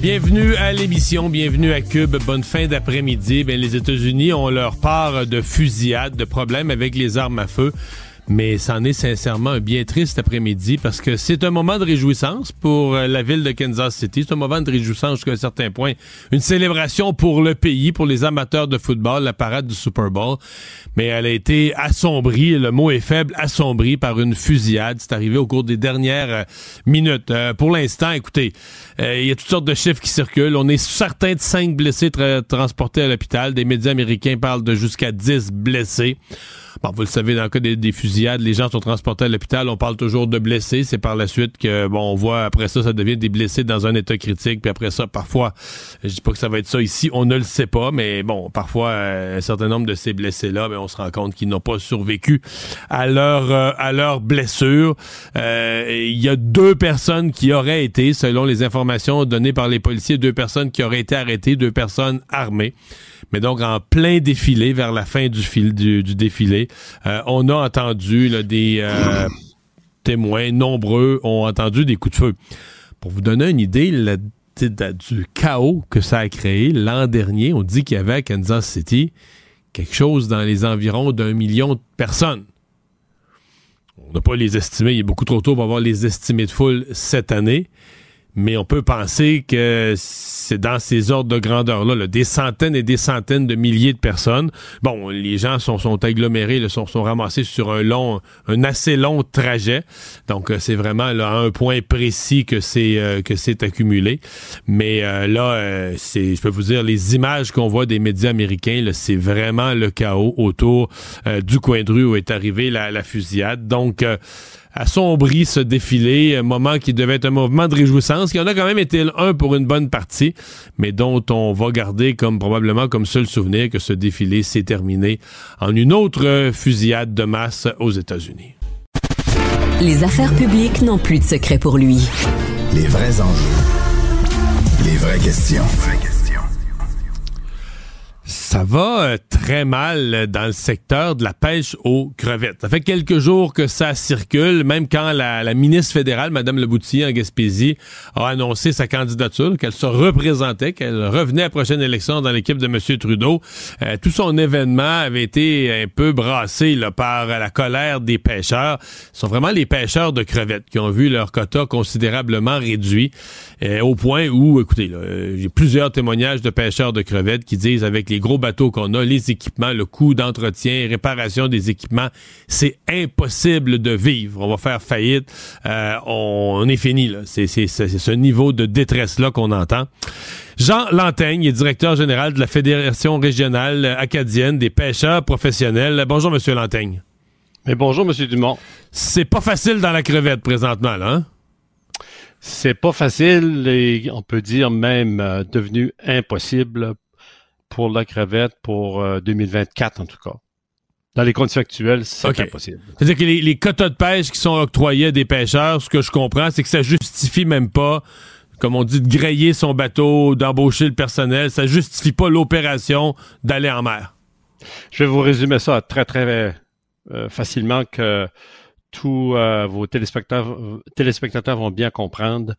Bienvenue à l'émission, bienvenue à Cube. Bonne fin d'après-midi. Ben, les États-Unis ont leur part de fusillades, de problèmes avec les armes à feu mais c'en est sincèrement un bien triste après-midi parce que c'est un moment de réjouissance pour euh, la ville de Kansas City. C'est un moment de réjouissance jusqu'à un certain point. Une célébration pour le pays, pour les amateurs de football, la parade du Super Bowl. Mais elle a été assombrie, le mot est faible, assombrie par une fusillade. C'est arrivé au cours des dernières euh, minutes. Euh, pour l'instant, écoutez, il y a toutes sortes de chiffres qui circulent. On est certain de cinq blessés transportés à l'hôpital. Des médias américains parlent de jusqu'à 10 blessés. Bon, vous le savez, dans le cas des, fusillades, les gens sont transportés à l'hôpital. On parle toujours de blessés. C'est par la suite que, bon, on voit après ça, ça devient des blessés dans un état critique. Puis après ça, parfois, je dis pas que ça va être ça ici, on ne le sait pas, mais bon, parfois, euh, un certain nombre de ces blessés-là, ben, on se rend compte qu'ils n'ont pas survécu à leur euh, à leur blessure. Euh, il y a deux personnes qui auraient été, selon les informations données par les policiers, deux personnes qui auraient été arrêtées, deux personnes armées mais donc en plein défilé, vers la fin du, fil, du, défilé, euh, on a entendu des euh, témoins nombreux ont entendu des coups de feu. Pour vous donner une idée du chaos que ça a créé l'an dernier, on dit qu'il y avait à Kansas City quelque chose dans les environs d'un million de personnes. On n'a pas les estimés, il est beaucoup trop tôt pour avoir les estimés de foule cette année mais on peut penser que c'est dans ces ordres de grandeur-là, des centaines et des centaines de milliers de personnes. Bon, les gens sont, agglomérés, sont, ramassés sur un long, un assez long trajet. Donc, euh, c'est vraiment à un point précis que c'est euh, que c'est accumulé. Mais euh, là, c'est, je peux vous dire, les images qu'on voit des médias américains, c'est vraiment le chaos autour du coin de rue où est arrivée la, la fusillade. Donc, assombri ce défilé, un moment qui devait être un mouvement de réjouissance, qui en a quand même été un pour une bonne partie, mais dont on va garder comme probablement comme seul souvenir que ce défilé s'est terminé en une autre fusillade de masse aux États-Unis. Les affaires publiques n'ont plus de secret pour lui. Les vrais enjeux. Les vraies questions. Ça va euh, très mal dans le secteur de la pêche aux crevettes. Ça fait quelques jours que ça circule, même quand la, ministre fédérale, Mme Leboutillier en Gaspésie, a annoncé sa candidature, qu'elle se représentait, qu'elle revenait à la prochaine élection dans l'équipe de M. Trudeau. Euh, tout son événement avait été un peu brassé là, par la colère des pêcheurs. Ce sont vraiment les pêcheurs de crevettes qui ont vu leur quota considérablement réduit, euh, au point où, écoutez, j'ai plusieurs témoignages de pêcheurs de crevettes qui disent avec les gros bateaux qu'on a, les équipements, le coût d'entretien, réparation des équipements, c'est impossible de vivre. On va faire faillite. Euh, on, est fini. C'est ce niveau de détresse-là qu'on entend. Jean Lantaigne est directeur général de la Fédération régionale acadienne des pêcheurs professionnels. Bonjour, Monsieur Lantaigne. Mais bonjour, Monsieur Dumont. C'est pas facile dans la crevette présentement, là, hein? C'est pas facile et on peut dire même euh, devenu impossible pour la crevette pour 2024 euh, en tout cas. Dans les conditions actuelles, c'est impossible. C'est-à-dire que les, quotas de pêche qui sont octroyés à des pêcheurs, ce que je comprends, c'est que ça justifie même pas, comme on dit, de grayer son bateau, d'embaucher le personnel. Ça justifie pas l'opération d'aller en mer. Je vais vous résumer ça très, très euh, facilement que tous euh, vos téléspectateurs, téléspectateurs vont bien comprendre.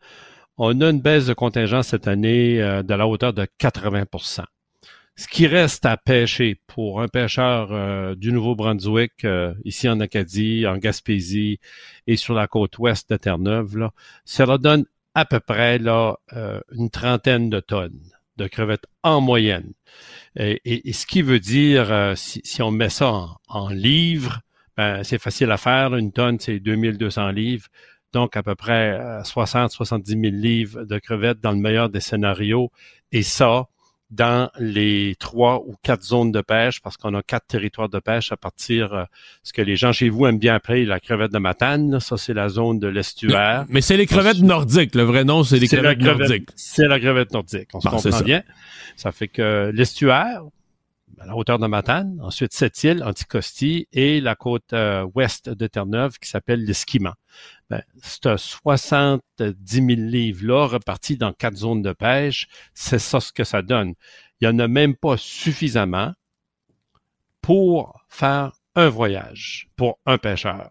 On a une baisse de contingent cette année de la hauteur de 80 ce qui reste à pêcher pour un pêcheur euh, du Nouveau-Brunswick, euh, ici en Acadie, en Gaspésie et sur la côte ouest de Terre-Neuve, là, cela donne à peu près là, euh, une trentaine de tonnes de crevettes en moyenne. Et, ce qui veut dire, si, on met ça en, en livres, ben, c'est facile à faire. Une tonne, c'est 2200 livres. Donc, à peu près 60-70 000 livres de crevettes dans le meilleur des scénarios. Et ça, dans les trois ou quatre zones de pêche, parce qu'on a quatre territoires de pêche à partir, euh, ce que les gens chez vous aiment bien appeler la crevette de Matane. Ça, c'est la zone de l'estuaire. Mais, c'est les crevettes nordiques. Le vrai nom, c'est les crevettes nordiques. C'est la crevette nordique. On se comprend bien? Ça fait que l'estuaire, la hauteur de Matane, ensuite cette île, Anticosti, et la côte euh, ouest de Terre-Neuve qui s'appelle l'Esquimant. Ben, 70 000 livres-là repartis dans quatre zones de pêche, c'est ça ce que ça donne. Il n'y en a même pas suffisamment pour faire un voyage pour un pêcheur.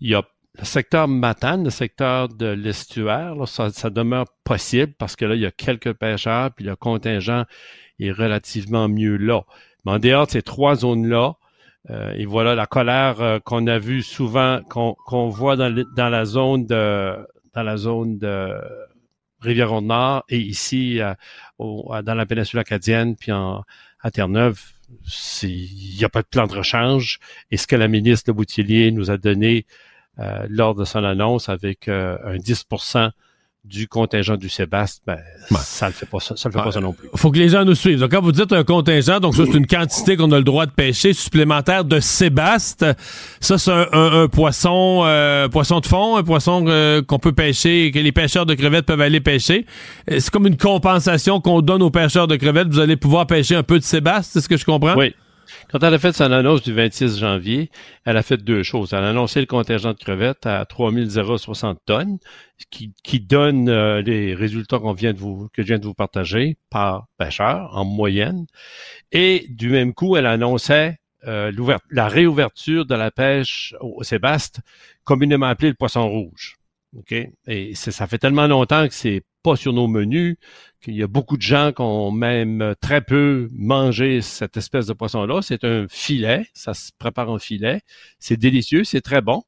Il y a le secteur Matane, le secteur de l'estuaire, ça, ça, demeure possible parce que là, il y a quelques pêcheurs, puis le contingent est relativement mieux là. Mais en dehors de ces trois zones-là, euh, et voilà la colère euh, qu'on a vue souvent, qu'on voit dans, dans, la zone de dans la zone de Rivière-Nord et ici euh, dans la péninsule acadienne, puis en, à Terre-Neuve, il n'y a pas de plan de rechange. Et ce que la ministre de Boutillier nous a donné euh, lors de son annonce avec un 10 du contingent du Sébastien, ben, ça ne fait pas ça, ça le fait pas ça non plus. Faut que les gens nous suivent. Donc, quand vous dites un contingent, donc ça, c'est une quantité qu'on a le droit de pêcher supplémentaire de Sébastien. Ça, c'est un, poisson, euh, poisson de fond, un poisson qu'on peut pêcher, que les pêcheurs de crevettes peuvent aller pêcher. C'est comme une compensation qu'on donne aux pêcheurs de crevettes. Vous allez pouvoir pêcher un peu de Sébastien, c'est ce que je comprends? Oui. Quand elle a fait son annonce du 26 janvier, elle a fait deux choses. Elle a annoncé le contingent de crevettes à 3060 tonnes, qui, qui donne euh, les résultats qu'on vient de vous, que je viens de vous partager par pêcheur en moyenne. Et du même coup, elle annonçait euh, la réouverture de la pêche au Sébaste, communément appelée le poisson rouge. OK? Et ça fait tellement longtemps que c'est pas sur nos menus qu'il y a beaucoup de gens qui ont même très peu mangé cette espèce de poisson-là. C'est un filet, ça se prépare en filet. C'est délicieux, c'est très bon.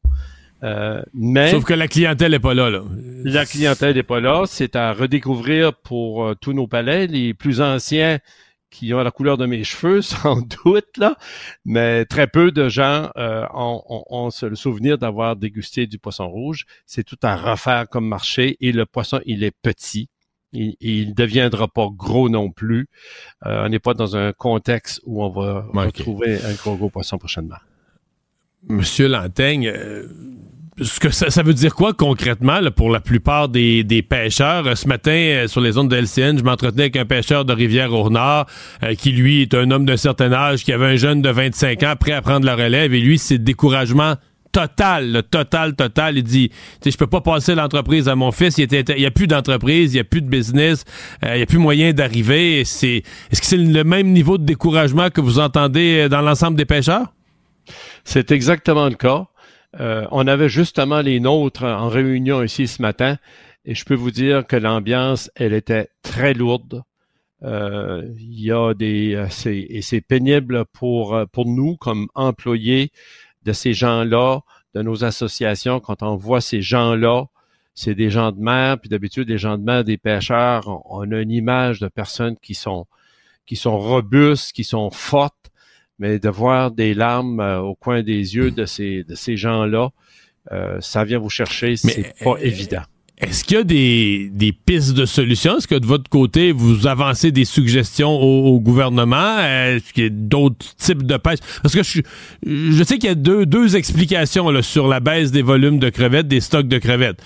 Euh, mais Sauf que la clientèle n'est pas là, là. La clientèle n'est pas là. C'est à redécouvrir pour euh, tous nos palais. Les plus anciens qui ont la couleur de mes cheveux, sans doute, là. Mais très peu de gens euh, ont, ont, le souvenir d'avoir dégusté du poisson rouge. C'est tout à refaire comme marché. Et le poisson, il est petit. Il ne deviendra pas gros non plus. Euh, on n'est pas dans un contexte où on va retrouver un gros, gros poisson prochainement. Monsieur Lantaigne, euh, ce que ça, veut dire quoi concrètement pour la plupart des, pêcheurs? Ce matin, euh, sur les zones de LCN, je m'entretenais avec un pêcheur de Rivière-au-Nord qui, lui, est un homme d'un certain âge, qui avait un jeune de 25 ans prêt à prendre la relève. Et lui, c'est découragement total, le total, total. Il dit, je peux pas passer l'entreprise à mon fils. Il n'y a plus d'entreprise, il n'y a plus de business, euh, il n'y a plus moyen d'arriver. C'est, est-ce que c'est le même niveau de découragement que vous entendez euh, dans l'ensemble des pêcheurs? C'est exactement le cas. Euh, on avait justement les nôtres en réunion ici ce matin et je peux vous dire que l'ambiance, elle était très lourde. Il y a des, c'est, et c'est pénible pour nous comme employés de ces gens-là, de nos associations, quand on voit ces gens-là, c'est des gens de mer, puis d'habitude, des gens de mer, des pêcheurs, on, a une image de personnes qui sont, qui sont robustes, qui sont fortes, mais de voir des larmes euh, au coin des yeux de ces, de ces gens-là, euh, ça vient vous chercher, c'est pas euh, évident. Est-ce qu'il y a des, des, pistes de solutions? Est-ce que de votre côté, vous avancez des suggestions au, gouvernement? Est-ce qu'il y a d'autres types de pêche? Parce que je, je sais qu'il y a deux, deux explications là, sur la baisse des volumes de crevettes, des stocks de crevettes.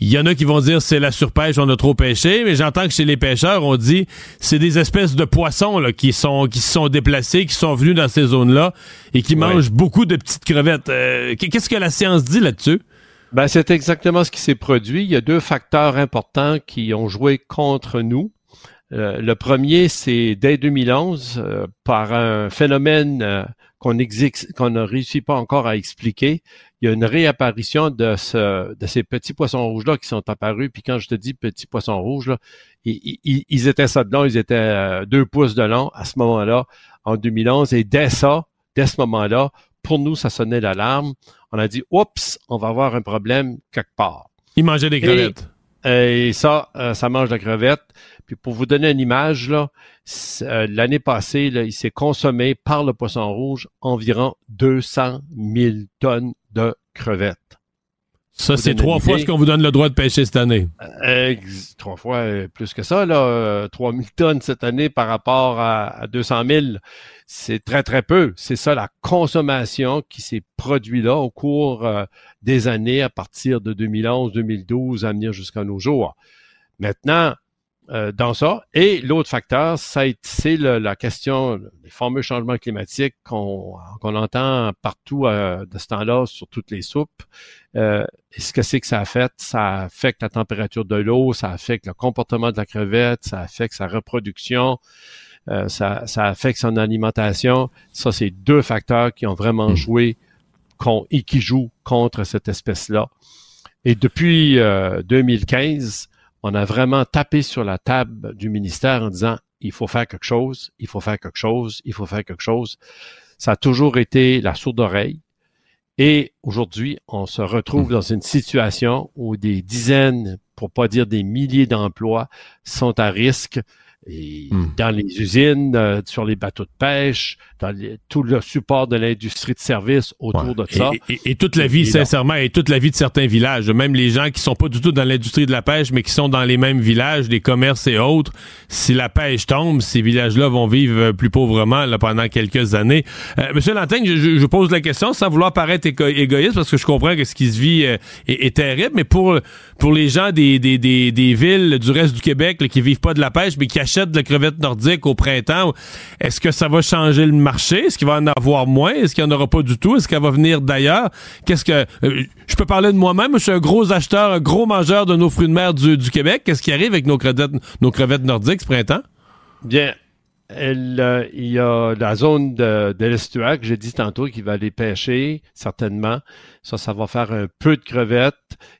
Il y en a qui vont dire c'est la surpêche, on a trop pêché, mais j'entends que chez les pêcheurs, on dit c'est des espèces de poissons là, qui sont qui se sont déplacés, qui sont venus dans ces zones-là et qui mangent beaucoup de petites crevettes. Euh, qu'est-ce que la science dit là-dessus? Ben, c'est exactement ce qui s'est produit. Il y a deux facteurs importants qui ont joué contre nous. Euh, le premier, c'est dès 2011, euh, par un phénomène euh, qu'on ne réussit pas encore à expliquer, il y a une réapparition de, ce, de ces petits poissons rouges-là qui sont apparus. Puis quand je te dis petits poissons rouges, là, ils, ils, étaient ça de long, ils étaient deux pouces de long à ce moment-là, en 2011. Et dès ça, dès ce moment-là, pour nous, ça sonnait l'alarme. On a dit, oups, on va avoir un problème quelque part. Il mangeait des crevettes. Et, ça, euh, ça mange de crevettes. Puis pour vous donner une image, là, euh, l'année passée, là, il s'est consommé par le poisson rouge environ 200 000 tonnes de crevettes. Ça, c'est trois fois ce qu'on vous donne le droit de pêcher cette année. Euh, trois fois plus que ça, là. 3 000 tonnes cette année par rapport à, à 200 000 c'est très, très peu. C'est ça la consommation qui s'est produite là au cours euh, des années à partir de 2011, 2012 à venir jusqu'à nos jours. Maintenant, euh, dans ça. Et l'autre facteur, c'est la question des fameux changements climatiques qu'on entend partout euh, de ce temps-là sur toutes les soupes. Euh, ce que c'est que ça fait? Ça affecte la température de l'eau, ça affecte le comportement de la crevette, ça affecte sa reproduction. Euh, ça, affecte son alimentation. Ça, c'est deux facteurs qui ont vraiment hmm. joué et qui jouent contre cette espèce-là. Et depuis 2015, euh, on a vraiment tapé sur la table du ministère en disant il faut faire quelque chose, il faut faire quelque chose, il faut faire quelque chose. Ça a toujours été la sourde oreille. Et aujourd'hui, on se retrouve hmm. dans une situation où des dizaines, pour pas dire des milliers d'emplois sont à risque et hmm. dans les usines, euh, sur les bateaux de pêche, dans tout le support de l'industrie de services autour de ça. Et, toute la vie, sincèrement, et toute la vie de certains villages, même les gens qui sont pas du tout dans l'industrie de la pêche, mais qui sont dans les mêmes villages, les commerces et autres, si la pêche tombe, ces villages-là vont vivre plus pauvrement là, pendant quelques années. Euh, Monsieur Lantaigne, je, je, pose la question sans vouloir paraître égoïste, parce que je comprends que ce qui se vit euh, est, terrible, mais pour, pour les gens des, des, des, des villes du reste du Québec là, qui vivent pas de la pêche, mais qui achètent de la crevette nordique au printemps, est-ce que ça va changer le marché? Est-ce qu'il va en avoir moins? Est-ce qu'il n'y en aura pas du tout? Est-ce qu'elle va venir d'ailleurs? Qu'est-ce que. Euh, je peux parler de moi-même. Je suis un gros acheteur, un gros mangeur de nos fruits de mer du, Québec. Qu'est-ce qui arrive avec nos crevettes, nordiques ce printemps? Bien. Euh, il y a la zone de, de l'estuaire que j'ai dit tantôt qui va aller pêcher, certainement. Ça, ça va faire un peu de crevettes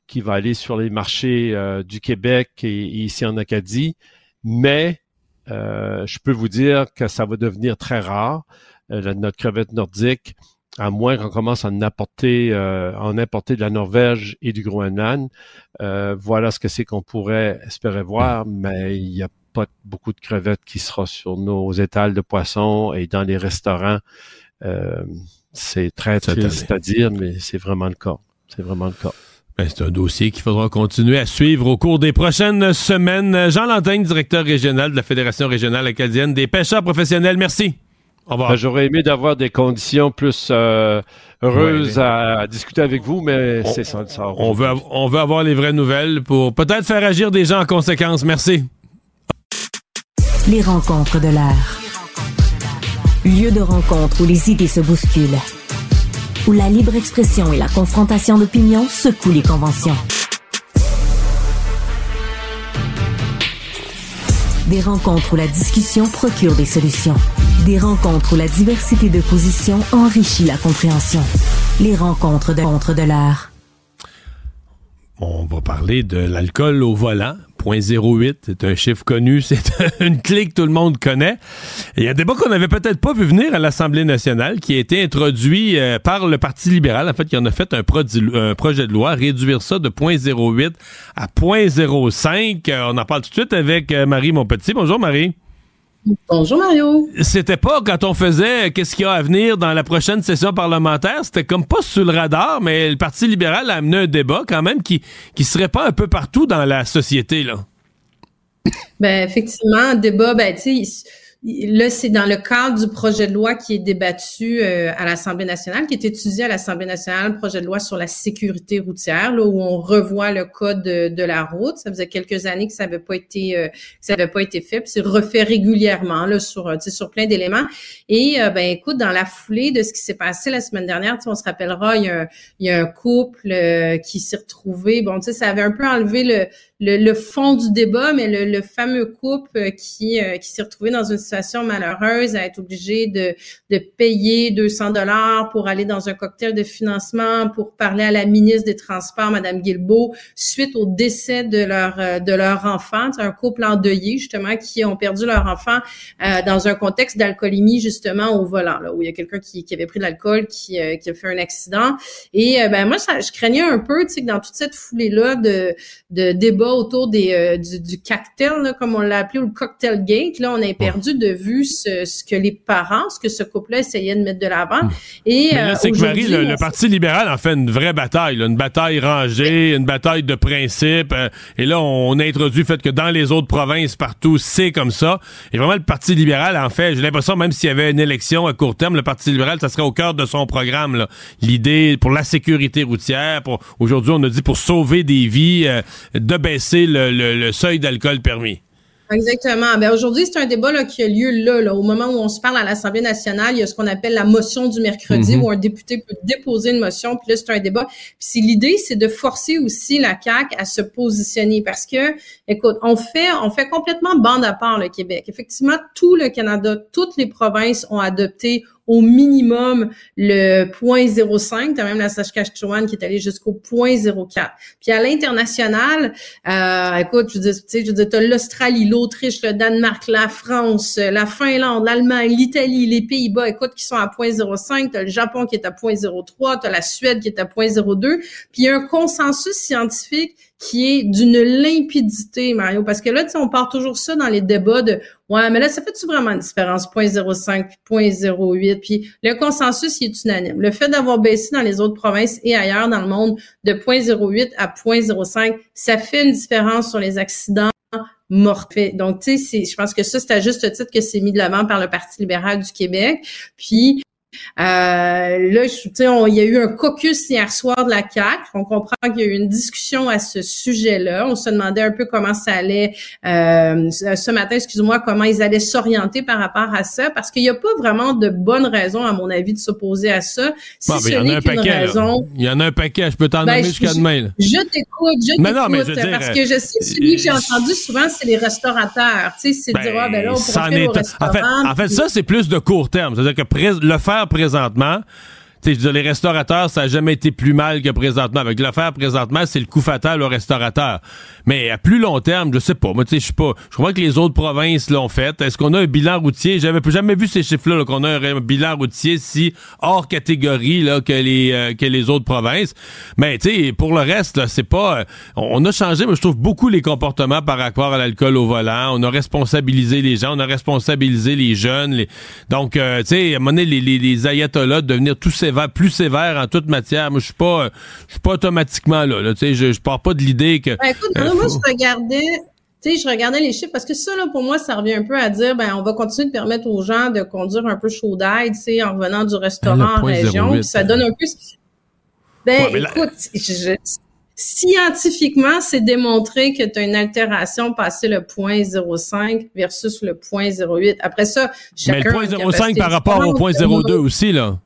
qui va aller sur les marchés euh, du Québec et, ici en Acadie. Mais je peux vous dire que ça va devenir très rare, euh, notre crevette nordique, à moins qu'on commence à en apporter, euh, en importer de la Norvège et du Groenland. voilà ce que c'est qu'on pourrait espérer voir, mais il n'y a pas beaucoup de crevettes qui sera sur nos étals de poissons et dans les restaurants. c'est très triste à dire, mais c'est vraiment le cas. C'est vraiment le cas. Ben, c'est un dossier qu'il faudra continuer à suivre au cours des prochaines semaines. Jean Lantagne, directeur régional de la Fédération régionale acadienne des pêcheurs professionnels. Merci. Au revoir. Ben, j'aurais aimé d'avoir des conditions plus euh, heureuses à, discuter avec vous, mais c'est ça. on, veut, on veut avoir les vraies nouvelles pour peut-être faire agir des gens en conséquence. Merci. Les rencontres de l'air. Lieu de rencontre où les idées se bousculent où la libre expression et la confrontation d'opinions secouent les conventions. Des rencontres où la discussion procure des solutions. Des rencontres où la diversité de positions enrichit la compréhension. Les rencontres de, contre de l'art. On va parler de l'alcool au volant. 0.08, c'est un chiffre connu, c'est une clé que tout le monde connaît. Il y a un débat qu'on n'avait peut-être pas vu venir à l'Assemblée nationale, qui a été introduit euh, par le Parti libéral. En fait, qui en a fait un, projet de loi, réduire ça de 0.08 à 0.05. Euh, on en parle tout de suite avec euh, Marie Monpetit. Bonjour Marie. Bonjour Mario. C'était pas quand on faisait qu'est-ce qu'il y a à venir dans la prochaine session parlementaire, c'était comme pas sur le radar, mais le Parti libéral a amené un débat quand même qui qui serait pas un peu partout dans la société là. Ben effectivement, un débat ben tu sais Là, c'est dans le cadre du projet de loi qui est débattu euh, à l'Assemblée nationale, qui est étudié à l'Assemblée nationale, projet de loi sur la sécurité routière, là, où on revoit le code de, la route. Ça faisait quelques années que ça n'avait pas été euh, ça avait pas été fait, puis c'est refait régulièrement là sur euh, sur plein d'éléments. Et ben écoute, dans la foulée de ce qui s'est passé la semaine dernière, on se rappellera, il y a un, il y a un couple qui s'est retrouvé. Bon, tu sais, ça avait un peu enlevé le le, fond du débat, mais le, fameux couple qui, euh, qui s'est retrouvé dans une situation malheureuse à être obligé de, de payer 200 dollars pour aller dans un cocktail de financement pour parler à la ministre des Transports, Madame Guilbeault, suite au décès de leur euh, de leur enfant. C'est un couple endeuillé justement qui ont perdu leur enfant euh, dans un contexte d'alcoolémie justement au volant, là, où il y a quelqu'un qui, qui avait pris de l'alcool, qui, qui a fait un accident. Et ben moi, ça, je craignais un peu, tu sais, que dans toute cette foulée là de de débats autour des, euh, du, du, cocktail, comme on l'a appelé, ou le cocktail gate. Là, on a perdu de vue ce, ce que les parents, ce que ce couple-là essayait de mettre de l'avant. Hmm. Et là, euh, c'est que Marie, le, Parti libéral en fait une vraie bataille, une bataille rangée, une bataille de principe. Euh, et là, on a introduit le fait que dans les autres provinces, partout, c'est comme ça. Et vraiment, le Parti libéral, en fait, j'ai l'impression, même s'il y avait une élection à court terme, le Parti libéral, ça serait au cœur de son programme. L'idée pour la sécurité routière, pour aujourd'hui, on a dit pour sauver des vies, de baisser le, le, seuil d'alcool permis. Exactement. Ben aujourd'hui, c'est un débat là, qui a lieu là, là, au moment où on se parle à l'Assemblée nationale. Il y a ce qu'on appelle la motion du mercredi, mhm. où un député peut déposer une motion. Puis là, c'est un débat. Puis l'idée, c'est de forcer aussi la CAC à se positionner, parce que, écoute, on fait, on fait complètement bande à part le Québec. Effectivement, tout le Canada, toutes les provinces ont adopté au minimum le 0.05. Tu as même la Saskatchewan qui est allée jusqu'au 0.04. Puis à l'international, euh, écoute, je tu sais, je dis, t'as l'Australie, l'Autriche, le Danemark, la France, la Finlande, l'Allemagne, l'Italie, les Pays-Bas, écoute, qui sont à 0.05. T'as le Japon qui est à 0.03. T'as la Suède qui est à 0.02. Puis il y a un consensus scientifique qui est d'une limpidité, Mario, parce que là, tu sais, on part toujours ça dans les débats de Ouais, mais là, ça fait-tu vraiment une différence? 0.05 puis 0.08. Puis le consensus, il est unanime. Le fait d'avoir baissé dans les autres provinces et ailleurs dans le monde de 0.08 à 0.05, ça fait une différence sur les accidents mortels. Donc, tu sais, je pense que ça, c'est à juste titre que c'est mis de l'avant par le Parti libéral du Québec. Puis, euh, là, il y a eu un caucus hier soir de la CAC. On comprend qu'il y a eu une discussion à ce sujet-là. On se demandait un peu comment ça allait euh, ce matin, excuse-moi, comment ils allaient s'orienter par rapport à ça, parce qu'il n'y a pas vraiment de bonne raison, à mon avis, de s'opposer à ça. Si ce n'est qu'une raison. Il y en a un paquet. Je peux t'en ben, nommer jusqu'à demain. Je t'écoute, je t'écoute, parce que je sais celui que j'ai entendu souvent, c'est les restaurateurs. Tu sais, c'est ben, dire ah, ben là, on pourrait au restaurant. En fait, en fait ça c'est plus de court terme. C'est-à-dire que le faire présentement, les restaurateurs, ça n'a jamais été plus mal que présentement. Avec l'affaire présentement, c'est le coup fatal aux restaurateurs. Mais à plus long terme, je sais pas. Moi, tu sais, je sais pas. Je crois que les autres provinces l'ont fait. Est-ce qu'on a un bilan routier? J'avais jamais vu ces chiffres-là, qu'on a un, bilan routier si hors catégorie là, que les euh, que les autres provinces. Mais tu sais, pour le reste, c'est pas. Euh, on a changé, mais je trouve beaucoup les comportements par rapport à l'alcool au volant. On a responsabilisé les gens, on a responsabilisé les jeunes. Donc, euh, tu sais, à un moment donné, les, les, les ayatollahs devenir tous sévères plus sévère en toute matière. Moi, je suis pas, je suis pas automatiquement là. tu sais, je, je pars pas de l'idée que. Ben, écoute, euh, moi, je regardais. Tu sais, je regardais les chiffres parce que ça, là, pour moi, ça revient un peu à dire, ben, on va continuer de permettre aux gens de conduire un peu chaud d'aide, tu sais, en revenant du restaurant en région. Puis ça donne un peu. Ben, écoute, scientifiquement, c'est démontré que tu as une altération passé le point 0,5 versus le point 0,8. Après ça, chacun. Mais le point 0,5 par rapport au point 0,2 aussi, là.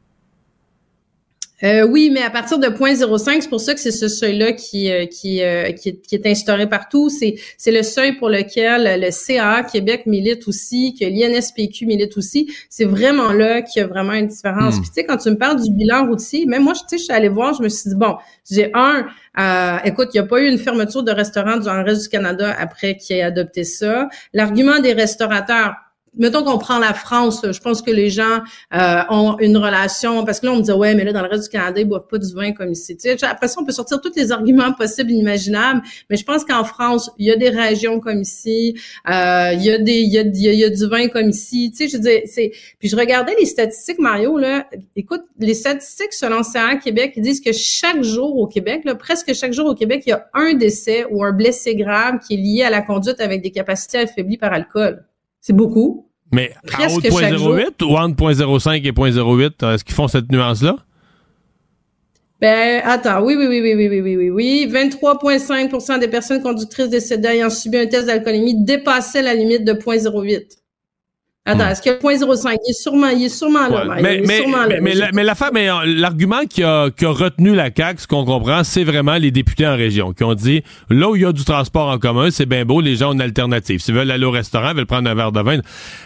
Euh, oui, mais à partir de 0.05, c'est pour ça que c'est ce seuil-là qui, euh, qui, euh, qui, est, qui, est, instauré partout. C'est, c'est le seuil pour lequel le CA Québec milite aussi, que l'INSPQ milite aussi. C'est vraiment là qu'il y a vraiment une différence. Hmm. Puis tu sais, quand tu me parles du bilan routier, même moi, tu sais, je suis allée voir, je me suis dit, bon, j'ai un, écoute, il n'y a pas eu une fermeture de restaurants dans le reste du Canada après qu'il ait adopté ça. L'argument des restaurateurs, mettons qu'on prend la France, je pense que les gens euh, ont une relation, parce que là, on me dit, ouais, mais là, dans le reste du Canada, ils boivent pas du vin comme ici. Tu sais, après ça, on peut sortir tous les arguments possibles, imaginables, mais je pense qu'en France, il y a des régions comme ici, euh, il y a des, il y a, il y a du vin comme ici. Tu sais, je dis, c'est, puis je regardais les statistiques, Mario, là, écoute, les statistiques selon CA Québec, ils disent que chaque jour au Québec, là, presque chaque jour au Québec, il y a un décès ou un blessé grave qui est lié à la conduite avec des capacités affaiblies par alcool. C'est beaucoup. Mais à haute 0.08 ou entre 0.05 et 0.08, est-ce qu'ils font cette nuance-là? Ben, attends, oui, oui, oui, oui, oui, oui, oui, oui, oui. 23,5% des personnes conductrices décédées ayant subi un test d'alcoolémie dépassaient la limite de 0.08. Attends, est-ce que le point 0,5, il est sûrement, il est sûrement là. Mais, mais, mais, mais, la, mais l'argument qui a, qui a retenu la CAQ, ce qu'on comprend, c'est vraiment les députés en région qui ont dit, là où il y a du transport en commun, c'est bien beau, les gens ont une alternative. S'ils veulent aller au restaurant, ils veulent prendre un verre de vin.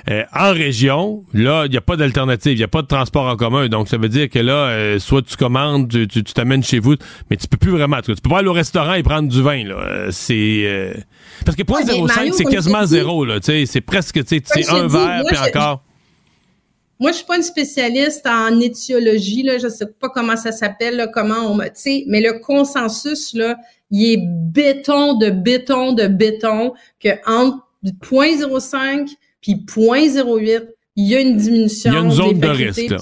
Euh, en région, là, il n'y a pas d'alternative, il n'y a pas de transport en commun. Donc, ça veut dire que là, euh, soit tu commandes, tu t'amènes chez vous, mais tu peux plus vraiment. Tu, peux pas aller au restaurant et prendre du vin. Là. Euh, c'est... Parce que 0.05, c'est quasiment zéro. Là, c'est presque c'est un verre, puis encore. Moi, je suis pas une spécialiste en étiologie, là, je sais pas comment ça s'appelle, comment on me, mais le consensus, là, il est béton de béton de béton que entre 0.05 puis 0.08, il y a une diminution. Il y a une zone de risque, là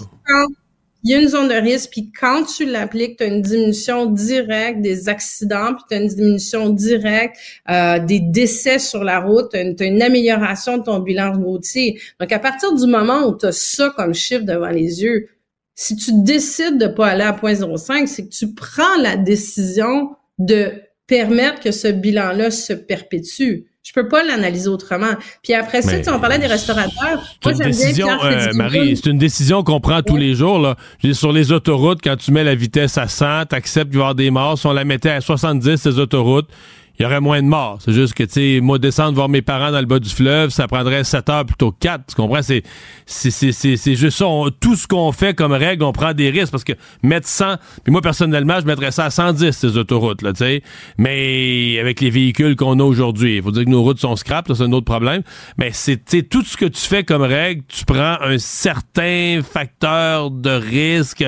il y a une zone de risque, puis quand tu l'appliques, tu as une diminution directe des accidents, puis tu as une diminution directe euh, des décès sur la route, tu as, une amélioration de ton bilan routier. Donc, à partir du moment où tu as ça comme chiffre devant les yeux, si tu décides de pas aller à 0.05, c'est que tu prends la décision de permettre que ce bilan-là se perpétue. Je peux pas l'analyser autrement. Puis après ça, on parlait des restaurateurs. Moi, j'aime bien euh, Marie, c'est une décision qu'on prend tous les jours. Là. Sur les autoroutes, quand tu mets la vitesse à 100, tu acceptes qu'il y avoir des morts. Si on la mettait à 70, ces autoroutes, il y aurait moins de morts. C'est juste que, tu sais, moi, descendre voir mes parents dans le bas du fleuve, ça prendrait 7 heures plutôt que 4. Tu comprends? C'est, c'est, c'est, c'est, juste ça. tout ce qu'on fait comme règle, on prend des risques parce que mettre 100, puis moi, personnellement, je mettrais ça à 110, ces autoroutes, là, tu sais. Mais avec les véhicules qu'on a aujourd'hui, il faut dire que nos routes sont scrap, c'est un autre problème. Mais c'est, tu sais, tout ce que tu fais comme règle, tu prends un certain facteur de risque.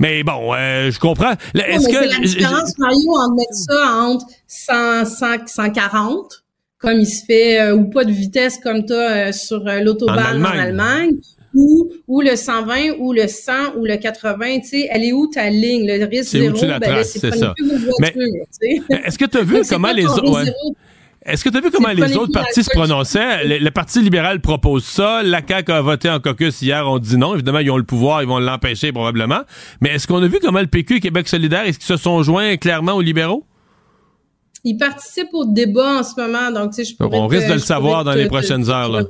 Mais bon, euh, je comprends. Est-ce que. la différence, Mario, en mettre ça entre 100, 140, comme il se fait, euh, ou pas de vitesse comme tu as euh, sur euh, l'autobahn en, Allemagne, ou, ou le 120, ou le 100, ou le 80, tu sais, elle est où ta ligne? Le risque zéro, ben c'est pas ça. Est-ce que tu as vu comment les autres... Est-ce que tu as vu comment les autres partis se prononçaient? Le, Parti libéral propose ça. La CAQ a voté en caucus hier. On dit non. Évidemment, ils ont le pouvoir. Ils vont l'empêcher probablement. Mais est-ce qu'on a vu comment le PQ et Québec solidaire, est-ce qu'ils se sont joints clairement aux libéraux? Il participe au débat en ce moment, donc tu sais, je pourrais On risque de le savoir dans les prochaines heures. Là.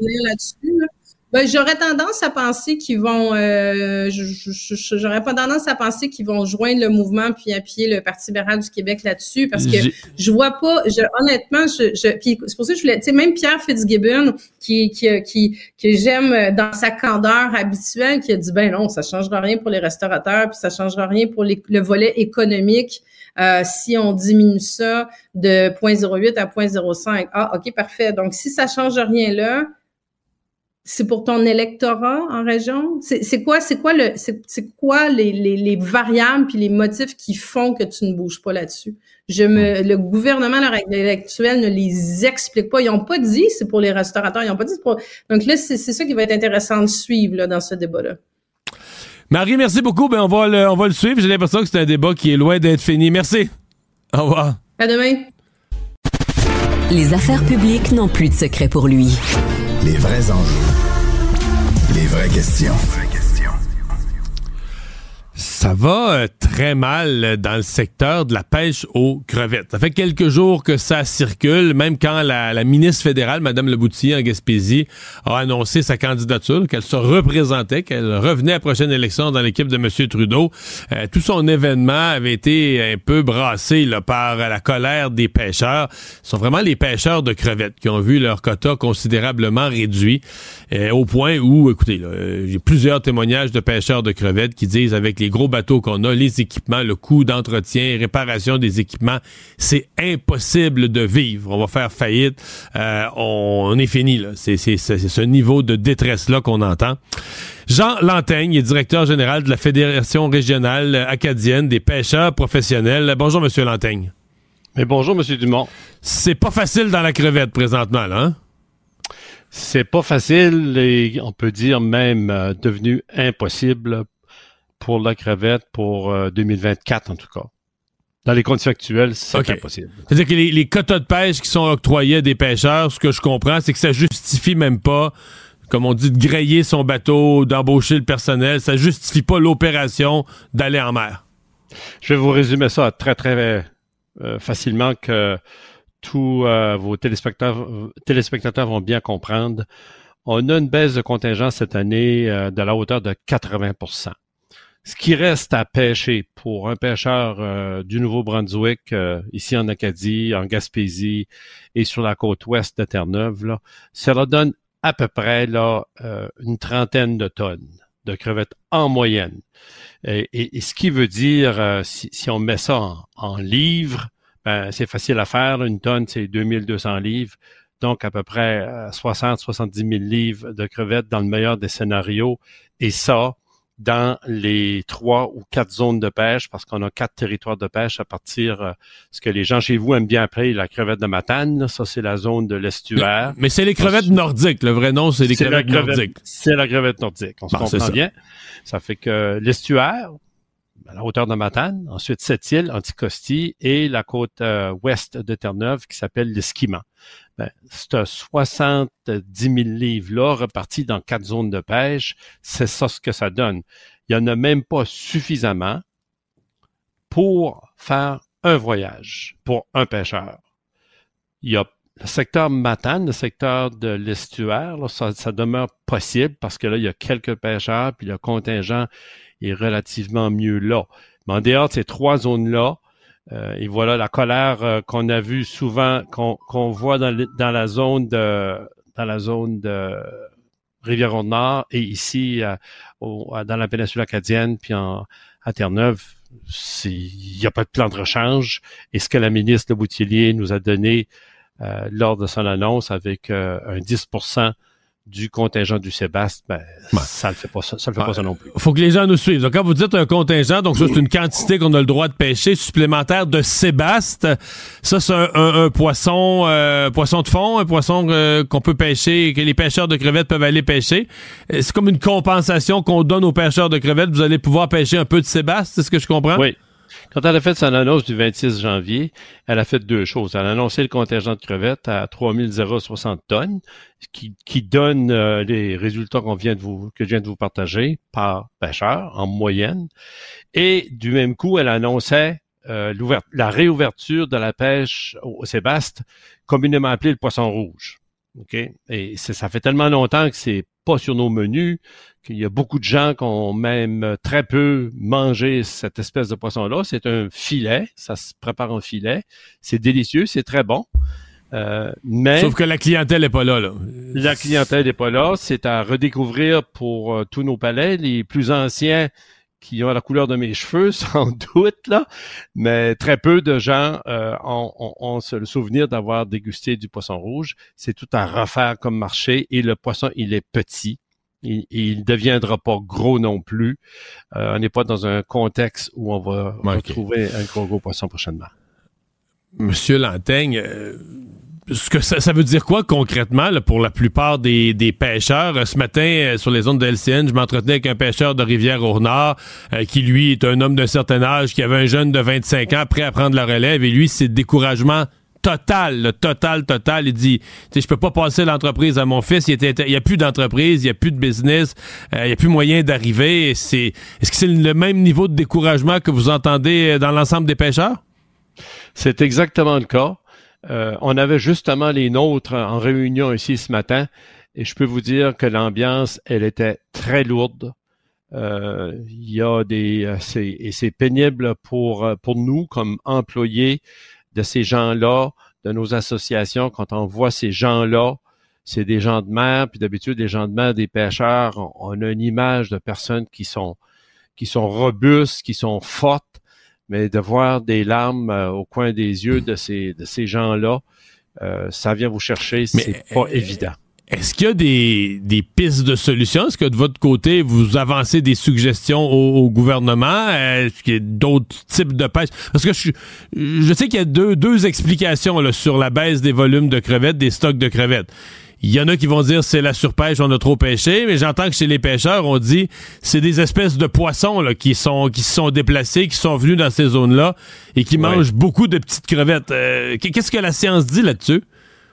Ben, j'aurais tendance à penser qu'ils vont, euh, j'aurais pas tendance à penser qu'ils vont joindre le mouvement puis appuyer le Parti libéral du Québec là-dessus parce que je vois pas, je, honnêtement, je, je c'est pour ça que je voulais, tu sais, même Pierre Fitzgibbon qui qui qui que j'aime dans sa candeur habituelle, qui a dit ben non, ça changera rien pour les restaurateurs puis ça changera rien pour le volet économique. Euh, si on diminue ça de 0.08 à 0.05. Ah, OK, parfait. Donc, si ça change rien là, c'est pour ton électorat en région? C'est quoi, c'est quoi le, c'est quoi les, les, les, variables puis les motifs qui font que tu ne bouges pas là-dessus? Je me, le gouvernement, la règle actuelle ne les explique pas. Ils n'ont pas dit c'est pour les restaurateurs. Ils n'ont pas dit pour. Donc là, c'est ça qui va être intéressant de suivre là, dans ce débat-là. Marie, merci beaucoup. Ben, on va le, on va le suivre. J'ai l'impression que c'est un débat qui est loin d'être fini. Merci. Au revoir. À demain. Les affaires publiques n'ont plus de secret pour lui. Les vrais enjeux. Les vraies questions. Ça va euh, très mal dans le secteur de la pêche aux crevettes. Ça fait quelques jours que ça circule, même quand la, ministre fédérale, Mme Leboutillier en Gaspésie, a annoncé sa candidature, qu'elle se représentait, qu'elle revenait à la prochaine élection dans l'équipe de M. Trudeau. Euh, tout son événement avait été un peu brassé là, par la colère des pêcheurs. Ce sont vraiment les pêcheurs de crevettes qui ont vu leur quota considérablement réduit, euh, au point où, écoutez, j'ai plusieurs témoignages de pêcheurs de crevettes qui disent avec les gros bateaux qu'on a, les équipements, le coût d'entretien, réparation des équipements, c'est impossible de vivre. On va faire faillite. Euh, on, est fini. Là. C'est, ce niveau de détresse-là qu'on entend. Jean Lantaigne est directeur général de la Fédération régionale acadienne des pêcheurs professionnels. Bonjour, Monsieur Lantaigne. Mais bonjour, Monsieur Dumont. C'est pas facile dans la crevette présentement, là, hein? C'est pas facile et on peut dire même euh, devenu impossible pour la crevette pour 2024 euh, en tout cas. Dans les conditions actuelles, c'est impossible. C'est-à-dire que les, quotas de pêche qui sont octroyés à des pêcheurs, ce que je comprends, c'est que ça justifie même pas, comme on dit, de grayer son bateau, d'embaucher le personnel. Ça justifie pas l'opération d'aller en mer. Je vais vous résumer ça très, très euh, facilement que tous euh, vos téléspectateurs, téléspectateurs vont bien comprendre. On a une baisse de contingent cette année de la hauteur de 80 ce qui reste à pêcher pour un pêcheur euh, du Nouveau-Brunswick, euh, ici en Acadie, en Gaspésie et sur la côte ouest de Terre-Neuve, cela donne à peu près là, euh, une trentaine de tonnes de crevettes en moyenne. Et, ce qui veut dire, si, on met ça en, en livres, ben, c'est facile à faire. Une tonne, c'est 2200 livres. Donc, à peu près 60-70 000 livres de crevettes dans le meilleur des scénarios. Et ça, dans les trois ou quatre zones de pêche, parce qu'on a quatre territoires de pêche à partir, euh, ce que les gens chez vous aiment bien appeler la crevette de Matane. Ça, c'est la zone de l'estuaire. Mais, c'est les crevettes nordiques. Le vrai nom, c'est les crevettes nordiques. C'est la crevette nordique. On se comprend bien. Ça fait que l'estuaire, la hauteur de Matane, ensuite cette île, Anticosti, et la côte euh, ouest de Terre-Neuve qui s'appelle l'Esquimant ben, ce 70 000 livres-là repartis dans quatre zones de pêche, c'est ça ce que ça donne. Il n'y en a même pas suffisamment pour faire un voyage pour un pêcheur. Il y a le secteur Matane, le secteur de l'estuaire, ça, ça, demeure possible parce que là, il y a quelques pêcheurs, puis le contingent est relativement mieux là. Mais en dehors de ces trois zones-là, euh, et voilà la colère euh, qu'on a vue souvent, qu'on voit dans, dans, la zone de dans la zone de Rivière-Nord et ici dans la péninsule acadienne, puis en, à Terre-Neuve, il n'y a pas de plan de rechange. Et ce que la ministre de Boutillier nous a donné euh, lors de son annonce avec euh, un 10 du contingent du Sébastien, ben, ça ne fait pas ça, ça le fait pas ça non plus. Faut que les gens nous suivent. Donc, quand vous dites un contingent, donc ça, c'est une quantité qu'on a le droit de pêcher supplémentaire de Sébastien. Ça, c'est un, poisson, euh, poisson de fond, un poisson euh, qu'on peut pêcher, que les pêcheurs de crevettes peuvent aller pêcher. Euh, c'est comme une compensation qu'on donne aux pêcheurs de crevettes. Vous allez pouvoir pêcher un peu de Sébastien, c'est ce que je comprends? Oui. Quand elle a fait son annonce du 26 janvier, elle a fait deux choses. Elle a annoncé le contingent de crevettes à 3060 tonnes, qui, donne euh, les résultats qu'on vient de vous, que je viens de vous partager par pêcheur en moyenne. Et du même coup, elle annonçait euh, la réouverture de la pêche au Sébaste, communément appelée le poisson rouge. OK? Et ça fait tellement longtemps que c'est pas sur nos menus, qu'il y a beaucoup de gens qui ont même très peu mangé cette espèce de poisson-là. C'est un filet, ça se prépare en filet. C'est délicieux, c'est très bon. Euh, mais Sauf que la clientèle n'est pas là, là. La clientèle n'est pas là. C'est à redécouvrir pour euh, tous nos palais. Les plus anciens qui ont la couleur de mes cheveux, sans doute, là. Mais très peu de gens euh, ont, ont, le souvenir d'avoir dégusté du poisson rouge. C'est tout à refaire comme marché. Et le poisson, il est petit. Il, ne deviendra pas gros non plus. Euh, on n'est pas dans un contexte où on va retrouver un gros, gros poisson prochainement. Monsieur Lantaigne, euh, ce que ça, veut dire quoi concrètement pour la plupart des, pêcheurs? Ce matin, euh, sur les zones de LCN, je m'entretenais avec un pêcheur de Rivière-au-Nord qui, lui, est un homme d'un certain âge, qui avait un jeune de 25 ans prêt à prendre la relève. Et lui, c'est découragement total, le total, total. Il dit, je peux pas passer l'entreprise à mon fils. Il était, y a plus d'entreprise, il y a plus de business, euh, il y a plus moyen d'arriver. C'est, est-ce que c'est le même niveau de découragement que vous entendez euh, dans l'ensemble des pêcheurs? C'est exactement le cas. Euh, on avait justement les nôtres en réunion ici ce matin et je peux vous dire que l'ambiance, elle était très lourde. Il y a des, et c'est pénible pour nous comme employés de ces gens-là, de nos associations, quand on voit ces gens-là, c'est des gens de mer, puis d'habitude, les gens de mer, des pêcheurs, on, a une image de personnes qui sont, qui sont robustes, qui sont fortes, mais de voir des larmes euh, au coin des yeux de ces, de ces gens-là, euh, ça vient vous chercher, c'est pas évident. Est-ce qu'il y a des, des, pistes de solutions? Est-ce que de votre côté, vous avancez des suggestions au, gouvernement? Est-ce qu'il y a d'autres types de pêche? Parce que je, je sais qu'il y a deux, deux explications là, sur la baisse des volumes de crevettes, des stocks de crevettes. Il y en a qui vont dire c'est la surpêche, on a trop pêché, mais j'entends que chez les pêcheurs, on dit c'est des espèces de poissons là, qui sont qui se sont déplacés, qui sont venus dans ces zones-là et qui mangent beaucoup de petites crevettes. Euh, qu'est-ce que la science dit là-dessus?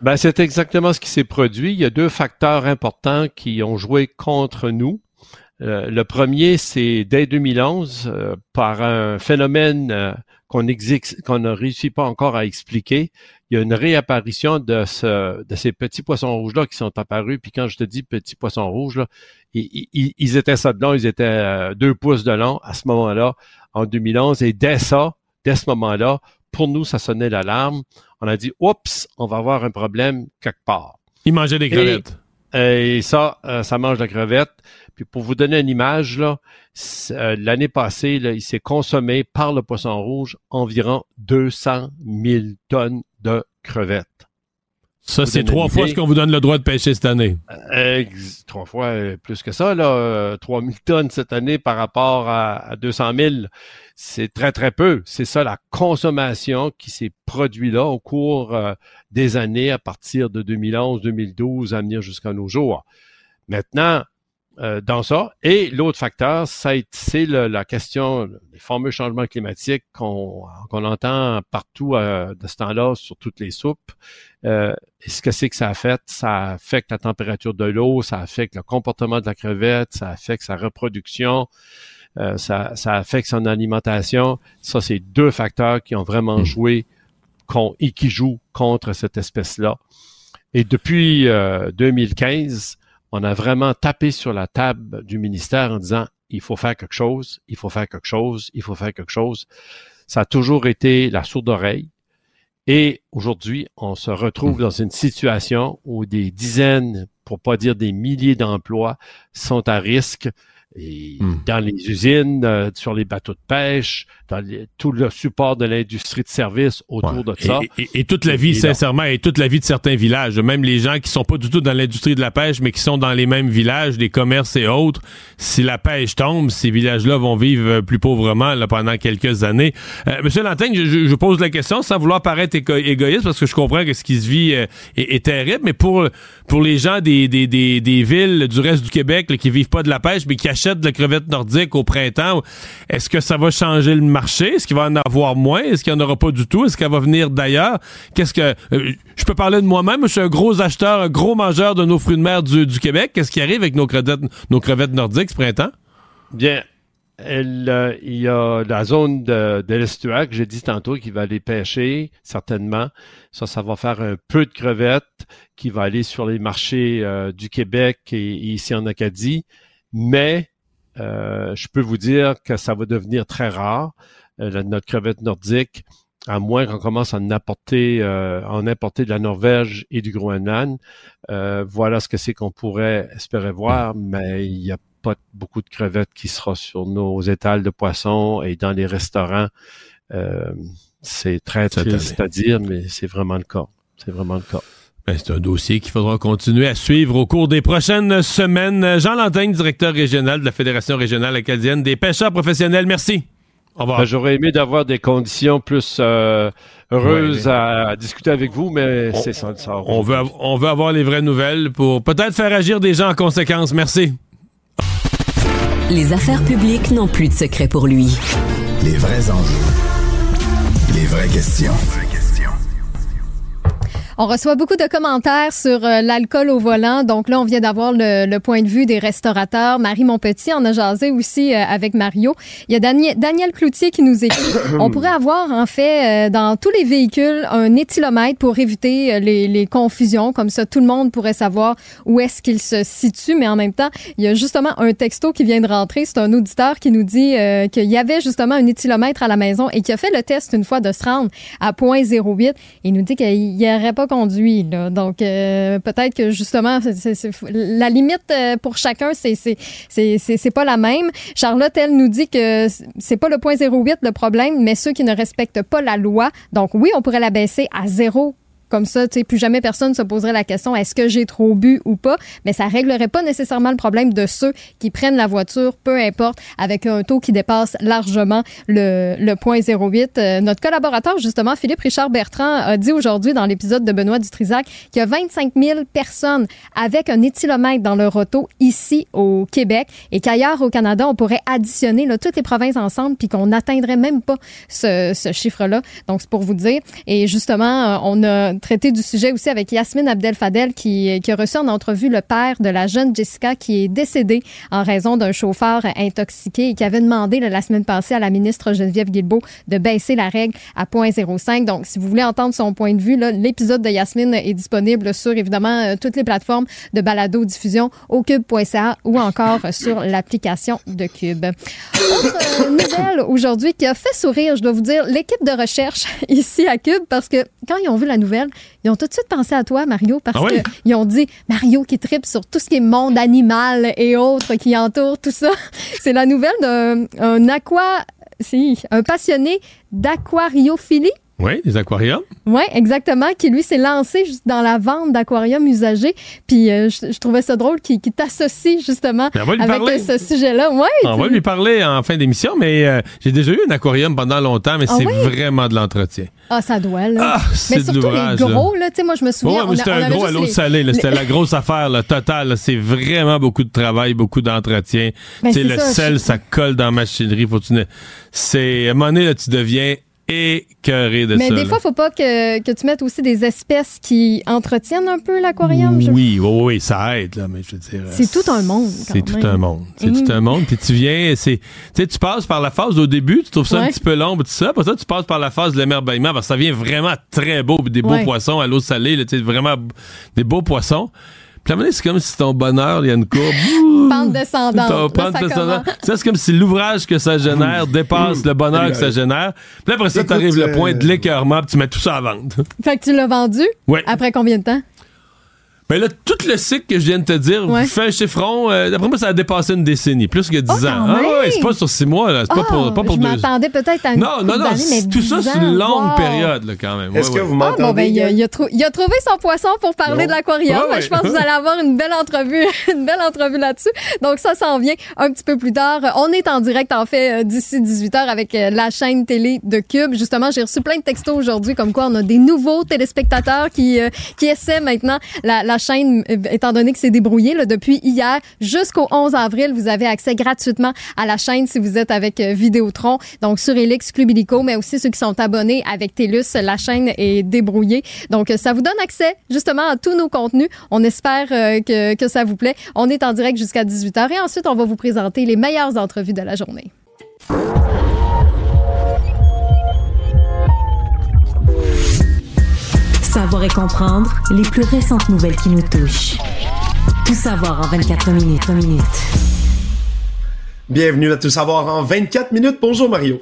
Ben, c'est exactement ce qui s'est produit. Il y a deux facteurs importants qui ont joué contre nous. Euh, le premier, c'est dès 2011, euh, par un phénomène euh, qu'on qu'on ne réussit pas encore à expliquer, il y a une réapparition de, ce, de ces petits poissons rouges-là qui sont apparus. Puis quand je te dis petits poissons rouges, là, ils, ils, étaient ça de long, ils étaient deux pouces de long à ce moment-là, en 2011. Et dès ça, dès ce moment-là, pour nous, ça sonnait l'alarme. On a dit, oups, on va avoir un problème quelque part. Ils mangeaient des crevettes. Et, ça, euh, ça mange de crevettes. Puis pour vous donner une image, là, euh, l'année passée, là, il s'est consommé par le poisson rouge environ 200 000 tonnes de crevettes. Ça, c'est trois fois ce qu'on vous donne le droit de pêcher cette année. Euh, trois fois euh, plus que ça, là. 3 000 tonnes cette année par rapport à, 200 000. C'est très, très peu. C'est ça la consommation qui s'est produite là au cours euh, des années à partir de 2011, 2012 à venir jusqu'à nos jours. Maintenant, euh, dans ça. Et l'autre facteur, c'est la question des fameux changements climatiques qu'on entend partout euh, de ce temps-là sur toutes les soupes. Euh, ce que c'est que ça affecte? Ça affecte la température de l'eau, ça affecte le comportement de la crevette, ça affecte sa reproduction, ça, ça affecte son alimentation. Ça, c'est deux facteurs qui ont vraiment mmh. joué et qui jouent contre cette espèce-là. Et depuis 2015, euh, on a vraiment tapé sur la table du ministère en disant il faut faire quelque chose, il faut faire quelque chose, il faut faire quelque chose. Ça a toujours été la sourde oreille. Et aujourd'hui, on se retrouve mmh. dans une situation où des dizaines, pour pas dire des milliers d'emplois sont à risque et hmm. dans les usines, euh, sur les bateaux de pêche, dans tout le support de l'industrie de services autour de ça. Et, toute la vie, sincèrement, et toute la vie de certains villages, même les gens qui sont pas du tout dans l'industrie de la pêche, mais qui sont dans les mêmes villages, des commerces et autres, si la pêche tombe, ces villages-là vont vivre euh, plus pauvrement là, pendant quelques années. Euh, Monsieur Lantaigne, je, je, pose la question sans vouloir paraître égoïste, parce que je comprends que ce qui se vit est, est, terrible, mais pour pour les gens des, des, des, des villes du reste du Québec là, qui vivent pas de la pêche, mais qui achètent de la crevette nordique au printemps, est-ce que ça va changer le marché? Est-ce qu'il va en avoir moins? Est-ce qu'il n'y en aura pas du tout? Est-ce qu'elle va venir d'ailleurs? Qu'est-ce que. Euh, je peux parler de moi-même. Je suis un gros acheteur, un gros mangeur de nos fruits de mer du, Québec. Qu'est-ce qui arrive avec nos crevettes, nos crevettes nordiques ce printemps? Bien, euh, il y a la zone de, de l'estuaire j'ai dit tantôt qui va aller pêcher, certainement. Ça, ça va faire un peu de crevettes qui va aller sur les marchés euh, du Québec et, ici en Acadie. Mais euh, je peux vous dire que ça va devenir très rare, notre crevette nordique, à moins qu'on commence à en apporter, en importer de la Norvège et du Groenland. voilà ce que c'est qu'on pourrait espérer voir, mais il y a pas beaucoup de crevettes qui sera sur nos étals de poissons et dans les restaurants. Euh, c'est très triste à dire, mais c'est vraiment le cas. C'est vraiment le cas. Ben, c'est un dossier qu'il faudra continuer à suivre au cours des prochaines semaines. Jean Lantaigne, directeur régional de la Fédération régionale acadienne des pêcheurs professionnels. Merci. Au revoir. Ben, j'aurais aimé d'avoir des conditions plus euh, heureuses à, discuter avec vous, mais c'est ça, ça. On veut, on veut avoir les vraies nouvelles pour peut-être faire agir des gens en conséquence. Merci. Les affaires publiques n'ont plus de secret pour lui. Les vrais enjeux. Les vraies questions. On reçoit beaucoup de commentaires sur euh, l'alcool au volant. Donc là, on vient d'avoir le, point de vue des restaurateurs. Marie Monpetit en a jasé aussi euh, avec Mario. Il y a Daniel, Daniel Cloutier qui nous écrit. on pourrait avoir en fait euh, dans tous les véhicules un éthylomètre pour éviter les, les, confusions. Comme ça, tout le monde pourrait savoir où est-ce qu'il se situe. Mais en même temps, il y a justement un texto qui vient de rentrer. C'est un auditeur qui nous dit qu'il y avait justement un éthylomètre à la maison et qui a fait le test une fois de se rendre à 0.08. Il nous dit qu'il n'y aurait pas conduit. Donc, euh, peut-être que justement, la limite euh, pour chacun, c'est c'est pas la même. Charlotte, elle nous dit que c'est pas le point 08 le problème, mais ceux qui ne respectent pas la loi. Donc, oui, on pourrait la baisser à zéro comme ça, tu sais, plus jamais personne se poserait la question est-ce que j'ai trop bu ou pas, mais ça réglerait pas nécessairement le problème de ceux qui prennent la voiture, peu importe, avec un taux qui dépasse largement le, le point 08. Euh, notre collaborateur, justement, Philippe Richard Bertrand, a dit aujourd'hui dans l'épisode de Benoît Dutrisac qu'il y a 25 000 personnes avec un éthylomètre dans leur auto ici au Québec et qu'ailleurs au Canada, on pourrait additionner là, toutes les provinces ensemble puis qu'on n'atteindrait même pas ce, ce chiffre-là. Donc, c'est pour vous dire. Et justement, on a traiter du sujet aussi avec Yasmine Abdel-Fadel qui, qui a reçu en entrevue le père de la jeune Jessica qui est décédée en raison d'un chauffeur intoxiqué et qui avait demandé la semaine passée à la ministre Geneviève Guilbeault de baisser la règle à 0.05. Donc, si vous voulez entendre son point de vue, l'épisode de Yasmine est disponible sur évidemment euh, toutes les plateformes de balado-diffusion au cube.ca ou encore sur l'application de Cube. Autre euh, nouvelle aujourd'hui qui a fait sourire, je dois vous dire, l'équipe de recherche ici à Cube parce que quand ils ont vu la nouvelle, ils ont tout de suite pensé à toi, Mario, parce ah qu'ils ont dit Mario qui tripe sur tout ce qui est monde animal et autres qui entourent tout ça. C'est la nouvelle d'un aqua, si, un passionné d'aquariophilie. Oui, des aquariums. Oui, exactement, qui lui s'est lancé juste dans la vente d'aquariums usagés. Puis euh, je, trouvais ça drôle qu'il t'associe justement avec ce sujet-là. Ouais, on va lui parler en fin d'émission, mais euh, j'ai déjà eu un aquarium pendant longtemps, mais ah c'est vraiment de l'entretien. Ah, ça doit, là. Ah, mais surtout les gros, là. Tu sais, moi, je me souviens. Ouais, c'était un gros à l'eau salée, C'était la grosse affaire, là, totale. C'est vraiment beaucoup de travail, beaucoup d'entretien. Ben, tu sais, le sel, ça colle dans la machinerie. Faut tu... C'est, à un moment donné, là, tu deviens écœuré de Mais ça. des là. fois, faut pas que, que tu mettes aussi des espèces qui entretiennent un peu l'aquarium. Oui, oui, oui, ça aide, là, mais je veux dire. C'est tout un monde. C'est tout un monde. C'est Mm. tout un monde. Puis tu viens, c'est, tu sais, tu passes par la phase au début, tu trouves ça un petit peu long, tout ça. Après ça, tu passes par la phase de l'émerveillement parce que ça vient vraiment très beau, des beaux Ouais. poissons à l'eau salée, là, tu sais, vraiment des beaux poissons. Puis à un moment donné, c'est comme si ton bonheur, il y a une courbe. Pente descendante. Là, pente ça descendante. Ça, c'est comme si l'ouvrage que ça génère dépasse le bonheur que ça génère. Puis là, après ça, t'arrives le euh, point de l'écœurement, puis tu mets tout ça à vendre. Fait que tu l'as vendu Ouais. après combien de temps? Ben là, tout le cycle que je viens de te dire, Ouais. je fais un chiffron, euh, d'après moi, ça a dépassé une décennie, plus que 10 Oh, ans. Ah ouais, c'est pas sur 6 mois, là. C'est pas Ah, pour, pas pour je deux m'attendais peut-être à une Non, non, non, mais tout ça, 10 c'est une longue wow. période, là, quand même. Est-ce Ouais, que ouais. vous Ah, m'entendez? bon, ben, il, a, gang? il a trou- il a trouvé son poisson pour parler Non. de l'aquarium. Ouais, ouais. Je pense que vous allez avoir une belle entrevue, une belle entrevue là-dessus. Donc, ça s'en vient un petit peu plus tard. On est en direct, en fait, euh, d'ici 18h avec euh, la chaîne télé de Cube. Justement, j'ai reçu plein de textos aujourd'hui, comme quoi on a des nouveaux téléspectateurs qui, euh, qui essaient maintenant la, la chaîne, euh, étant donné que c'est débrouillé depuis hier jusqu'au 11 avril. Vous avez accès gratuitement à la chaîne si vous êtes avec euh, Vidéotron. Donc, sur Elix, Club Illico, mais aussi ceux qui sont abonnés avec TELUS, la chaîne est débrouillée. Donc, euh, ça vous donne accès justement à tous nos contenus. On espère que, que ça vous plaît. On est en direct jusqu'à 18h et ensuite, on va vous présenter les meilleures entrevues de la journée. Savoir et comprendre les plus récentes nouvelles qui nous touchent. Tout savoir en 24 minutes. minutes. Bienvenue à Tout savoir en 24 minutes. Bonjour Mario.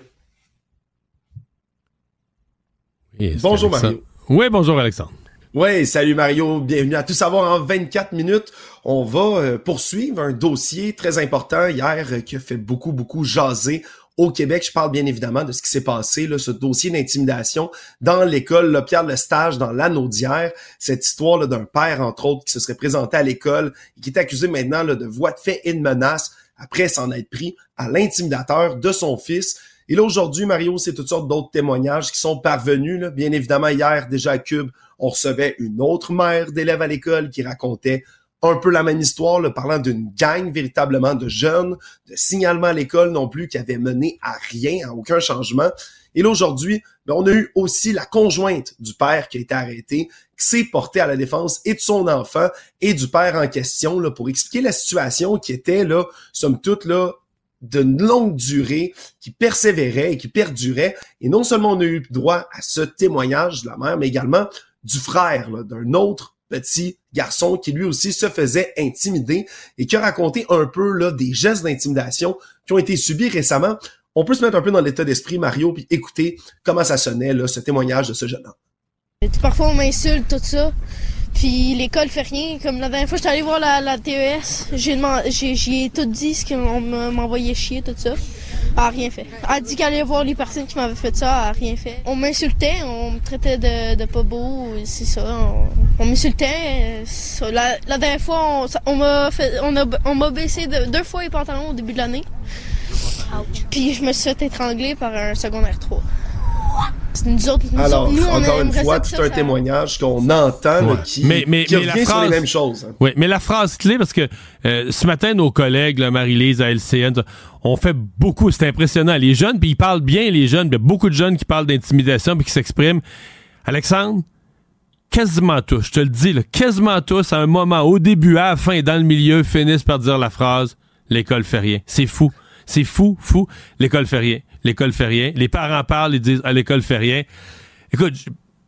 Oui, Bonjour, Alexandre. Mario. Oui, bonjour Alexandre. Oui, salut Mario. Bienvenue à Tout savoir en 24 minutes. On va euh, poursuivre un dossier très important hier euh, qui a fait beaucoup, beaucoup jaser au Québec. Je parle bien évidemment de ce qui s'est passé, là, ce dossier d'intimidation dans l'école là, Pierre Lestage dans l'anneau d'hier. Cette histoire là, d'un père, entre autres, qui se serait présenté à l'école et qui est accusé maintenant là, de voie de fait et de menace après s'en être pris à l'intimidateur de son fils. Et là, aujourd'hui, Mario, c'est toutes sortes d'autres témoignages qui sont parvenus. Là. Bien évidemment, hier, déjà à Cube, on recevait une autre mère d'élèves à l'école qui racontait un peu la même histoire, là, parlant d'une gang véritablement de jeunes, de signalement à l'école non plus qui avait mené à rien, à aucun changement. Et là, aujourd'hui, ben, on a eu aussi la conjointe du père qui a été arrêté, qui s'est portée à la défense et de son enfant et du père en question là, pour expliquer la situation qui était, là, somme toute, là, d'une longue durée, qui persévérait et qui perdurait. Et non seulement on a eu droit à ce témoignage de la mère, mais également du frère d'un autre petit garçon qui lui aussi se faisait intimider et qui a raconté un peu là, des gestes d'intimidation qui ont été subis récemment. On peut se mettre un peu dans l'état d'esprit, Mario, puis écouter comment ça sonnait, là, ce témoignage de ce jeune homme. Parfois, on m'insulte, tout ça. Puis l'école fait rien. Comme la dernière fois, j'étais allé voir la, TES. J'ai demandé, j'ai, j'y ai tout dit ce qu'on m'envoyait chier, tout ça. Elle a rien fait. Elle a dit qu'elle allait voir les personnes qui m'avaient fait ça, elle a rien fait. On m'insultait, on me traitait de, de pas beau, c'est ça. On, on m'insultait. La, la dernière fois, on, m'a on a, on m'a baissé de- deux fois les pantalons au début de l'année. Puis je me suis fait étrangler par un secondaire 3. C'est nous autres, nous Alors, nous, on encore une fois, tout ça, un ça- témoignage qu'on entend là, qui, Mais- mais- qui mais la revient sur les phrase- mêmes choses. hein. Oui, mais la phrase clé, parce que euh, ce matin, nos collègues, là, Marie-Lise à LCN, ont fait beaucoup, c'est impressionnant. Les jeunes, puis ils parlent bien, les jeunes, il y a beaucoup de jeunes qui parlent d'intimidation puis qui s'expriment. Alexandre, quasiment tous, je te le dis, là, quasiment tous, à un moment, au début, à la fin, dans le milieu, finissent par dire la phrase « l'école fait rien ». C'est fou. C'est fou, fou. L'école fait rien. L'école fait rien. Les parents parlent, ils disent « à l'école fait rien ». Écoute,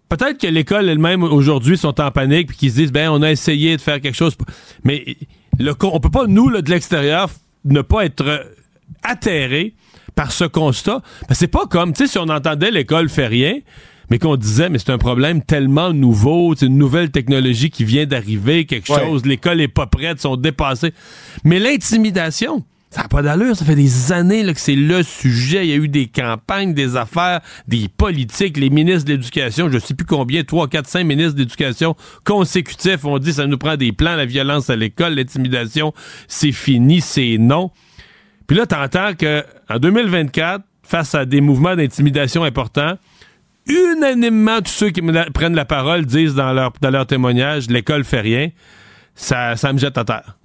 peut-être que l'école elle-même aujourd'hui sont en panique puis qu'ils se disent ben on a essayé de faire quelque chose mais le on peut pas nous là, de l'extérieur ne pas être euh, atterré par ce constat. Ben, c'est pas comme tu sais si on entendait l'école fait rien mais qu'on disait mais c'est un problème tellement nouveau, c'est une nouvelle technologie qui vient d'arriver, quelque Ouais. chose, l'école est pas prête, sont dépassés. Mais l'intimidation ça n'a pas d'allure. Ça fait des années là, que c'est le sujet. Il y a eu des campagnes, des affaires, des politiques, les ministres de l'Éducation, je ne sais plus combien, 3, 4, 5 ministres d'éducation consécutifs ont dit ça nous prend des plans, la violence à l'école, l'intimidation, c'est fini, c'est non. Puis là, tu entends qu'en 2024, face à des mouvements d'intimidation importants, unanimement, tous ceux qui prennent la parole disent dans leur, dans leur témoignage l'école fait rien. Ça, ça me jette à terre.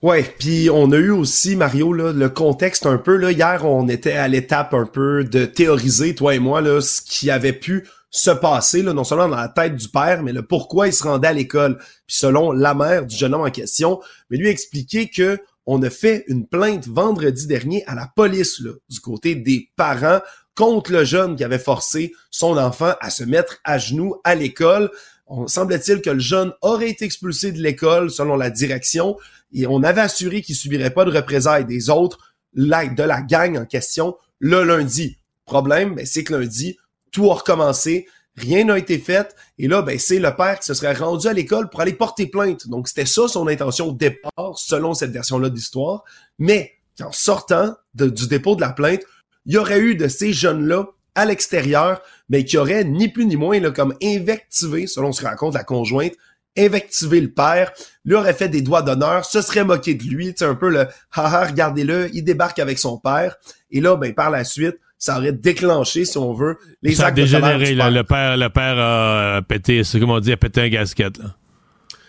Ouais, puis on a eu aussi Mario là, le contexte un peu là hier on était à l'étape un peu de théoriser toi et moi là ce qui avait pu se passer là non seulement dans la tête du père mais le pourquoi il se rendait à l'école. Puis selon la mère du jeune homme en question, mais lui expliquer que on a fait une plainte vendredi dernier à la police du côté des parents contre le jeune qui avait forcé son enfant à se mettre à genoux à l'école. On semblait-il que le jeune aurait été expulsé de l'école selon la direction et on avait assuré qu'il subirait pas de représailles des autres de la gang en question le lundi. Problème, ben, c'est que lundi, tout a recommencé, rien n'a été fait, et là, ben, c'est le père qui se serait rendu à l'école pour aller porter plainte. Donc, c'était ça son intention au départ, selon cette version-là d'histoire. Mais, en sortant du dépôt de la plainte, il y aurait eu de ces jeunes-là à l'extérieur, mais qui auraient ni plus ni moins là, comme invectivé, selon ce que raconte la conjointe, invectivé le père, lui aurait fait des doigts d'honneur, se serait moqué de lui, tu un peu le haha, regardez-le, il débarque avec son père. Et là, ben, par la suite, ça aurait déclenché, si on veut, les ça actes dégénéré, de là, le père, le père a pété, c'est comme on dit, a pété un gasket, là.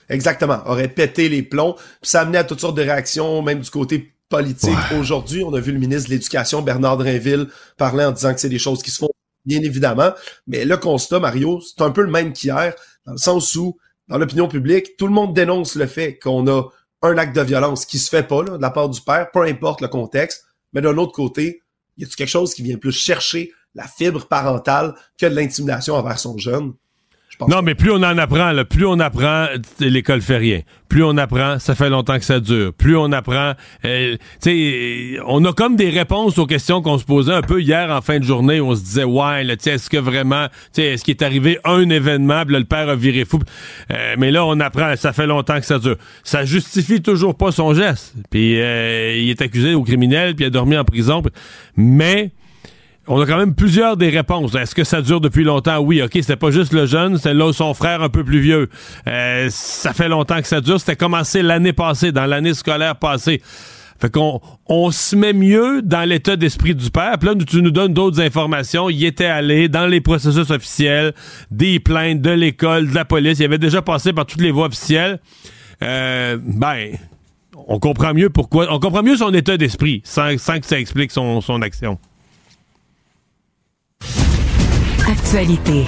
Exactement, aurait pété les plombs, puis ça amenait à toutes sortes de réactions, même du côté politique. Aujourd'hui, on a vu le ministre de l'Éducation, Bernard Drinville, parler en disant que c'est des choses qui se font, bien évidemment. Mais le constat, Mario, c'est un peu le même qu'hier, dans le sens où dans l'opinion publique, tout le monde dénonce le fait qu'on a un acte de violence qui se fait pas là, de la part du père, peu importe le contexte. Mais d'un autre côté, y a quelque chose qui vient plus chercher la fibre parentale que de l'intimidation envers son jeune? Non, mais plus on en apprend, plus on apprend, l'école fait rien. Plus on apprend, ça fait longtemps que ça dure. Plus on apprend, euh, tu sais, on a comme des réponses aux questions qu'on se posait un peu hier en fin de journée où on se disait, ouais, là, est-ce que vraiment, tu est-ce qu'il est arrivé un événement, là, le père a viré fou. Euh, mais là, on apprend, ça fait longtemps que ça dure. Ça justifie toujours pas son geste. Puis euh, il est accusé au criminel, puis il a dormi en prison. Mais on a quand même plusieurs des réponses. Est-ce que ça dure depuis longtemps? Oui, OK, c'était pas juste le jeune, c'est là son frère un peu plus vieux. Euh, ça fait longtemps que ça dure. C'était commencé l'année passée, dans l'année scolaire passée. Fait qu'on on se met mieux dans l'état d'esprit du père. Puis là, tu nous donnes d'autres informations. Il était allé dans les processus officiels, des plaintes de l'école, de la police. Il avait déjà passé par toutes les voies officielles. Euh, ben, on comprend mieux pourquoi. On comprend mieux son état d'esprit sans, sans que ça explique son, son action. Actualité.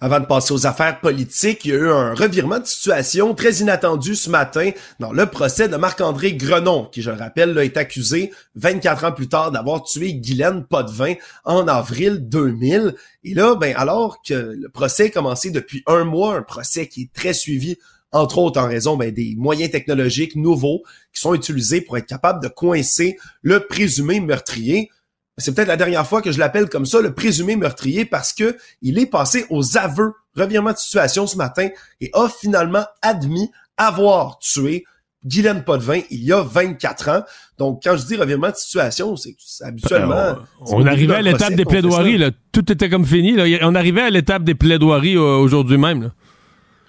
Avant de passer aux affaires politiques, il y a eu un revirement de situation très inattendu ce matin dans le procès de Marc-André Grenon, qui, je le rappelle, est accusé 24 ans plus tard d'avoir tué Guylaine Potvin en avril 2000. Et là, ben, alors que le procès a commencé depuis un mois, un procès qui est très suivi entre autres en raison ben, des moyens technologiques nouveaux qui sont utilisés pour être capable de coincer le présumé meurtrier c'est peut-être la dernière fois que je l'appelle comme ça, le présumé meurtrier, parce que il est passé aux aveux, revirement de situation ce matin, et a finalement admis avoir tué Guylaine Potvin il y a 24 ans. Donc, quand je dis revirement de situation, c'est habituellement... Ben, on, arrivait à l'étape des plaidoiries, là. Tout était comme fini. Là. On arrivait à l'étape des plaidoiries euh, aujourd'hui même. Là.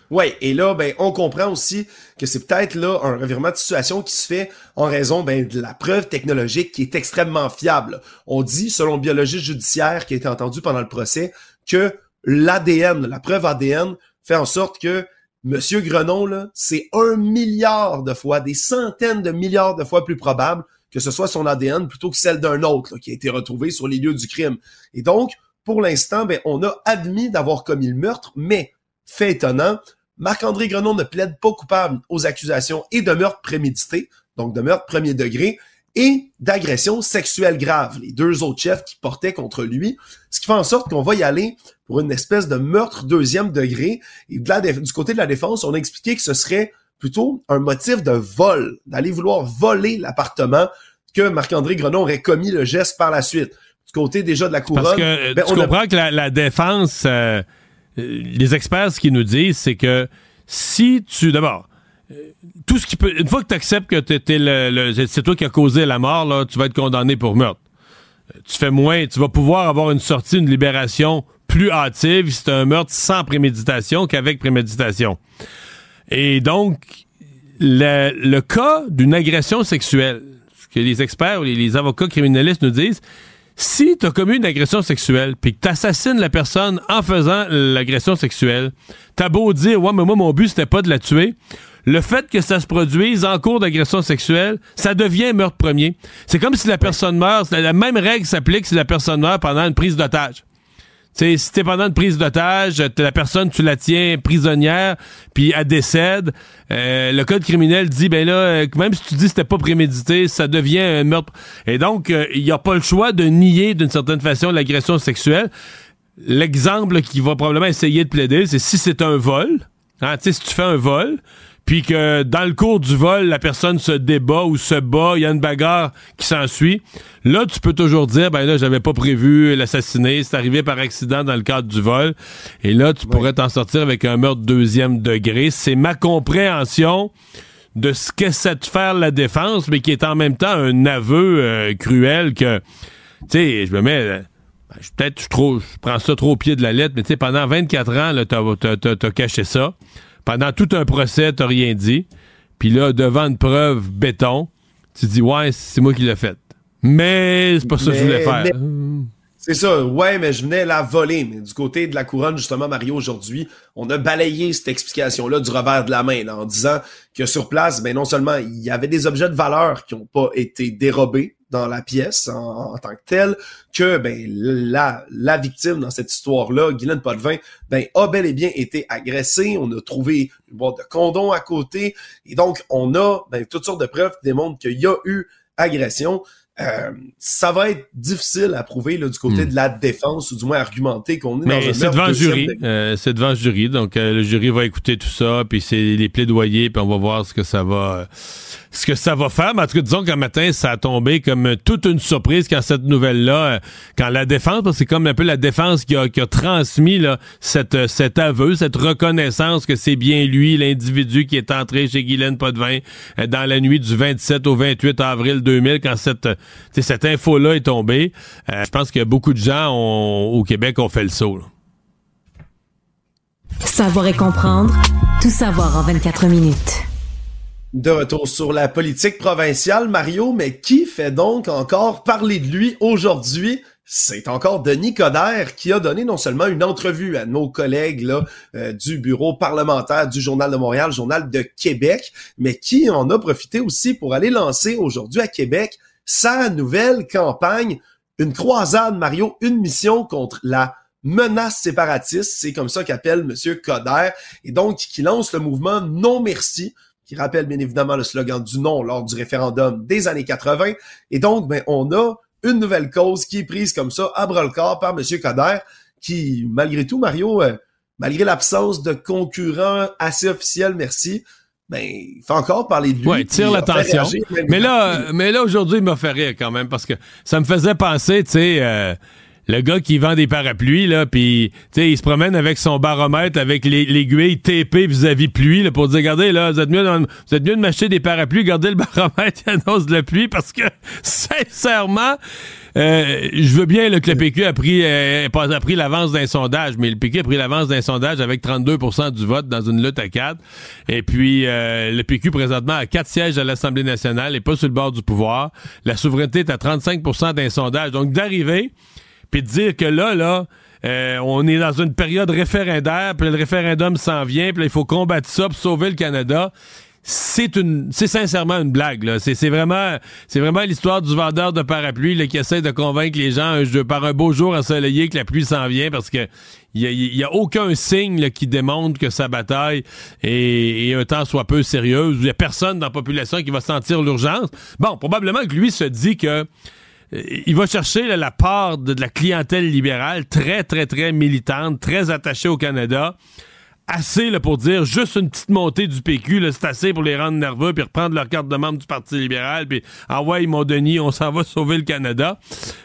Ouais, et là, ben, on comprend aussi que c'est peut-être là un revirement de situation qui se fait en raison ben, de la preuve technologique qui est extrêmement fiable. On dit, selon le biologiste judiciaire qui a été entendu pendant le procès, que l'ADN, la preuve ADN, fait en sorte que Monsieur Grenon, là, c'est un milliard de fois, des centaines de milliards de fois plus probable que ce soit son ADN plutôt que celle d'un autre qui a été retrouvé sur les lieux du crime. Et donc, pour l'instant, ben, on a admis d'avoir commis le meurtre, mais fait étonnant, Marc-André Grenon ne plaide pas coupable aux accusations et de meurtre prémédité, donc de meurtre premier degré, et d'agression sexuelle grave, les deux autres chefs qui portaient contre lui, ce qui fait en sorte qu'on va y aller pour une espèce de meurtre deuxième degré. Et du côté de la défense, on a expliqué que ce serait plutôt un motif de vol, d'aller vouloir voler l'appartement que Marc-André Grenon aurait commis le geste par la suite. Du côté déjà de la couronne... Parce que ben, tu comprends que la, défense... Euh, euh, les experts, ce qu'ils nous disent, c'est que si tu. D'abord, euh, tout ce qui peut. Une fois que tu acceptes que c'est toi qui as causé la mort, là, tu vas être condamné pour meurtre. Euh, tu fais moins. Tu vas pouvoir avoir une sortie, une libération plus hâtive si c'est un meurtre sans préméditation qu'avec préméditation. Et donc, le, cas d'une agression sexuelle, ce que les experts ou les avocats criminalistes nous disent, si tu as commis une agression sexuelle, puis que tu assassines la personne en faisant l'agression sexuelle, t'as beau dire, ouais, mais moi, mon but, c'était pas de la tuer. le fait que ça se produise en cours d'agression sexuelle, ça devient meurtre premier. C'est comme si la personne meurt, la même règle s'applique si la personne meurt pendant une prise d'otage. Sais, si t'es pendant une prise d'otage, la personne, tu la tiens prisonnière, puis elle décède, euh, le code criminel dit, ben là, euh, même si tu dis que c'était pas prémédité, ça devient un meurtre. Et donc, euh, il n'y a pas le choix de nier d'une certaine façon l'agression sexuelle. L'exemple qui va probablement essayer de plaider, c'est si c'est un vol, hein, si tu fais un vol, puis que dans le cours du vol, la personne se débat ou se bat, il y a une bagarre qui s'ensuit. Là, tu peux toujours dire, ben là, j'avais pas prévu l'assassiner, c'est arrivé par accident dans le cadre du vol. Et là, tu pourrais t'en sortir avec un meurtre deuxième degré. C'est ma compréhension de ce que c'est de faire la défense, mais qui est en même temps un aveu euh, cruel que, tu sais, je me mets ben, peut-être je, je prends ça trop au pied de la lettre, mais tu sais, pendant 24 ans, t'as as, caché ça. Pendant tout un procès, t'as rien dit. Puis là, devant une preuve béton, tu dis, ouais, c'est moi qui l'ai fait. Mais c'est pas ça que je voulais faire. C'est ça, ouais, mais je venais la voler. Mais du côté de la couronne, justement, Mario, aujourd'hui, on a balayé cette explication-là du revers de la main, en disant que sur place, ben non seulement il y avait des objets de valeur qui n'ont pas été dérobés dans la pièce en, tant que telle, que ben la, la victime dans cette histoire-là, Guylaine Potvin, ben a bel et bien été agressée. On a trouvé une boîte de condom à côté. Et donc, on a ben, toutes sortes de preuves qui démontrent qu'il y a eu agression. Euh, ça va être difficile à prouver là, du côté hmm. de la défense ou du moins argumenter qu'on est Mais dans un c'est devant le jury. Euh, c'est devant le jury. Donc euh, le jury va écouter tout ça, puis c'est les plaidoyers, puis on va voir ce que ça va ce que ça va faire. Mais en tout cas, disons qu'un matin, ça a tombé comme toute une surprise quand cette nouvelle-là, euh, quand la défense, parce que c'est comme un peu la défense qui a, qui a transmis là, cette, cet aveu, cette reconnaissance que c'est bien lui, l'individu qui est entré chez Guylaine Potvin dans la nuit du 27 au 28 avril 2000, quand cette, cette info-là est tombée. je pense que beaucoup de gens au Québec ont fait le saut. Savoir et comprendre, tout savoir en 24 minutes. De retour sur la politique provinciale, Mario, mais qui fait donc encore parler de lui aujourd'hui? C'est encore Denis Coderre qui a donné non seulement une entrevue à nos collègues là, euh, du bureau parlementaire du Journal de Montréal, Journal de Québec, mais qui en a profité aussi pour aller lancer aujourd'hui à Québec sa nouvelle campagne, une croisade, Mario, une mission contre la menace séparatiste, c'est comme ça qu'appelle Monsieur Coderre, et donc qui lance le mouvement Non Merci, qui rappelle bien évidemment le slogan du non lors du référendum des années 80. Et donc, ben, on a une nouvelle cause qui est prise comme ça à bras-le-corps par M. Coder, qui, malgré tout, Mario, euh, malgré l'absence de concurrents assez officiels, merci, ben, il fait encore parler de lui. Ouais, tire l'attention. Mais là, mais là, aujourd'hui, il m'a fait rire quand même parce que ça me faisait penser, tu sais, euh, le gars qui vend des parapluies, là, puis il se promène avec son baromètre, avec l'aiguille TP vis-à-vis pluie, là, pour dire, regardez, là, vous êtes mieux, vous êtes mieux de m'acheter des parapluies, gardez le baromètre qui annonce de la pluie, parce que, sincèrement, euh, je veux bien que le PQ a pris, euh, a pris l'avance d'un sondage, mais le PQ a pris l'avance d'un sondage avec 32% du vote dans une lutte à quatre. Et puis, euh, le PQ, présentement, a quatre sièges à l'Assemblée nationale et pas sur le bord du pouvoir. La souveraineté est à 35% d'un sondage. Donc, d'arriver puis de dire que là, là, euh, on est dans une période référendaire, puis le référendum s'en vient, puis il faut combattre ça pour sauver le Canada. C'est une, c'est sincèrement une blague. C'est, vraiment, c'est vraiment l'histoire du vendeur de parapluie là, qui essaie de convaincre les gens par un beau jour ensoleillé que la pluie s'en vient parce que il y a, aucun signe qui démontre que sa bataille est, un temps soit peu sérieuse. Il y a personne dans la population qui va sentir l'urgence. Bon, probablement que lui se dit que il va chercher la part de, la clientèle libérale très, très, très militante, très attachée au Canada. Assez là, pour dire juste une petite montée du PQ, c'est assez pour les rendre nerveux, puis reprendre leur carte de membre du Parti libéral, puis ah ouais, mon Denis, on s'en va sauver le Canada.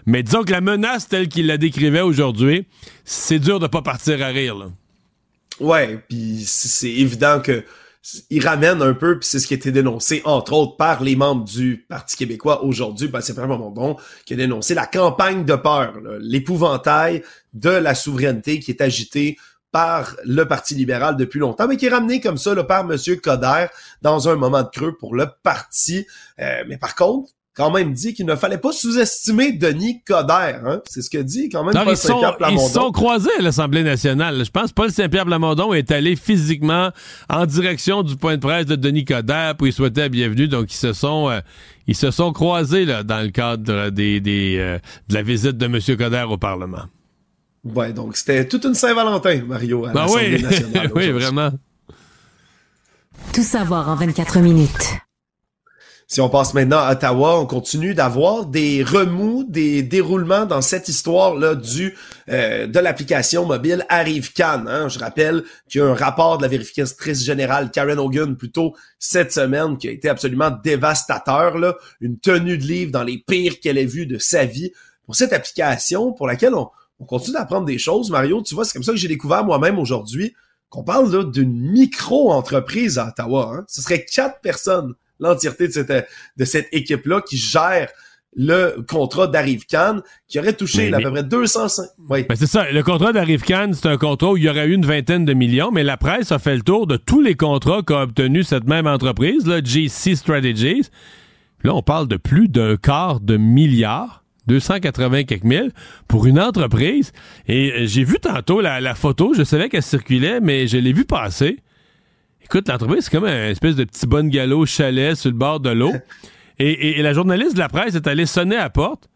Mais disons que la menace telle qu'il la décrivait aujourd'hui, c'est dur de pas partir à rire. Là. Ouais, puis c'est évident que il ramène un peu, puis c'est ce qui a été dénoncé, entre autres, par les membres du Parti québécois aujourd'hui, ben, c'est vraiment bon, qui a dénoncé la campagne de peur, l'épouvantail de la souveraineté qui est agité par le Parti libéral depuis longtemps, mais qui est ramené comme ça là, par M. Coder dans un moment de creux pour le parti. Euh, mais par contre, quand même dit qu'il ne fallait pas sous-estimer Denis Coderre. Hein? C'est ce que dit quand même Paul Paul ils, sont, Saint-Pierre ils sont croisés à l'Assemblée nationale. Je pense que Paul Saint-Pierre Plamondon est allé physiquement en direction du point de presse de Denis Coderre pour y souhaiter la bienvenue. Donc, ils se sont, euh, ils se sont croisés là, dans le cadre des, des, euh, de la visite de M. Coderre au Parlement. Ouais, donc c'était toute une Saint-Valentin, Mario, à Ben l'Assemblée oui, nationale. oui, vraiment. Tout savoir en 24 minutes. Si on passe maintenant à Ottawa, on continue d'avoir des remous, des déroulements dans cette histoire-là du euh, de l'application mobile Arrive Cannes. Hein. Je rappelle qu'il y a un rapport de la vérificatrice générale Karen Hogan plus tôt cette semaine qui a été absolument dévastateur. Là. Une tenue de livre dans les pires qu'elle ait vues de sa vie pour cette application pour laquelle on, on continue d'apprendre des choses. Mario, tu vois, c'est comme ça que j'ai découvert moi-même aujourd'hui qu'on parle là d'une micro-entreprise à Ottawa. Hein. Ce serait quatre personnes l'entièreté de cette, de cette équipe-là qui gère le contrat d'Arrive Cannes, qui aurait touché Mais- là, à peu près 205. Oui. Ben c'est ça. Le contrat d'Arrive Cannes, c'est un contrat où il y aurait eu une vingtaine de millions, mais la presse a fait le tour de tous les contrats qu'a obtenu cette même entreprise, là, GC Strategies. Là, on parle de plus d'un quart de milliard, 280 quelques mille, pour une entreprise. Et euh, j'ai vu tantôt la, la photo, je savais qu'elle circulait, mais je l'ai vu passer. Écoute, l'entreprise, c'est comme un espèce de petit bon galop chalet sur le bord de l'eau. Et, et- et la journaliste de la presse est allée sonner à la porte.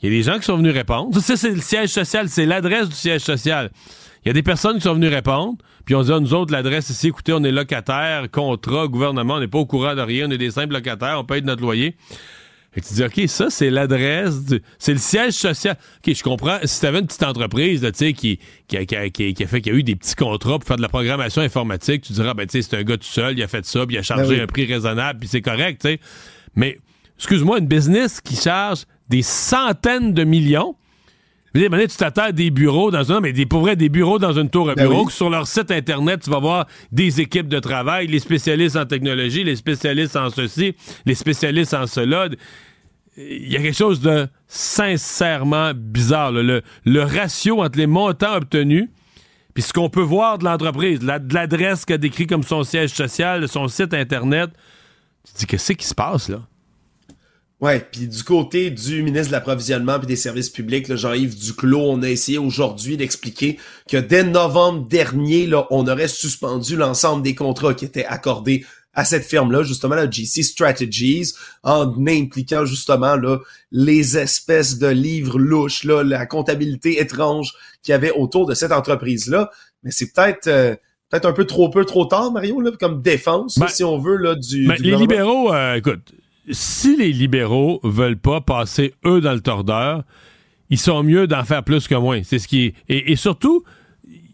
Il y a des gens qui sont venus répondre. Ça, c'est le siège social, c'est l'adresse du siège social. Il y a des personnes qui sont venues répondre, puis on dit, ah, nous autres, l'adresse ici, écoutez, on est locataire, contrat, gouvernement, on n'est pas au courant de rien, on est des simples locataires, on paye de notre loyer. Et tu dis, OK, ça, c'est l'adresse, du- c'est le siège social. OK, je comprends. Si tu avais une petite entreprise, là, qui, qui, a, qui, a, qui fait, a eu des petits contrats pour faire de la programmation informatique, tu diras, ben, tu sais, c'est un gars tout seul, il a fait ça, puis il a chargé Ben oui. un prix raisonnable, puis c'est correct, tu sais. Mais, excuse-moi, une business qui charge des centaines de millions, dire, maintenant, tu t'attends à des bureaux dans un, mais des, pour vrai, des bureaux dans une tour à Ben bureau, oui. que sur leur site Internet, tu vas voir des équipes de travail, les spécialistes en technologie, les spécialistes en ceci, les spécialistes en cela. Il y a quelque chose de sincèrement bizarre. Le, ratio entre les montants obtenus puis ce qu'on peut voir de l'entreprise, de l'adresse qu'a décrit comme son siège social, de son site Internet, tu te dis, qu'est-ce qui se passe, là? Ouais, puis du côté du ministre de l'Approvisionnement et des Services publics, là, Jean-Yves Duclos, on a essayé aujourd'hui d'expliquer que dès novembre dernier, on aurait suspendu l'ensemble des contrats qui étaient accordés à cette firme-là, justement la GC Strategies, en impliquant justement là, les espèces de livres louches, là, la comptabilité étrange qu'il y avait autour de cette entreprise-là. Mais c'est peut-être euh, peut-être un peu trop peu, trop tard, Mario, là, comme défense, Ben, si on veut, là, du, Ben, du les libéraux, euh, écoute, si les libéraux veulent pas passer eux dans le tordeur, ils sont mieux d'en faire plus que moins. C'est ce qui est. Et, et surtout,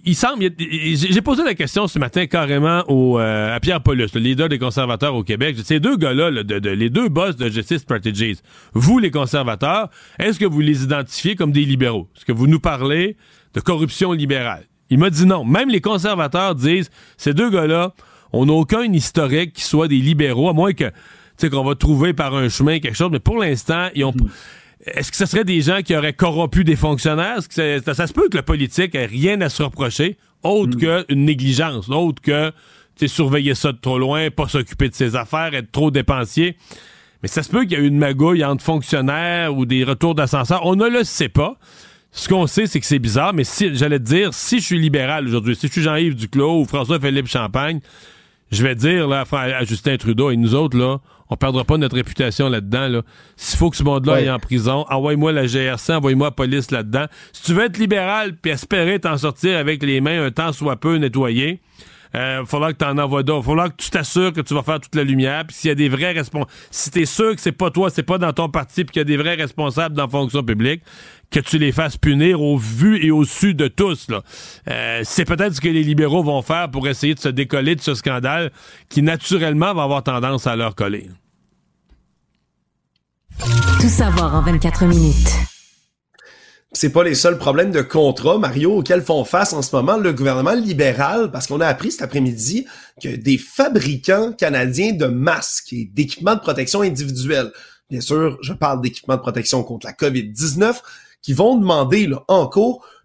il semble. J'ai posé la question ce matin carrément au, euh, à Pierre Paulus, le leader des conservateurs au Québec. Ces deux gars-là, là, de, de- les deux boss de Justice Strategies, vous les conservateurs, est-ce que vous les identifiez comme des libéraux? Est-ce que vous nous parlez de corruption libérale? Il m'a dit non. Même les conservateurs disent ces deux gars-là, on n'a aucun historique qui soit des libéraux, à moins que qu'on va trouver par un chemin quelque chose. Mais pour l'instant, ils ont. Est-ce que ce serait des gens qui auraient corrompu des fonctionnaires? Est-ce que ça, ça- ça se peut que le politique ait rien à se reprocher, autre qu'une négligence, autre que tu sais, surveiller ça de trop loin, pas s'occuper de ses affaires, être trop dépensier? Mais ça se peut qu'il y ait eu une magouille entre fonctionnaires ou des retours d'ascenseur. On ne le sait pas. Ce qu'on sait, c'est que c'est bizarre, mais si j'allais te dire, si je suis libéral aujourd'hui, si je suis Jean-Yves Duclos ou François-Philippe Champagne, je vais dire là, à à Justin Trudeau et nous autres, là, on perdra pas notre réputation là-dedans. Là. S'il faut que ce monde-là Ouais. aille en prison, envoie-moi la GRC, envoie-moi la police là-dedans. Si tu veux être libéral puis espérer t'en sortir avec les mains un temps soit peu nettoyées, euh, faudra que tu en envoies d'autres. Faudra que tu t'assures que tu vas faire toute la lumière. Puis s'il y a des vrais responsables, si t'es sûr que c'est pas toi, c'est pas dans ton parti, puis qu'il y a des vrais responsables dans la fonction publique, que tu les fasses punir au vu et au su de tous. Là. Euh, c'est peut-être ce que les libéraux vont faire pour essayer de se décoller de ce scandale qui naturellement va avoir tendance à leur coller. Tout savoir en 24 minutes. c'est pas les seuls problèmes de contrat, Mario, auxquels font face en ce moment le gouvernement libéral, parce qu'on a appris cet après-midi que des fabricants canadiens de masques et d'équipements de protection individuelle, bien sûr, je parle d'équipements de protection contre la COVID-19, qui vont demander là, en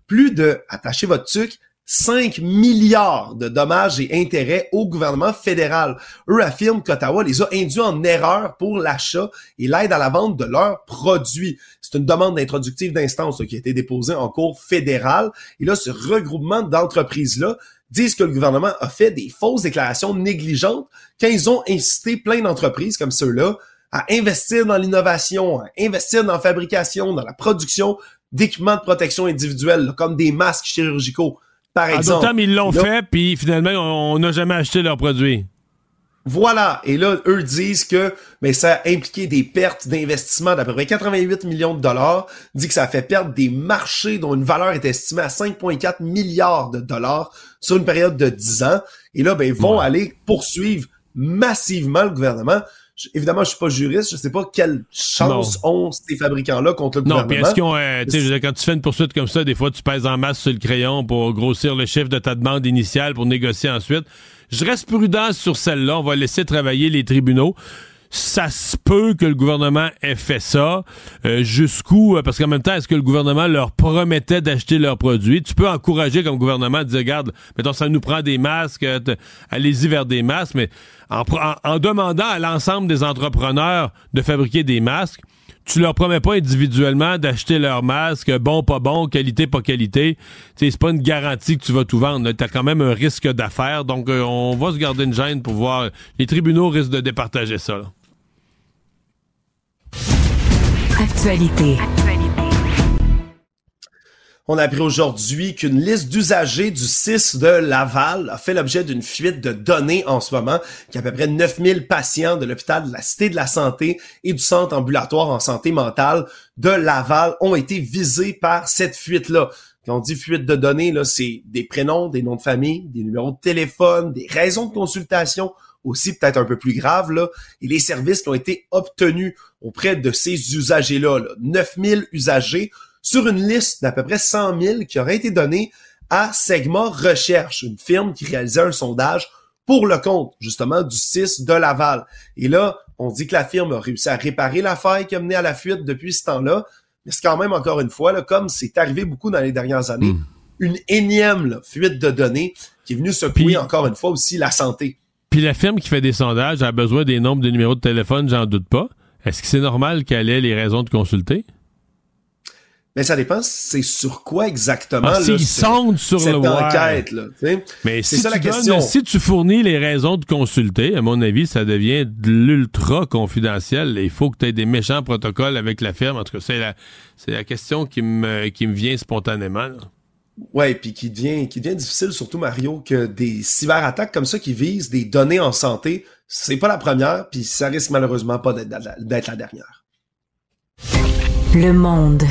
plus de, attachez votre tuque, 5 milliards de dommages et intérêts au gouvernement fédéral. Eux affirment qu'Ottawa les a induits en erreur pour l'achat et l'aide à la vente de leurs produits. C'est une demande d'introductive d'instance qui a été déposée en cours fédérale. Et là, ce regroupement d'entreprises-là disent que le gouvernement a fait des fausses déclarations négligentes quand ils ont incité plein d'entreprises comme ceux-là à investir dans l'innovation, à investir dans la fabrication, dans la production d'équipements de protection individuelle, comme des masques chirurgicaux par exemple. En ils l'ont fait, puis finalement, on n'a jamais acheté leurs produits. Voilà. Et là, eux disent que mais ça a impliqué des pertes d'investissement d'à peu près 88 millions de dollars, dit que ça a fait perdre des marchés dont une valeur est estimée à 5,4 milliards de dollars sur une période de 10 ans. Et là, ben, ils vont aller poursuivre massivement le gouvernement évidemment, je suis pas juriste, je sais pas quelle chance ont ces fabricants-là contre le gouvernement. Non, puis est-ce qu'ils ont, euh, quand tu fais une poursuite comme ça, des fois, tu pèses en masse sur le crayon pour grossir le chiffre de ta demande initiale pour négocier ensuite. Je reste prudent sur celle-là. On va laisser travailler les tribunaux ça se peut que le gouvernement ait fait ça. Euh, jusqu'où? Euh, parce qu'en même temps, est-ce que le gouvernement leur promettait d'acheter leurs produits? Tu peux encourager comme gouvernement de dire, regarde, mettons, ça nous prend des masques, euh, allez-y vers des masques, mais en, en demandant à l'ensemble des entrepreneurs de fabriquer des masques, tu leur promets pas individuellement d'acheter leur masque, bon, pas bon, qualité, pas qualité. C'est pas une garantie que tu vas tout vendre. Tu as quand même un risque d'affaires. Donc, on va se garder une gêne pour voir. Les tribunaux risquent de départager ça. Actualité. On a appris aujourd'hui qu'une liste d'usagers du 6 de Laval a fait l'objet d'une fuite de données en ce moment, qu'à peu près 9000 patients de l'hôpital de la Cité de la Santé et du Centre ambulatoire en santé mentale de Laval ont été visés par cette fuite-là. Quand on dit fuite de données, c'est des prénoms, des noms de famille, des numéros de téléphone, des raisons de consultation, aussi peut-être un peu plus grave, là, et les services qui ont été obtenus auprès de ces usagers-là, là, 9000 usagers, sur une liste d'à peu près 100 000 qui aurait été donnée à Segma Recherche, une firme qui réalisait un sondage pour le compte, justement, du 6 de Laval. Et là, on dit que la firme a réussi à réparer l'affaire qui a mené à la fuite depuis ce temps-là. Mais c'est quand même, encore une fois, là, comme c'est arrivé beaucoup dans les dernières années, hmm. une énième fuite de données qui est venue secouer, encore une fois, aussi la santé. Puis la firme qui fait des sondages a besoin des nombres de numéros de téléphone, j'en doute pas. Est-ce que c'est normal qu'elle ait les raisons de consulter? Mais ça dépend, c'est sur quoi exactement. Ah, S'ils sondent sur cette le enquête, là, Mais c'est ça la question. si tu fournis les raisons de consulter, à mon avis, ça devient de l'ultra confidentiel. Il faut que tu aies des méchants protocoles avec la firme. En tout cas, c'est la, la question qui me, qui me vient spontanément. Ouais, puis qui devient, difficile, surtout Mario, que des cyberattaques comme ça qui visent des données en santé, c'est pas la première, puis ça risque malheureusement pas d'être la dernière. Le monde.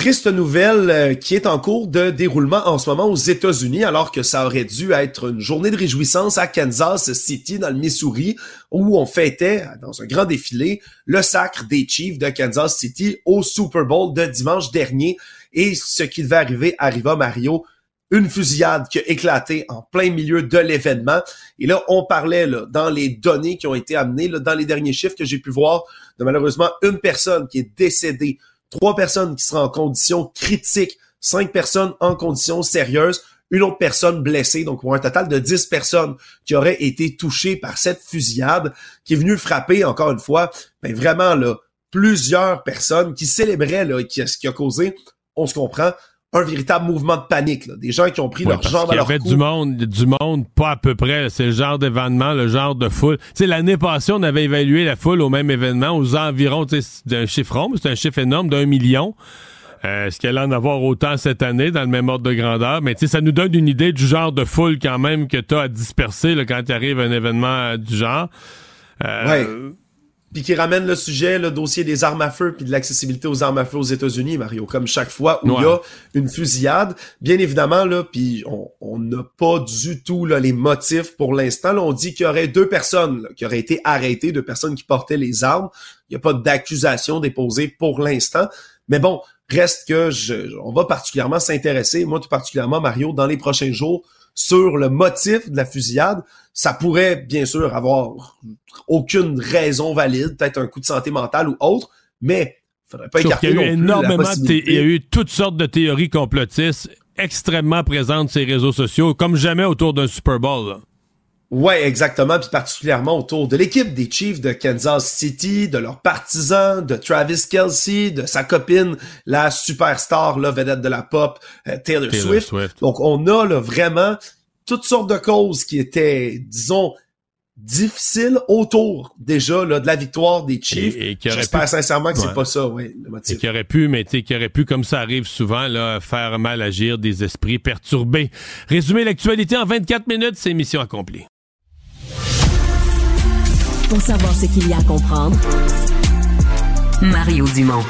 Triste nouvelle euh, qui est en cours de déroulement en ce moment aux États-Unis, alors que ça aurait dû être une journée de réjouissance à Kansas City, dans le Missouri, où on fêtait, dans un grand défilé, le sacre des Chiefs de Kansas City au Super Bowl de dimanche dernier. Et ce qui devait arriver arriva, Mario, une fusillade qui a éclaté en plein milieu de l'événement. Et là, on parlait dans les données qui ont été amenées, dans les derniers chiffres que j'ai pu voir, de malheureusement une personne qui est décédée trois personnes qui seraient en condition critique, cinq personnes en condition sérieuse, une autre personne blessée, donc pour un total de dix personnes qui auraient été touchées par cette fusillade qui est venue frapper, encore une fois, ben vraiment là, plusieurs personnes qui célébraient là, qui, ce qui a causé, on se comprend, un véritable mouvement de panique. Là. Des gens qui ont pris leur jambe à leur cou. Il y avait du monde, du monde, pas à peu près. C'est le genre d'événement, le genre de foule. Tu sais, l'année passée, on avait évalué la foule au même événement aux environs d'un chiffron, c'est un chiffre énorme d'un million. Euh, Est-ce qu'elle en avoir autant cette année dans le même ordre de grandeur? Mais tu sais, ça nous donne une idée du genre de foule quand même que tu as à disperser là, quand tu arrives à un événement du genre. Euh, ouais puis qui ramène le sujet, le dossier des armes à feu puis de l'accessibilité aux armes à feu aux États-Unis, Mario, comme chaque fois où il y a une fusillade. Bien évidemment, là, puis on n'a pas du tout là, les motifs pour l'instant. on dit qu'il y aurait deux personnes qui auraient été arrêtées, deux personnes qui portaient les armes. Il n'y a pas d'accusation déposée pour l'instant. Mais bon, reste que je, on va particulièrement s'intéresser, moi tout particulièrement, Mario, dans les prochains jours, sur le motif de la fusillade. Ça pourrait bien sûr avoir aucune raison valide, peut-être un coup de santé mentale ou autre, mais faudrait pas Sauf écarter qu'il y a eu non énormément de il y a eu toutes sortes de théories complotistes extrêmement présentes sur les réseaux sociaux, comme jamais autour d'un Super Bowl. là. Ouais, exactement, puis particulièrement autour de l'équipe des Chiefs de Kansas City, de leurs partisans, de Travis Kelsey, de sa copine, la superstar, la vedette de la pop, euh, Taylor, Taylor Swift. Swift. Donc, on a là, vraiment toutes sortes de causes qui étaient, disons, difficiles autour déjà là, de la victoire des Chiefs. Et- et J'espère pu- sincèrement que Ouais. c'est pas ça, ouais, le Et motif. qui aurait pu, mais tu sais, qui aurait pu, comme ça arrive souvent, là, faire mal agir des esprits perturbés. Résumer l'actualité en 24 minutes, c'est mission accomplie. Pour savoir ce qu'il y a à comprendre, Mario Dumont.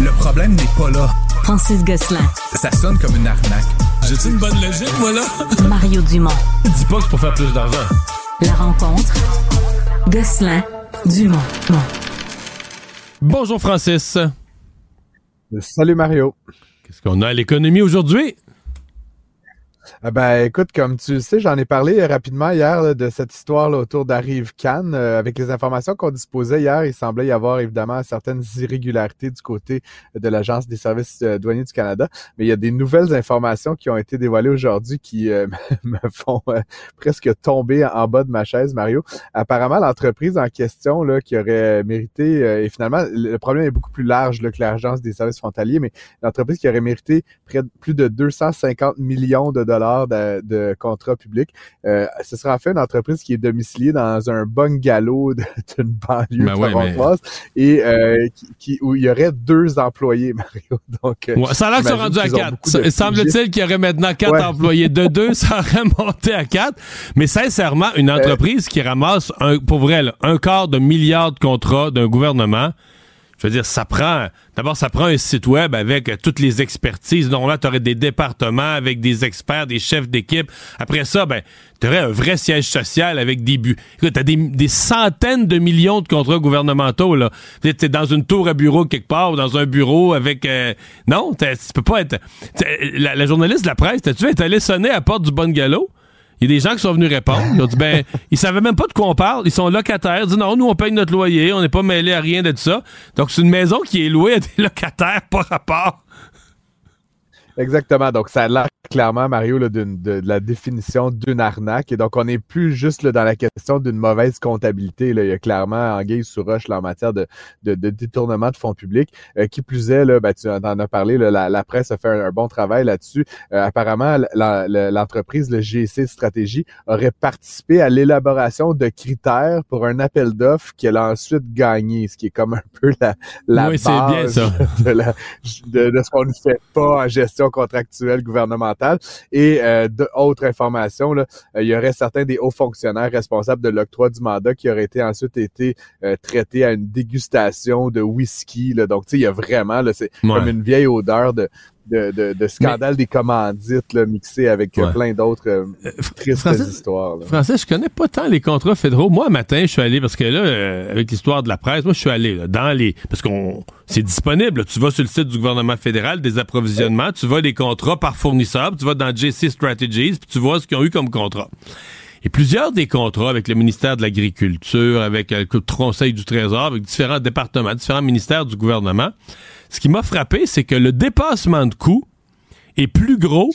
Le problème n'est pas là. Francis Gosselin. Ça sonne comme une arnaque. J'ai-tu une bonne logique, moi, là? Mario Dumont. Dis pas que c'est pour faire plus d'argent. La rencontre. Gosselin. Dumont. Bon. Bonjour Francis. Salut Mario. Qu'est-ce qu'on a à l'économie aujourd'hui? Ah ben écoute, comme tu le sais, j'en ai parlé rapidement hier là, de cette histoire là, autour d'Arrive Cannes. Euh, avec les informations qu'on disposait hier, il semblait y avoir évidemment certaines irrégularités du côté de l'Agence des services euh, douaniers du Canada. Mais il y a des nouvelles informations qui ont été dévoilées aujourd'hui qui euh, me font euh, presque tomber en bas de ma chaise, Mario. Apparemment, l'entreprise en question là, qui aurait mérité, euh, et finalement, le le problème est beaucoup plus large là, que l'Agence des services frontaliers, mais l'entreprise qui aurait mérité près de plus de 250 millions de dollars de, de contrats publics. Euh, ce sera en fait une entreprise qui est domiciliée dans un bungalow d'une banlieue Ben ouais, mais- et euh, qui, qui- où il y aurait deux employés, Mario. Donc, euh, Ouais, ça a l'air qu'ils sont à qu'ils ont 4. beaucoup de Semble-t-il qu'il y aurait maintenant 4 Ouais. employés. De 2, ça aurait monté à 4. Mais sincèrement, une Euh, entreprise qui ramasse, un, pour vrai, là, un quart de milliard de contrats d'un gouvernement, je veux dire, ça prend. D'abord, ça prend un site web avec euh, toutes les expertises. Donc là, tu aurais des départements avec des experts, des chefs d'équipe. Après ça, ben, tu aurais un vrai siège social avec des buts. Écoute, tu as des, des centaines de millions de contrats gouvernementaux. là. Tu es dans une tour à bureau quelque part ou dans un bureau avec. euh, non, t'as- tu peux pas être. La, la journaliste de la presse, t'as-tu est allée sonner à la porte du bungalow? Il y a des gens qui sont venus répondre. Ils ont dit, ben, ils savaient même pas de quoi on parle. Ils sont locataires. Ils disent, non, nous, on paye notre loyer. On n'est pas mêlé à rien de ça. Donc, c'est une maison qui est louée à des locataires par rapport. Exactement. Donc, ça a l'air clairement, Mario, là, de, de la définition d'une arnaque. Et donc, on n'est plus juste là, dans la question d'une mauvaise comptabilité. Là. Il y a clairement anguille sous roche en matière de, de, de détournement de fonds publics. Euh, qui plus est, là, ben, tu en as parlé, là, la, la presse a fait un, un bon travail là-dessus. Euh, apparemment, l'entreprise, le GC Stratégie, aurait participé à l'élaboration de critères pour un appel d'offres qu'elle a ensuite gagné, ce qui est comme un peu la, la Oui, base bien ça. de, la- de ce qu'on ne fait pas en gestion contractuelle gouvernementale. Et euh, d'autres informations, là, euh, il y aurait certains des hauts fonctionnaires responsables de l'octroi du mandat qui auraient été ensuite été euh, traités à une dégustation de whisky. Là. Donc, tu sais, il y a vraiment, là, c'est Ouais. comme une vieille odeur de, de, de, de scandale des commandites là, mixé avec euh, Ouais. plein d'autres euh, tristes Francis- histoires. là. Français, je connais pas tant les contrats fédéraux. Moi, un matin, je suis allé, parce que là, euh, avec l'histoire de la presse, moi, je suis allé là, dans les... Parce qu'on c'est disponible. Tu vas sur le site du gouvernement fédéral, des approvisionnements, tu vois les contrats par fournisseur, puis tu vas dans JC Strategies, puis tu vois ce qu'ils ont eu comme contrat. Et plusieurs des contrats avec le ministère de l'Agriculture, avec euh, le Conseil du Trésor, avec différents départements, différents ministères du gouvernement, ce qui m'a frappé, c'est que le dépassement de coûts est plus gros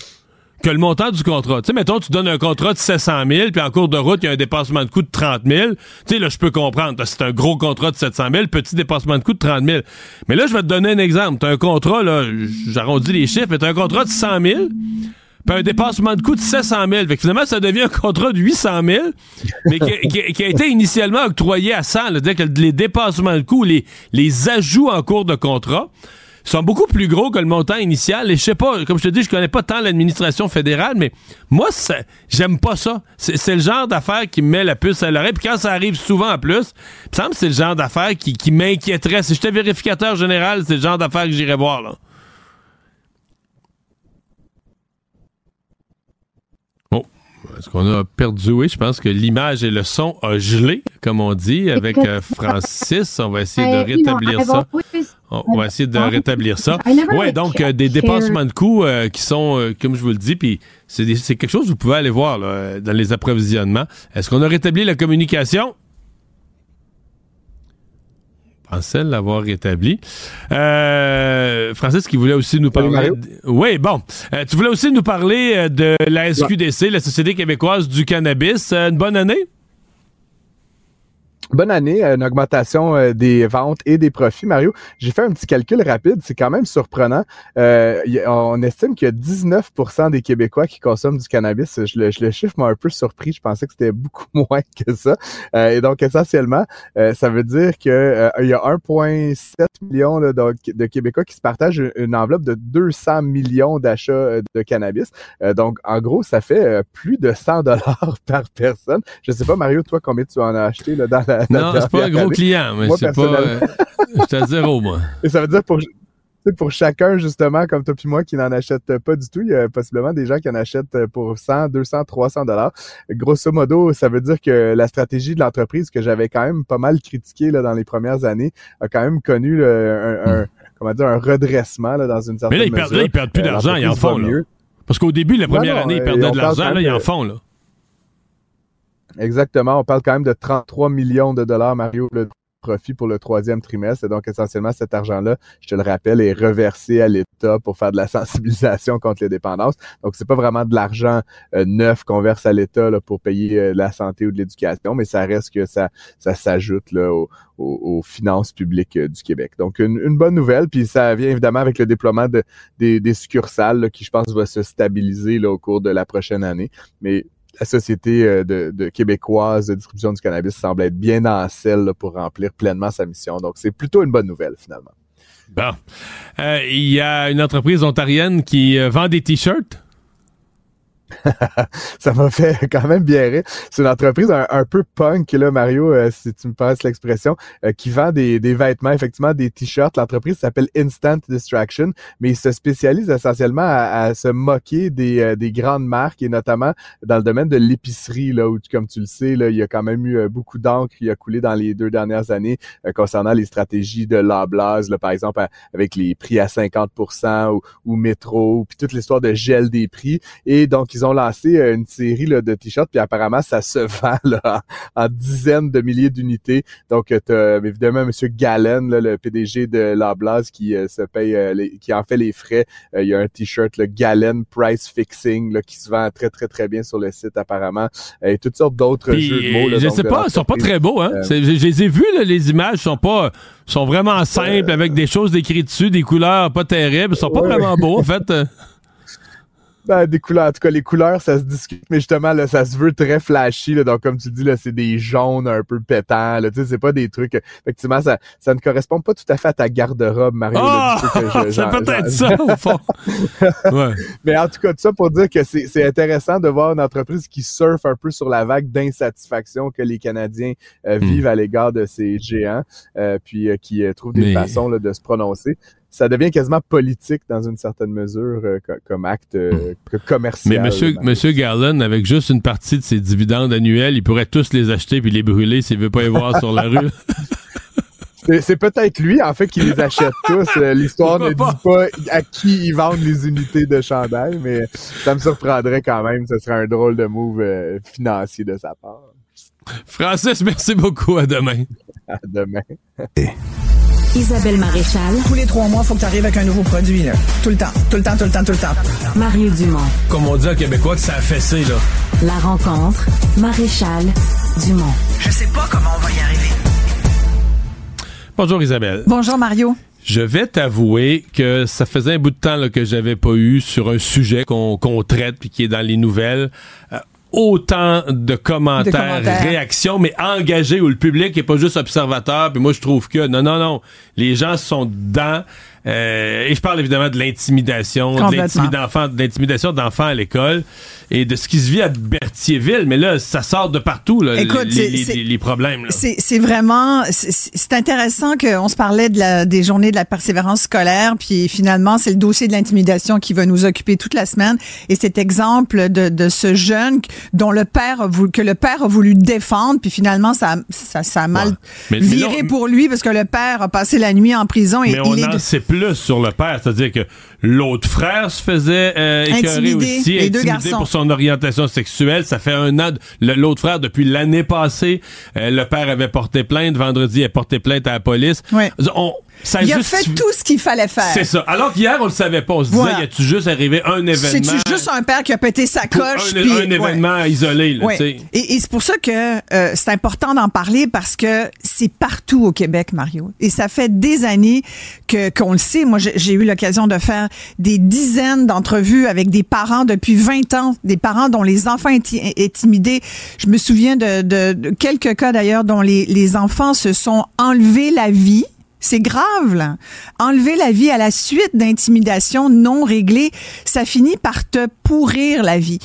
que le montant du contrat. Tu sais, mettons, tu donnes un contrat de 700 000, puis en cours de route, il y a un dépassement de coût de 30 000. Tu sais, là, je peux comprendre. C'est un gros contrat de 700 000, petit dépassement de coût de 30 000. Mais là, je vais te donner un exemple. Tu as un contrat, là, j'arrondis les chiffres, mais tu as un contrat de 100 000, puis un dépassement de coût de 700 000. Fait que finalement, ça devient un contrat de 800 000, mais qui, qui- qui a été initialement octroyé à 100. là. Que les dépassements de coût, les, les ajouts en cours de contrat, sont beaucoup plus gros que le montant initial. Et je sais pas, comme je te dis, je connais pas tant l'administration fédérale, mais moi, j'aime pas ça. C'est le genre d'affaire qui me met la puce à l'oreille. Puis quand ça arrive souvent en plus, il me que c'est le genre d'affaire qui, qui m'inquiéterait. Si j'étais vérificateur général, c'est le genre d'affaire que j'irais voir. Là. Oh, est-ce qu'on a perdu? Oui, je pense que l'image et le son a gelé, comme on dit, avec euh, Francis. On va essayer de rétablir ça. On va essayer de rétablir ça. Ouais, donc euh, des dépassements de coûts euh, qui sont, euh, comme je vous le dis, puis c'est quelque chose que vous pouvez aller voir là, euh, dans les approvisionnements. Est-ce qu'on a rétabli la communication? Pensais l'avoir rétabli. Euh, Francis qui voulait aussi nous parler. Oui, bon. Euh, tu voulais aussi nous parler euh, de la SQDC, la Société québécoise du cannabis. une bonne année? Bonne année, une augmentation euh, des ventes et des profits. Mario, j'ai fait un petit calcul rapide, c'est quand même surprenant. Euh, on estime qu'il y a 19% des Québécois qui consomment du cannabis. Je le, je le chiffre m'a un peu surpris, je pensais que c'était beaucoup moins que ça. Euh, et donc, essentiellement, ça veut dire qu'il y a 1,7 million de, Québécois qui se partagent une, enveloppe de 200 millions d'achats de cannabis. donc, en gros, ça fait plus de 100 dollars par personne. Je sais pas, Mario, toi, combien tu en as acheté là, dans la non, c'est pas un gros client, mais c'est pas. Euh, J'étais à zéro, moi. Et ça veut dire pour, pour chacun, justement, comme toi puis moi, qui n'en achète pas du tout, il y a possiblement des gens qui en achètent pour 100, 200, 300 dollars. Grosso modo, ça veut dire que la stratégie de l'entreprise que j'avais quand même pas mal critiquée là, dans les premières années a quand même connu un, comment dire, un redressement là, dans une certaine Mais là, ils perdent, là, ils perdent plus euh, d'argent, ils en font. Là. Parce qu'au début, la première année, ils perdaient de l'argent, là, ils en font. Là. Exactement. On parle quand même de 33 millions de dollars, Mario, le profit pour le troisième trimestre. Et donc, essentiellement, cet argent-là, je te le rappelle, est reversé à l'État pour faire de la sensibilisation contre les dépendances. Donc, c'est pas vraiment de l'argent euh, neuf qu'on verse à l'État pour payer euh, la santé ou de l'éducation, mais ça reste que ça, ça s'ajoute là, aux, finances publiques euh, du Québec. Donc, une, bonne nouvelle. Puis, ça vient évidemment avec le déploiement de, des, des succursales qui, je pense, va se stabiliser là, au cours de la prochaine année. Mais la société euh, de, québécoise de distribution du cannabis semble être bien en selle pour remplir pleinement sa mission. Donc, c'est plutôt une bonne nouvelle, finalement. Bon. Euh, il y a une entreprise ontarienne qui euh, vend des T-shirts. ça m'a fait quand même bien rire. C'est une entreprise un, peu punk, là, Mario, euh, si tu me passes l'expression, euh, qui vend des, des, vêtements, effectivement, des t-shirts. L'entreprise s'appelle Instant Distraction, mais il se spécialise essentiellement à, se moquer des, euh, des, grandes marques et notamment dans le domaine de l'épicerie, là, où, comme tu le sais, là, il y a quand même eu beaucoup d'encre qui a coulé dans les deux dernières années concernant les stratégies de Loblaws, là, par exemple, avec les prix à 50 ou, ou métro, puis toute l'histoire de gel des prix. Et donc, ils ils ont lancé euh, une série là, de t-shirts, puis apparemment, ça se vend là, en, dizaines de milliers d'unités. Donc, euh, tu as évidemment M. Gallen, là, le PDG de Loblaws, qui euh, se paye, qui en fait les frais. il y a un t-shirt, le Gallen Price Fixing, là, qui se vend très, très, très bien sur le site, apparemment. Et toutes sortes d'autres jeux de mots. Là, je sais pas, ils sont pas très beaux, hein? je les ai vus, les images sont pas sont vraiment simples, avec des choses décrites dessus, des couleurs pas terribles. Ils sont pas vraiment beaux, en fait. Ben, des couleurs. En tout cas, les couleurs, ça se discute, mais justement, là, ça se veut très flashy. Là, donc, comme tu dis, là, c'est des jaunes un peu pétants. Là, tu sais, c'est pas des trucs. Effectivement, ça, ça ne correspond pas tout à fait à ta garde-robe, Mario. Oh! c'est peut-être ça, au fond. ouais. Mais en tout cas, tout ça pour dire que c'est intéressant de voir une entreprise qui surfe un peu sur la vague d'insatisfaction que les Canadiens euh, hmm. vivent à l'égard de ces géants, euh, puis euh, qui trouvent des façons là, de se prononcer ça devient quasiment politique dans une certaine mesure euh, comme acte euh, commercial. Mais monsieur, monsieur Garland, avec juste une partie de ses dividendes annuels, il pourrait tous les acheter puis les brûler s'il veut pas les voir sur la rue. C'est peut-être lui, en fait, qui les achète tous. Euh, l'histoire ne dit pas à qui ils vendent les unités de chandail, mais ça me surprendrait quand même. Ce serait un drôle de move financier de sa part. Francis, merci beaucoup. À demain. À demain. Isabelle Maréchal. Tous les trois mois, il faut que tu arrives avec un nouveau produit. Là. Tout le temps, tout le temps, tout le temps, tout le temps. Mario Dumont. Comme on dit en québécois, que ça a fessé, là. La rencontre, Maréchal Dumont. Je sais pas comment on va y arriver. Bonjour Isabelle. Bonjour Mario. Je vais t'avouer que ça faisait un bout de temps là, que j'avais pas eu sur un sujet qu'on traite puis qui est dans les nouvelles. Euh, autant de commentaires, réactions, mais engagés où le public est pas juste observateur. Puis moi, je trouve que non, non, non, les gens sont dedans. Euh, et je parle évidemment de l'intimidation, de l'intimidation d'enfants à l'école et de ce qui se vit à Berthierville. Mais là, ça sort de partout, là, les, problèmes. C'est vraiment... C'est intéressant qu'on se parlait de la, des journées de la persévérance scolaire, puis finalement, c'est le dossier de l'intimidation qui va nous occuper toute la semaine. Et cet exemple de, de ce jeune dont le père a voulu, que le père a voulu défendre, puis finalement ça, ça, ça a mal Ouais. Mais- mais viré pour lui parce que le père a passé la nuit en prison et Mais on il est plus sur le père, c'est-à-dire que l'autre frère se faisait euh, écœurer aussi, les deux garçons. pour son orientation sexuelle. Ça fait un an. L'autre frère, depuis l'année passée, euh, le père avait porté plainte. Vendredi, il a porté plainte à la police. Ouais. On, ça il a fait tout ce qu'il fallait faire. C'est ça. Alors qu'hier, on le savait pas. On se disait, Voilà. y a-tu juste arrivé un événement? C'est juste un père qui a pété sa coche. un, un ouais. événement isolé, là, Ouais. tu sais. Et, et c'est pour ça que euh, c'est important d'en parler parce que c'est partout au Québec, Mario. Et ça fait des années que qu'on le sait. Moi, j'ai j'ai eu l'occasion de faire des dizaines d'entrevues avec des parents depuis 20 ans, des parents dont les enfants étaient intimidés. Je me souviens de, de- de quelques cas d'ailleurs dont les, les enfants se sont enlevés la vie. C'est grave, là. Enlever la vie à la suite d'intimidations non réglées, ça finit par te pourrir la vie.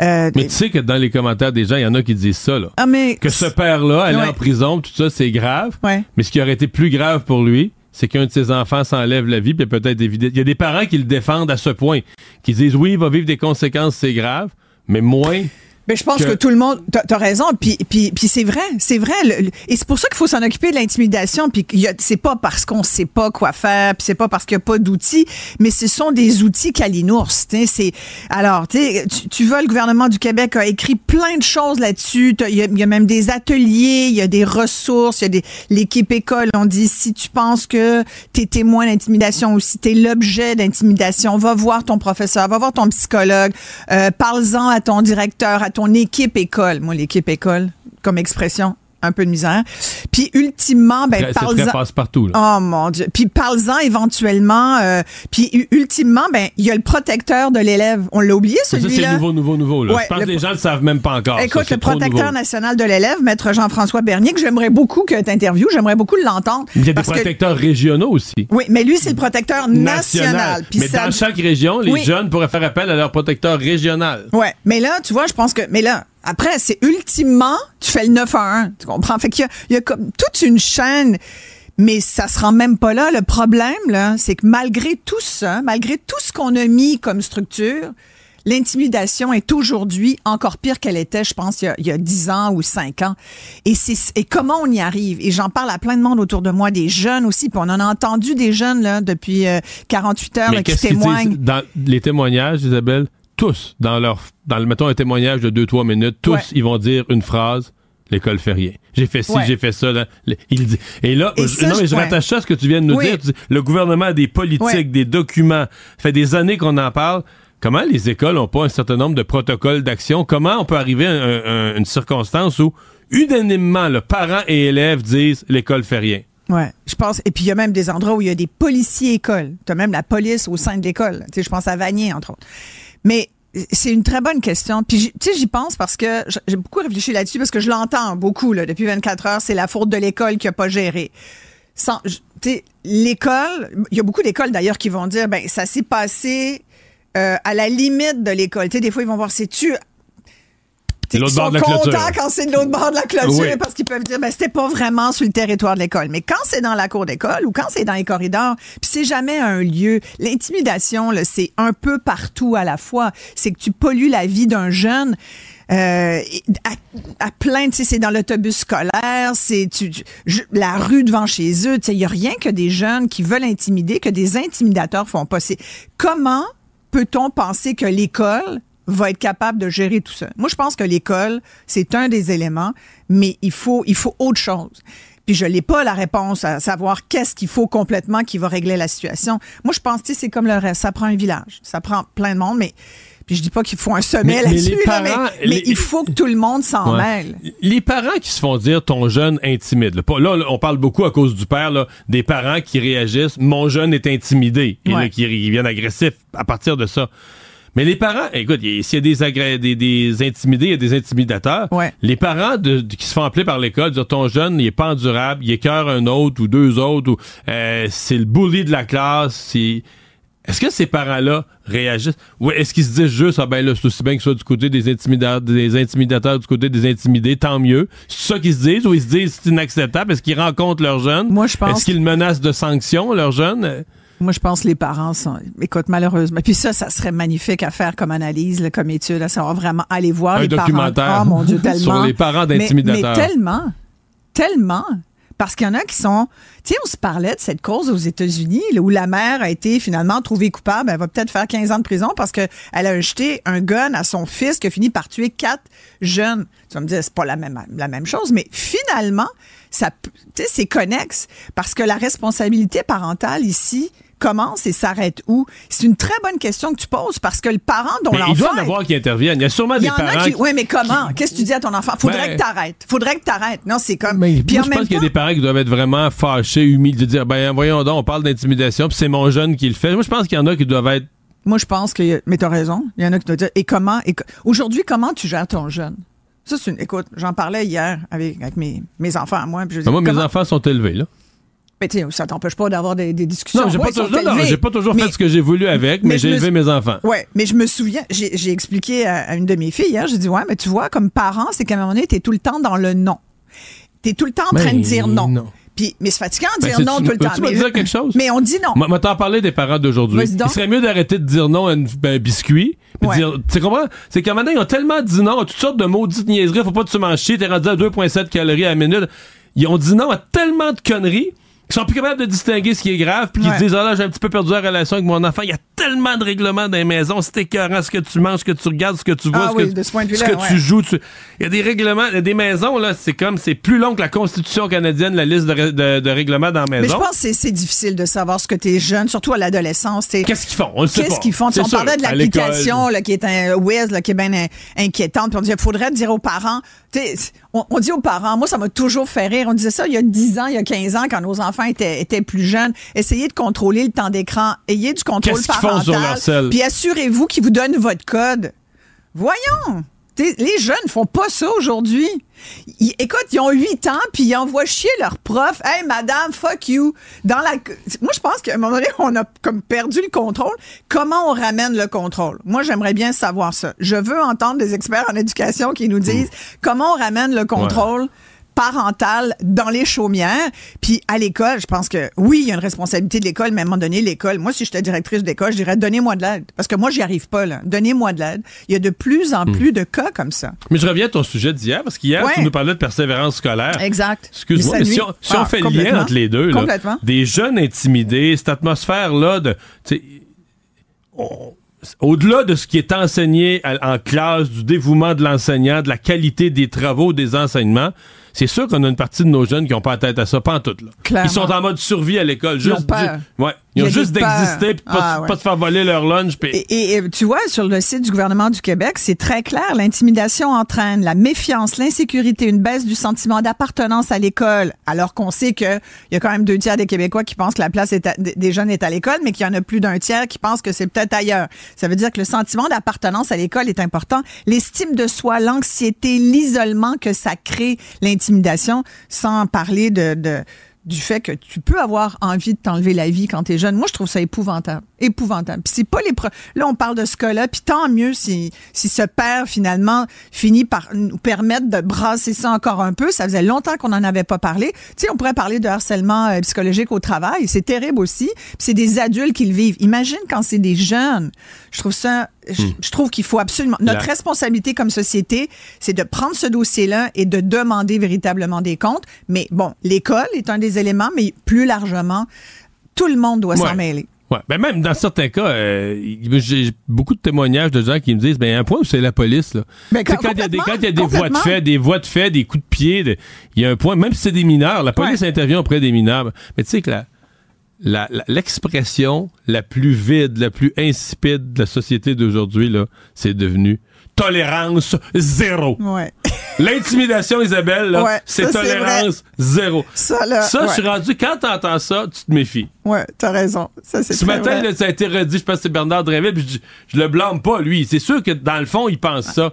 Euh, Mais tu sais que dans les commentaires des gens, il y en a qui disent ça, là. ah, mais Que ce père-là, aller Ouais. en prison, tout ça, c'est grave. Ouais. Mais ce qui aurait été plus grave pour lui, c'est qu'un de ses enfants s'enlève la vie, puis peut-être évident. Il y a des parents qui le défendent à ce point, qui disent oui, il va vivre des conséquences, c'est grave, mais moins. Mais je pense que, que- tout le monde, t'as as raison, puis, puis, puis c'est vrai, c'est vrai, le- le- et c'est pour ça qu'il faut s'en occuper de l'intimidation, puis c'est pas parce qu'on sait pas quoi faire, puis c'est pas parce qu'il y a pas d'outils, mais ce sont des outils calinours. C'est alors, tu, tu vois, le gouvernement du Québec a écrit plein de choses là-dessus. Il y, y a même des ateliers, il y a des ressources, il y a des l'équipe école. On dit si tu penses que t'es témoin d'intimidation ou si t'es l'objet d'intimidation, va voir ton professeur, va voir ton psychologue, euh, parle-en à ton directeur, à ton équipe école. Moi, l'équipe école, comme expression, un peu de misère. Puis ultimement, ben parle-en. très passe-partout, là. Oh mon Dieu. Puis parle-en éventuellement. euh, puis ultimement, ben il y a le protecteur de l'élève. On l'a oublié Ça, c'est celui-là? nouveau, nouveau, nouveau. Là. Ouais, Je pense le que les gens le savent même pas encore. Écoute, le protecteur national de l'élève, maître Jean-François Bernier, que j'aimerais beaucoup que tu interviewes, j'aimerais beaucoup l'entendre. Il y a des que- protecteurs régionaux aussi. Oui, mais lui, c'est le protecteur national. Puis Mais ça- dans chaque région, les Oui. jeunes pourraient faire appel à leur protecteur régional. Ouais, mais là, tu vois, je pense que, mais là, après, c'est ultimement, tu fais le 9 à 1, tu comprends? Fait qu'il y a, il y a comme toute une chaîne, mais ça se rend même pas là. Le problème, là, c'est que malgré tout ça, malgré tout ce qu'on a mis comme structure, l'intimidation est aujourd'hui encore pire qu'elle était, je pense, il y, a, il y a 10 ans ou 5 ans. Et c'est, et comment on y arrive? Et j'en parle à plein de monde autour de moi, des jeunes aussi, puis on en a entendu des jeunes, là, depuis euh, 48 heures, Mais là, qui témoignent. dans les témoignages, Isabelle? Tous, dans leur, dans le, mettons un témoignage de 2-3 minutes, tous, Ouais. ils vont dire une phrase. L'école fait rien. J'ai fait ci, Ouais. j'ai fait ça. là. Il dit. Et là, Et je, non, mais je je- ouais. rattache ça à ce que tu viens de nous Oui. dire. Dis, Le gouvernement a des politiques, des documents. Ça fait des années qu'on en parle. Comment les écoles n'ont pas un certain nombre de protocoles d'action? Comment on peut arriver à un- un- une circonstance où, unanimement, le parents et élèves disent l'école fait rien? Ouais, je pense. Et puis il y a même des endroits où il y a des policiers écoles. Tu as même la police au sein de l'école. Tu sais, je pense à Vanier entre autres. Mais c'est une très bonne question. Puis tu sais, j'y pense parce que j'ai beaucoup réfléchi là-dessus parce que je l'entends beaucoup là, depuis 24 heures. C'est la faute de l'école qui a pas géré. Sans, l'école. Il y a beaucoup d'écoles d'ailleurs qui vont dire, ben ça s'est passé. euh, à la limite de l'école. Tu sais, des fois, ils vont voir, c'est-tu C'est l'autre ils bord sont de la clôture. contents quand c'est de l'autre bord de la clôture Oui. parce qu'ils peuvent dire ben c'était pas vraiment sur le territoire de l'école. Mais quand c'est dans la cour d'école ou quand c'est dans les corridors, puis c'est jamais un lieu. L'intimidation, là, c'est un peu partout à la fois. C'est que tu pollues la vie d'un jeune. Euh, à, à plein, tu sais, c'est dans l'autobus scolaire, c'est tu, la rue devant chez eux. Tu sais, il y a rien que des jeunes qui veulent intimider, que des intimidateurs font pas. Comment peut-on penser que l'école va être capable de gérer tout ça. Moi, je pense que l'école, c'est un des éléments, mais il faut, il faut autre chose. Puis je n'ai pas la réponse à savoir qu'est-ce qu'il faut complètement qui va régler la situation. Moi, je pense, sais, c'est comme le reste. Ça prend un village. Ça prend plein de monde, mais puis je dis pas qu'il faut un sommet mais là-dessus, là, mais, mais les- il faut que tout le monde s'en Ouais. mêle. Les parents qui se font dire ton jeune intimide. Là, on parle beaucoup à cause du père, là, des parents qui réagissent mon jeune est intimidé et Ouais. qui viennent agressifs à partir de ça. Mais les parents, écoute, s'il y a des, agré- des, des intimidés, il y a des intimidateurs. Ouais. Les parents de, de- qui se font appeler par l'école, dire ton jeune, il est pas endurable, il écœure un autre ou deux autres, ou euh, c'est le bully de la classe. c'est- Est-ce que ces parents-là réagissent? Ou est-ce qu'ils se disent juste, ah ben là, c'est aussi bien que soit du côté des intimidateurs, des intimidateurs, du côté des intimidés, tant mieux. C'est ça qu'ils se disent ou ils se disent c'est inacceptable? Est-ce qu'ils rencontrent leurs jeunes? Moi, je pense Est-ce qu'ils menacent de sanctions, leurs jeunes? Moi, je pense que les parents sont. Écoute, malheureusement. Puis ça, ça serait magnifique à faire comme analyse, là, comme étude, à savoir vraiment aller voir Un les documentaire parents. Oh mon Dieu, tellement. sur les parents Mais- d'intimidateurs. Mais, tellement. Tellement. Parce qu'il y en a qui sont. Tu sais, on se parlait de cette cause aux États-Unis, où la mère a été finalement trouvée coupable. Elle va peut-être faire 15 ans de prison parce qu'elle a jeté un gun à son fils qui a fini par tuer quatre jeunes. Tu vas me dire, c'est pas la même, la même chose, mais finalement, ça, c'est connexe. Parce que la responsabilité parentale ici commence et s'arrête où? C'est une très bonne question que tu poses parce que le parent dont Mais il doit l'enfant en avoir qui interviennent. Il y a sûrement des parents. qui. Oui, mais comment? Qu'est-ce que tu dis à ton enfant? Faudrait Ouais. que t'arrêtes. Faudrait que t'arrêtes. Non, c'est comme. Mais Puis moi, en je pense qu'il y a des parents qui doivent être vraiment fâchés, humides, de dire, ben voyons donc, on parle d'intimidation, puis c'est mon jeune qui le fait. Moi, je pense qu'il y en a qui doivent être. Moi, je pense que. Mais t'as raison. Il y en a qui doivent dire. Et comment? et Aujourd'hui, comment tu gères ton jeune? Ça, c'est une. Écoute, j'en parlais hier avec, avec mes, mes enfants à moi. puis je dis, Ben, moi, mes enfants sont élevés, là. Mais tu ça t'empêche pas d'avoir des, des discussions. Non, j'ai pas, toujours, non, pas toujours Mais- fait ce que j'ai voulu avec, mais, j'ai élevé mes enfants. Ouais, mais je me souviens, j'ai expliqué à, à une de mes filles hier, j'ai dit, ouais, mais tu vois, comme parent, c'est qu'à un moment donné, t'es tout le temps dans le non. T'es tout le temps en train de dire non. non. Puis, mais c'est fatigant de Ben, dire non tu- tout le temps. me Mais, dire quelque chose? mais on dit non. Moi, t'en parler des parents d'aujourd'hui. Il serait mieux d'arrêter de dire non à une- ben, un biscuit. Puis Ouais. dire, tu comprends? C'est qu'à un moment donné, ils ont tellement dit non à toutes sortes de maudites niaiseries. Faut pas que tu manges chier. T'es rendu à 2,7 calories à la minute. Ils ont dit non à tellement de conneries qu'ils sont plus capables de distinguer ce qui est grave. Puis Ouais. se disent, ah là, j'ai un petit peu perdu la relation avec mon enfant. Il y a tellement de règlements dans les maisons. C'est écœurant ce que tu manges, ce que tu regardes, ce que tu vois, Ah ce, oui, que, de ce point de ce vue-là, que ouais. tu joues. tu- Il y a des règlements, il y a des maisons, là. C'est comme, c'est plus long que la Constitution canadienne, la liste de, ré- de- de règlements dans la Mais maison. je pense que c'est- difficile de savoir ce que t'es jeune, surtout à l'adolescence. Qu'est-ce qu'ils font? On le sait Qu'est-ce qu'ils font? Tu On parlait de l'application qui est un whiz, là, qui est bien in- inquiétante. Puis on disait, faudrait dire aux parents. On, on dit aux parents, moi, ça m'a toujours fait rire. On disait ça il y a 10 ans, il y a 15 ans, quand nos enfants étaient, étaient plus jeunes. Essayez de contrôler le temps d'écran. Ayez du contrôle parental. Puis assurez-vous qu'ils vous donnent votre code. Voyons! Les jeunes font pas ça aujourd'hui. Écoute, ils ont 8 ans, puis ils envoient chier leur prof. Hey, madame, fuck you. Dans la... Moi, je pense qu'à un moment donné, on a comme perdu le contrôle. Comment on ramène le contrôle? Moi, j'aimerais bien savoir ça. Je veux entendre des experts en éducation qui nous disent comment on ramène le contrôle parental dans les chaumières. Puis à l'école, je pense que oui, il y a une responsabilité de l'école, mais à un moment donné, l'école, moi, si j'étais directrice d'école, je dirais donnez-moi de l'aide. Parce que moi, j'y arrive pas, là. Donnez-moi de l'aide. Il y a de plus en plus de cas comme ça. Mais je reviens à ton sujet d'hier, parce qu'hier, Ouais. tu nous parlais de persévérance scolaire. Exact. Excuse-moi, Mais mais ça si on, si on Ah, fait le lien entre les deux, là, des jeunes intimidés, cette atmosphère-là de. on- Au-delà de ce qui est enseigné à- en classe, du dévouement de l'enseignant, de la qualité des travaux, des enseignements, c'est sûr qu'on a une partie de nos jeunes qui n'ont pas la tête à ça, pas en tout. Là. Ils sont en mode survie à l'école. Ils ont Juste, peur. ju- ouais. Il Ils ont juste d'exister et pas, Ah, ouais. pas de faire voler leur lunch. puis- Et, et- et tu vois, sur le site du gouvernement du Québec, c'est très clair. L'intimidation entraîne la méfiance, l'insécurité, une baisse du sentiment d'appartenance à l'école, alors qu'on sait qu'il y a quand même deux tiers des Québécois qui pensent que la place est à- des des jeunes est à l'école, mais qu'il y en a plus d'un tiers qui pensent que c'est peut-être ailleurs. Ça veut dire que le sentiment d'appartenance à l'école est important. L'estime de soi, l'anxiété, l'isolement que ça crée, l'intimidation, sans parler de, de du fait que tu peux avoir envie de t'enlever la vie quand t'es jeune. Moi, je trouve ça épouvantable. Épouvantable. Puis c'est pas les... pro- Là, on parle de ce cas-là, puis tant mieux si, si ce père, finalement, finit par nous permettre de brasser ça encore un peu. Ça faisait longtemps qu'on n'en avait pas parlé. Tu sais, on pourrait parler de harcèlement euh, psychologique au travail. C'est terrible aussi. Puis c'est des adultes qui le vivent. Imagine quand c'est des jeunes. Je trouve ça... Je, je trouve qu'il faut absolument... Notre responsabilité comme société, c'est de prendre ce dossier-là et de demander véritablement des comptes. Mais bon, l'école est un des éléments, mais plus largement, tout le monde doit s'en Ouais. mêler. Ouais. Ben même dans certains cas, euh, j'ai beaucoup de témoignages de gens qui me disent, ben il y a un point où c'est la police là. Ben, quand il y a des quand il y a des voies de fait, des voies de fait, des coups de pied, il y a un point. Même si c'est des mineurs, la police Ouais. intervient auprès des mineurs. Mais tu sais que la la- la- l'expression la, plus vide, la plus insipide de la société d'aujourd'hui là, c'est devenu tolérance zéro. Ouais. L'intimidation, Isabelle, là, Ouais, c'est tolérance zéro. Ça, là, Ça, je suis rendu, quand t'entends ça, tu te méfies. Ouais, t'as raison. Ça, c'est Ce matin, là, ça a été redit, je pense que c'est Bernard Dréville, puis je, je le blâme pas, lui. C'est sûr que dans le fond, il pense ça.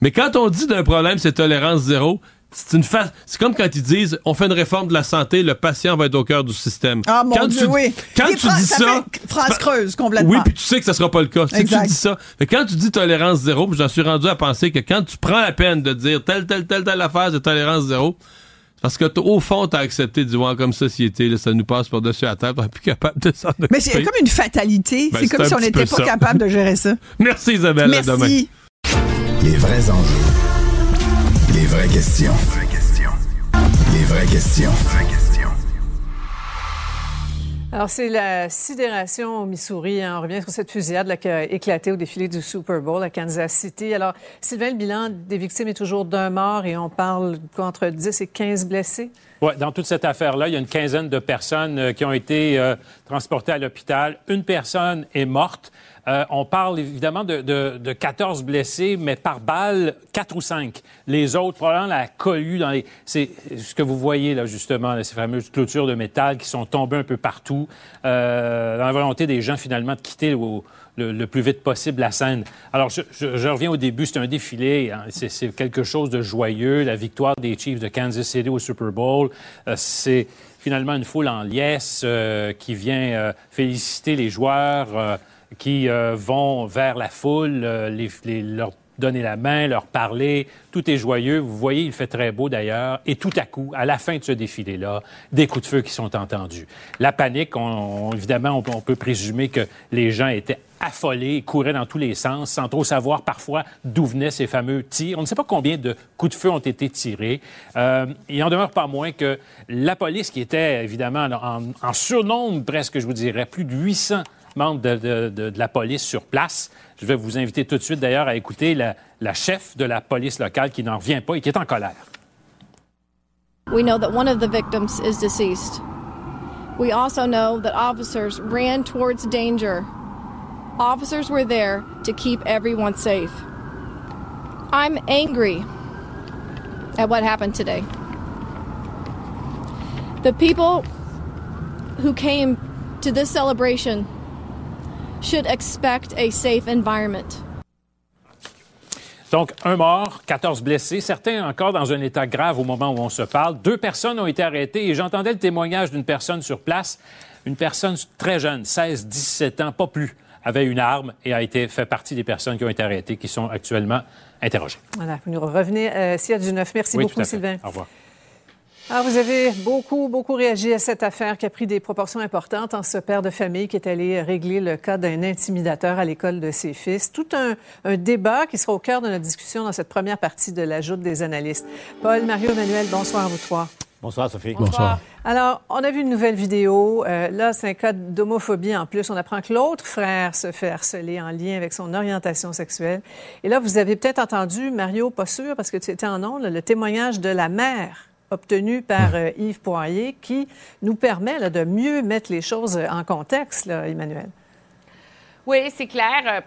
Mais quand on dit d'un problème, c'est tolérance zéro, c'est une fa- C'est comme quand ils disent on fait une réforme de la santé, le patient va être au cœur du système. Ah, mon quand Dieu, tu, oui. Quand tu dis ça phrase creuse, complètement. Oui, puis tu sais que ça sera pas le cas. Si tu dis ça. Mais quand tu dis tolérance zéro, puis j'en suis rendu à penser que quand tu prends la peine de dire telle, telle, telle, telle affaire de tolérance zéro, Parce que au fond, t'as accepté de dire, comme société, là, ça nous passe par-dessus la tête, on n'est plus capable de s'en occuper. Mais c'est comme une fatalité. Ben, c'est comme si on n'était pas ça. capable de gérer ça. Merci Isabelle, à demain. Merci. Les vrais enjeux. Les vraies questions. Les vraies questions. Alors, c'est la sidération au Missouri. hein. On revient sur cette fusillade là, qui a éclaté au défilé du Super Bowl à Kansas City. Alors, Sylvain, le bilan des victimes est toujours d'un mort et on parle entre 10 et 15 blessés? Ouais, dans toute cette affaire-là, il y a une quinzaine de personnes euh, qui ont été euh, transportées à l'hôpital. Une personne est morte. Euh, on parle évidemment de, de, de 14 blessés, mais par balle, 4 ou 5. Les autres, probablement la cohue dans les... C'est ce que vous voyez là, justement, là, ces fameuses clôtures de métal qui sont tombées un peu partout, euh, dans la volonté des gens, finalement, de quitter le, le plus vite possible la scène. Alors, je, je- reviens au début, c'est un défilé, hein, c'est c'est quelque chose de joyeux, la victoire des Chiefs de Kansas City au Super Bowl, euh, c'est finalement une foule en liesse euh, qui vient euh, féliciter les joueurs, euh, qui euh, vont vers la foule, euh, les, les- leur donner la main, leur parler. Tout est joyeux. Vous voyez, il fait très beau d'ailleurs. Et tout à coup, à la fin de ce défilé-là, des coups de feu qui sont entendus. La panique, on- on- évidemment, on, peut- présumer que les gens étaient affolés, couraient dans tous les sens, sans trop savoir parfois d'où venaient ces fameux tirs. On ne sait pas combien de coups de feu ont été tirés. Euh, il en demeure pas moins que la police, qui était évidemment en, en surnombre presque, je vous dirais, plus de 800 de, de- de- de la police sur place. Je vais vous inviter tout de suite d'ailleurs à écouter la, la chef de la police locale qui n'en revient pas et qui est en colère. We know that one of the victims is deceased. We also know that officers ran towards danger. Officers were there to keep everyone safe. I'm angry at what happened today. The people who came to this celebration should expect a safe environment. Donc, un mort, 14 blessés, certains encore dans un état grave au moment où on se parle. Deux personnes ont été arrêtées et j'entendais le témoignage d'une personne sur place, une personne très jeune, 16, 17 ans, pas plus, avait une arme et a été fait partie des personnes qui ont été arrêtées, qui sont actuellement interrogées. Voilà, vous nous revenez euh, s'il y a du neuf. Merci oui, beaucoup. Sylvain. Au revoir. Alors, vous avez beaucoup, beaucoup réagi à cette affaire qui a pris des proportions importantes en ce père de famille qui est allé régler le cas d'un intimidateur à l'école de ses fils. Tout un, un débat qui sera au cœur de notre discussion dans cette première partie de la joute des analystes. Paul, Mario, Emmanuel, bonsoir à vous trois. Bonsoir, Sophie. Alors, on a vu une nouvelle vidéo. Euh, là, c'est un cas d'homophobie en plus. On apprend que l'autre frère se fait harceler en lien avec son orientation sexuelle. Et là, vous avez peut-être entendu, Mario, pas sûr, parce que tu étais en ondes, le témoignage de la mère obtenu par euh, Yves Poirier qui nous permet là, de mieux mettre les choses en contexte, Emmanuel. Oui, c'est clair. Euh,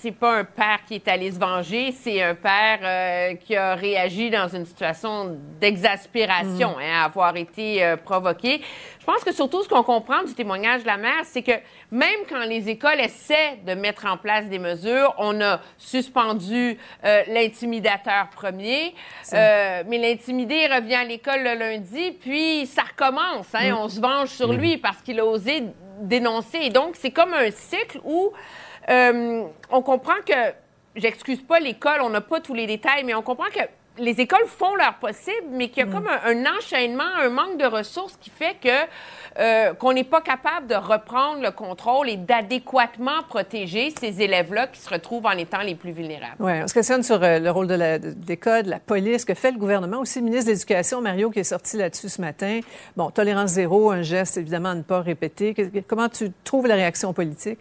c'est pas un père qui est allé se venger, c'est un père euh, qui a réagi dans une situation d'exaspération, Mhm. hein, avoir été euh, provoqué. Je pense que surtout ce qu'on comprend du témoignage de la mère, c'est que même quand les écoles essaient de mettre en place des mesures, on a suspendu euh, l'intimidateur premier, euh, mais l'intimidé revient à l'école le lundi, puis ça recommence. Hein, Mm. On se venge sur Mm. lui parce qu'il a osé dénoncer. Et donc, c'est comme un cycle où euh, on comprend que, j'excuse pas l'école, on n'a pas tous les détails, mais on comprend que les écoles font leur possible, mais qu'il y a comme un, un enchaînement, un manque de ressources qui fait que euh, qu'on n'est pas capable de reprendre le contrôle et d'adéquatement protéger ces élèves-là qui se retrouvent en étant les plus vulnérables. Oui, on se questionne sur euh, le rôle de l'école, de la police, que fait le gouvernement. Aussi, le ministre de l'Éducation, Mario, qui est sorti là-dessus ce matin. Bon, tolérance zéro, un geste évidemment à ne pas répéter. Comment tu trouves la réaction politique?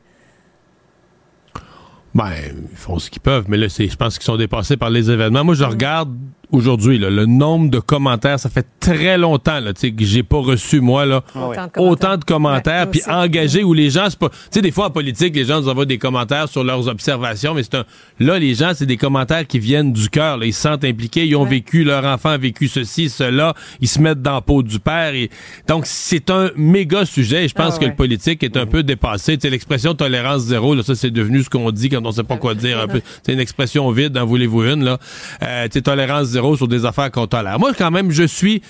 Ben, ils font ce qu'ils peuvent, mais là, c'est, je pense qu'ils sont dépassés par les événements. Moi, je regarde aujourd'hui là, le nombre de commentaires. Ça fait très longtemps là, tu sais, que j'ai pas reçu, moi, là, Ah autant de commentaires, puis engagés où les gens, c'est pas... Tu sais, des fois, en politique, les gens nous envoient des commentaires sur leurs observations, mais c'est un... Là, les gens, c'est des commentaires qui viennent du cœur. là. Ils se sentent impliqués, ils ont vécu, leur enfant a vécu ceci, cela, ils se mettent dans la peau du père. Et... Donc, c'est un méga sujet. et Je pense Ah que le politique est un peu dépassé. Tu sais, l'expression tolérance zéro, là, ça, c'est devenu ce qu'on dit quand on sait pas quoi dire. un peu. C'est une expression vide, en voulez-vous une, là. Euh, tu sais, tolérance zéro sur des affaires tolère. Moi, quand même, je suis...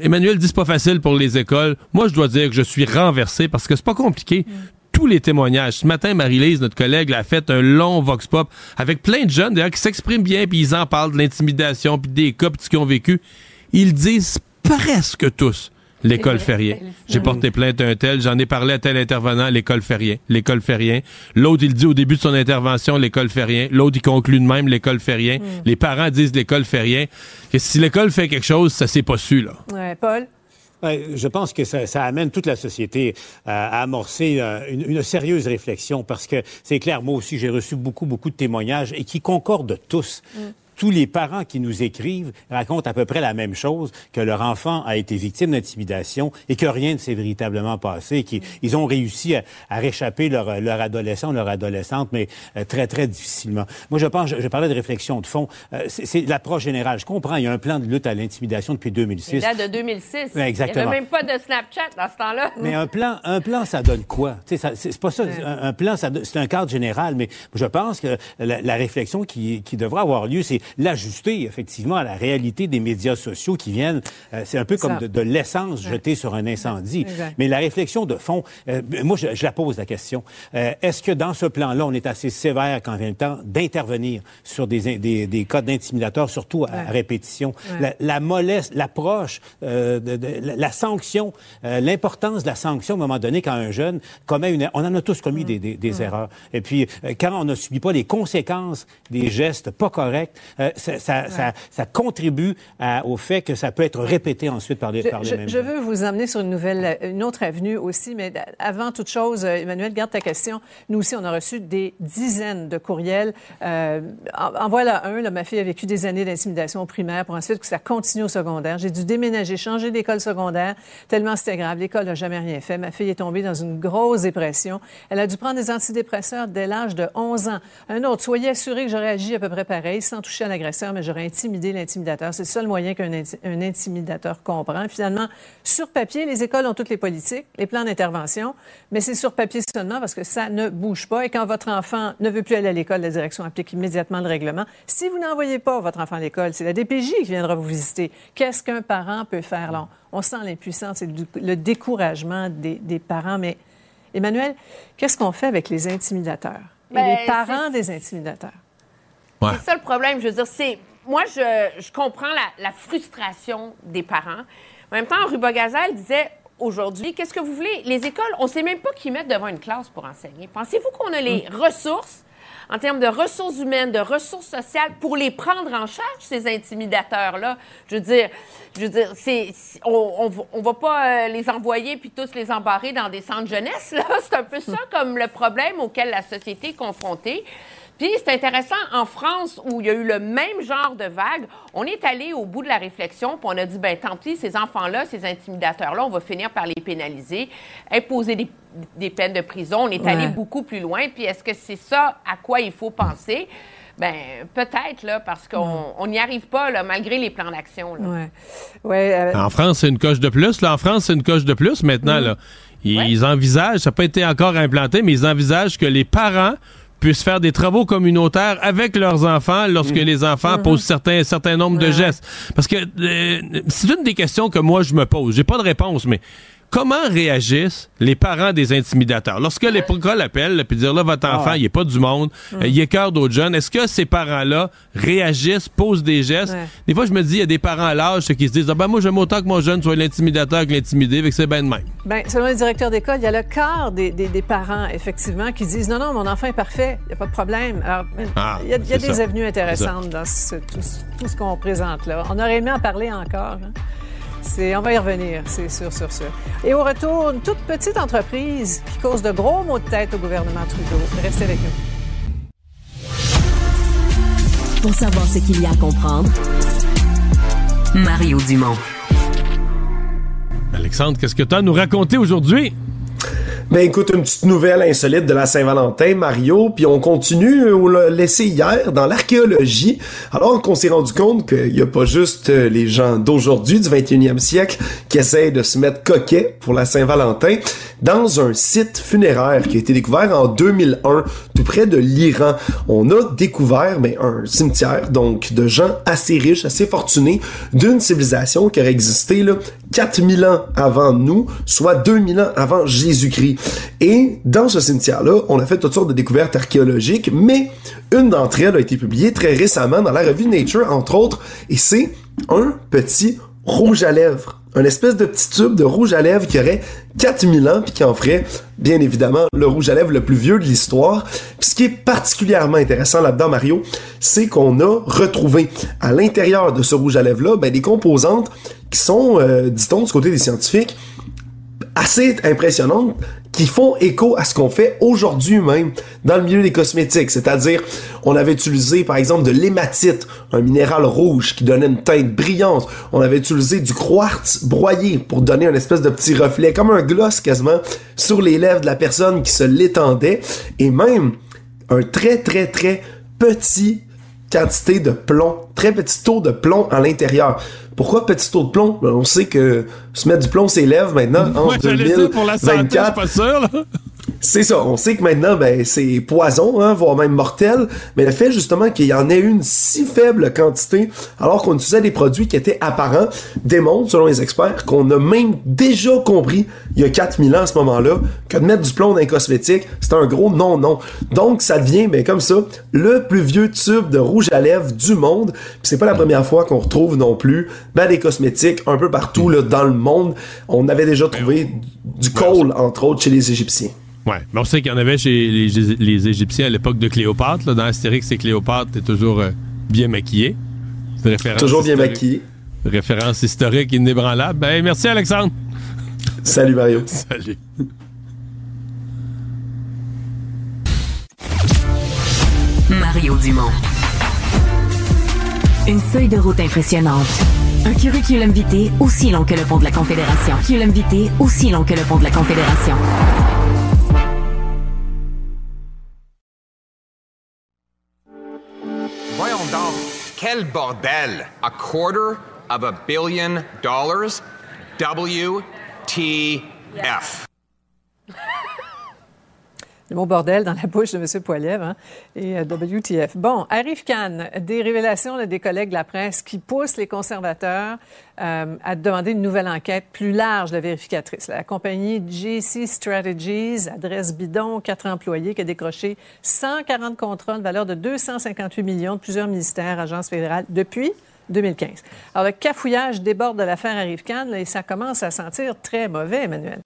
Emmanuel dit c'est pas facile pour les écoles. Moi, je dois dire que je suis renversé parce que c'est pas compliqué. Tous les témoignages. Ce matin, Marie-Lise, notre collègue, là, a fait un long vox pop avec plein de jeunes, d'ailleurs, qui s'expriment bien, puis ils en parlent de l'intimidation, puis des cas, puis qu'ils ont vécu. ils disent presque tous L'école fait rien. J'ai porté plainte à un tel, j'en ai parlé à tel intervenant, l'école fait rien. L'école fait rien. L'autre, il dit au début de son intervention, l'école fait rien. L'autre, il conclut de même, l'école fait rien. Les parents disent l'école fait rien. Que si l'école fait quelque chose, ça s'est pas su, là. Ouais, Paul? Ouais, je pense que ça, ça amène toute la société à, à amorcer euh, une, une sérieuse réflexion parce que c'est clair, moi aussi, j'ai reçu beaucoup, beaucoup de témoignages et qui concordent tous. Tous les parents qui nous écrivent racontent à peu près la même chose, que leur enfant a été victime d'intimidation et que rien ne s'est véritablement passé, qu'ils ils ont réussi à, à réchapper leur, leur adolescent, leur adolescente, mais euh, très, très difficilement. Moi, je pense, je, je parlais de réflexion de fond, Euh, c'est l'approche générale. Je comprends, il y a un plan de lutte à l'intimidation depuis 2006. Il date de 2006. Ouais, exactement. Il n'y avait même pas de Snapchat dans ce temps-là. Mais un plan, un plan, ça donne quoi? C'est pas ça. Un, un plan, c'est un cadre général. Mais je pense que la, la réflexion qui, qui devra avoir lieu, c'est l'ajuster effectivement à la réalité des médias sociaux qui viennent. euh, c'est un peu comme de, de l'essence jetée sur un incendie. Exact. Mais la réflexion de fond, euh, moi, je, je la pose la question. Euh, Est-ce que dans ce plan-là, on est assez sévère quand vient le temps d'intervenir sur des, des, des cas d'intimidateurs, surtout à, Ouais. répétition? Ouais. La, la mollesse, l'approche, euh, de, de- la, sanction, euh, l'importance de la sanction à un moment donné quand un jeune commet une... On en a tous commis des, des- des erreurs. Et puis, euh, quand on ne subit pas les conséquences des gestes pas corrects, euh, ça, ça, ça, ça contribue à- au fait que ça peut être répété ensuite par les, Je, par les je- mêmes je veux vous emmener sur une nouvelle, une autre avenue aussi, mais avant toute chose, euh, Emmanuel, garde ta question. Nous aussi, on a reçu des dizaines de courriels. Euh, en, en voilà un. Là, ma fille a vécu des années d'intimidation au primaire pour ensuite que ça continue au secondaire. J'ai dû déménager, changer d'école secondaire, tellement c'était grave. L'école n'a jamais rien fait. Ma fille est tombée dans une grosse dépression. Elle a dû prendre des antidépresseurs dès l'âge de 11 ans. Un autre, soyez assuré que j'aurais agi à peu près pareil, sans toucher à l'agresseur, mais j'aurais intimidé l'intimidateur. C'est le seul moyen qu'un inti- un intimidateur comprend. Finalement, sur papier, les écoles ont toutes les politiques, les plans d'intervention, mais c'est sur papier seulement parce que ça ne bouge pas. Et quand votre enfant ne veut plus aller à l'école, la direction applique immédiatement le règlement. Si vous n'envoyez pas votre enfant à l'école, c'est la DPJ qui viendra vous visiter. Qu'est-ce qu'un parent peut faire? Là? On sent l'impuissance et le, le découragement des, des parents. Mais Emmanuel, qu'est-ce qu'on fait avec les intimidateurs et Ben, les parents des intimidateurs? C'est ça le problème. Je veux dire, c'est. Moi, je, je comprends la, la frustration des parents. En même temps, Ruba Gazal disait aujourd'hui, qu'est-ce que vous voulez? Les écoles, on ne sait même pas qui mettre devant une classe pour enseigner. Pensez-vous qu'on a les ressources, en termes de ressources humaines, de ressources sociales, pour les prendre en charge, ces intimidateurs-là? Je veux dire, je veux dire, c'est, on ne va pas euh, les envoyer puis tous les embarrer dans des centres jeunesse, là. C'est un peu ça comme le problème auquel la société est confrontée. Puis c'est intéressant, en France, où il y a eu le même genre de vague, on est allé au bout de la réflexion, puis on a dit, ben tant pis, ces enfants-là, ces intimidateurs-là, on va finir par les pénaliser, imposer des, des peines de prison. On est allé beaucoup plus loin. Puis est-ce que c'est ça à quoi il faut penser? Ben peut-être, là, parce qu'on on n'y arrive pas, là, malgré les plans d'action. là. Ouais. Ouais, euh, En France, c'est une coche de plus. Là, en France, c'est une coche de plus maintenant. Mm. Là. Ils, ils envisagent, ça n'a pas été encore implanté, mais ils envisagent que les parents puissent faire des travaux communautaires avec leurs enfants lorsque les enfants Mm-hmm. posent certains certain nombre de gestes. Parce que euh, c'est une des questions que moi je me pose. J'ai pas de réponse, mais comment réagissent les parents des intimidateurs? Lorsque l'école appelle puis dire là votre enfant Ah. il est pas du monde, Mm. euh, il écœure d'autres jeunes. Est-ce que ces parents-là réagissent, posent des gestes? Ouais. Des fois je me dis il y a des parents à l'âge qui se disent ah ben moi j'aime autant que mon jeune soit l'intimidateur que l'intimidé, fait que c'est ben de même. Ben, selon les directeurs d'école, il y a le quart des, des- des parents, effectivement, qui disent non, non, mon enfant est parfait, il n'y a pas de problème. Alors, Ah, il y a, il y a c'est des ça. avenues intéressantes dans ce- tout, ce- tout ce qu'on présente là. On aurait aimé en parler encore. hein. C'est, on va y revenir, c'est sûr, sûr, sûr. Et au retour, une toute petite entreprise qui cause de gros maux de tête au gouvernement Trudeau. Restez avec nous. Pour savoir ce qu'il y a à comprendre, Mario Dumont. Alexandre, qu'est-ce que tu as à nous raconter aujourd'hui? Ben écoute, une petite nouvelle insolite de la Saint-Valentin, Mario, puis on continue, on l'a laissé hier, dans l'archéologie, alors qu'on s'est rendu compte qu'il n'y a pas juste euh, les gens d'aujourd'hui, du 21e siècle, qui essayent de se mettre coquets pour la Saint-Valentin, dans un site funéraire qui a été découvert en 2001, tout près de l'Iran. On a découvert ben, un cimetière, donc de gens assez riches, assez fortunés, d'une civilisation qui aurait existé là, 4000 ans avant nous, soit 2000 ans avant Jésus-Christ. Et dans ce cimetière-là, on a fait toutes sortes de découvertes archéologiques, mais une d'entre elles a été publiée très récemment dans la revue Nature, entre autres, et c'est un petit rouge à lèvres. Un espèce de petit tube de rouge à lèvres qui aurait 4000 ans puis qui en ferait, bien évidemment, le rouge à lèvres le plus vieux de l'histoire. Puis ce qui est particulièrement intéressant là-dedans, Mario, c'est qu'on a retrouvé à l'intérieur de ce rouge à lèvres-là ben, des composantes qui sont, euh, dit-on, du côté des scientifiques, assez impressionnantes qui font écho à ce qu'on fait aujourd'hui même dans le milieu des cosmétiques. C'est-à-dire, on avait utilisé par exemple de l'hématite, un minéral rouge qui donnait une teinte brillante. On avait utilisé du quartz broyé pour donner un espèce de petit reflet, comme un gloss quasiment, sur les lèvres de la personne qui se l'étendait. Et même un très très très petit quantité de plomb, très petit taux de plomb à l'intérieur. Pourquoi petit taux de plomb? Ben, on sait que se mettre du plomb ses lèvres maintenant en Ouais, j'allais dire, pour la santé, je suis 2024. pas sûr, là. C'est ça. On sait que maintenant, ben, c'est poison, hein, voire même mortel. Mais le fait, justement, qu'il y en ait une si faible quantité, alors qu'on utilisait des produits qui étaient apparents, démontre, selon les experts, qu'on a même déjà compris, il y a 4000 ans à ce moment-là, que de mettre du plomb dans les cosmétiques, c'est un gros non-non. Donc, ça devient, ben, comme ça, le plus vieux tube de rouge à lèvres du monde. Puis c'est pas la première fois qu'on retrouve non plus, ben, des cosmétiques un peu partout, là, dans le monde. On avait déjà trouvé du kohl, entre autres, chez les Égyptiens. Ouais, mais on sait qu'il y en avait chez les, les Égyptiens à l'époque de Cléopâtre. Là. Dans Astérix et Cléopâtre, t'es toujours euh, bien maquillé. C'est une référence Toujours bien historique- maquillé. Référence historique inébranlable. Ben, merci Alexandre. Salut Mario. Salut. Mario Dumont. Une feuille de route impressionnante. Un curriculum vitae aussi long que le pont de la Confédération. Curriculum vitae aussi long que le pont de la Confédération. Quel bordel! A quarter of a billion dollars? WTF. Le mot bordel dans la bouche de M. Poiliev hein, et euh, WTF. Bon, arrive Cannes, des révélations là, des collègues de la presse qui poussent les conservateurs euh, à demander une nouvelle enquête plus large de vérificatrice. La compagnie JC Strategies, adresse bidon, quatre employés, qui a décroché 140 contrats de valeur de 258 millions de plusieurs ministères, agences fédérales depuis 2015. Alors, le cafouillage déborde de l'affaire Cannes là, et ça commence à sentir très mauvais, Emmanuel.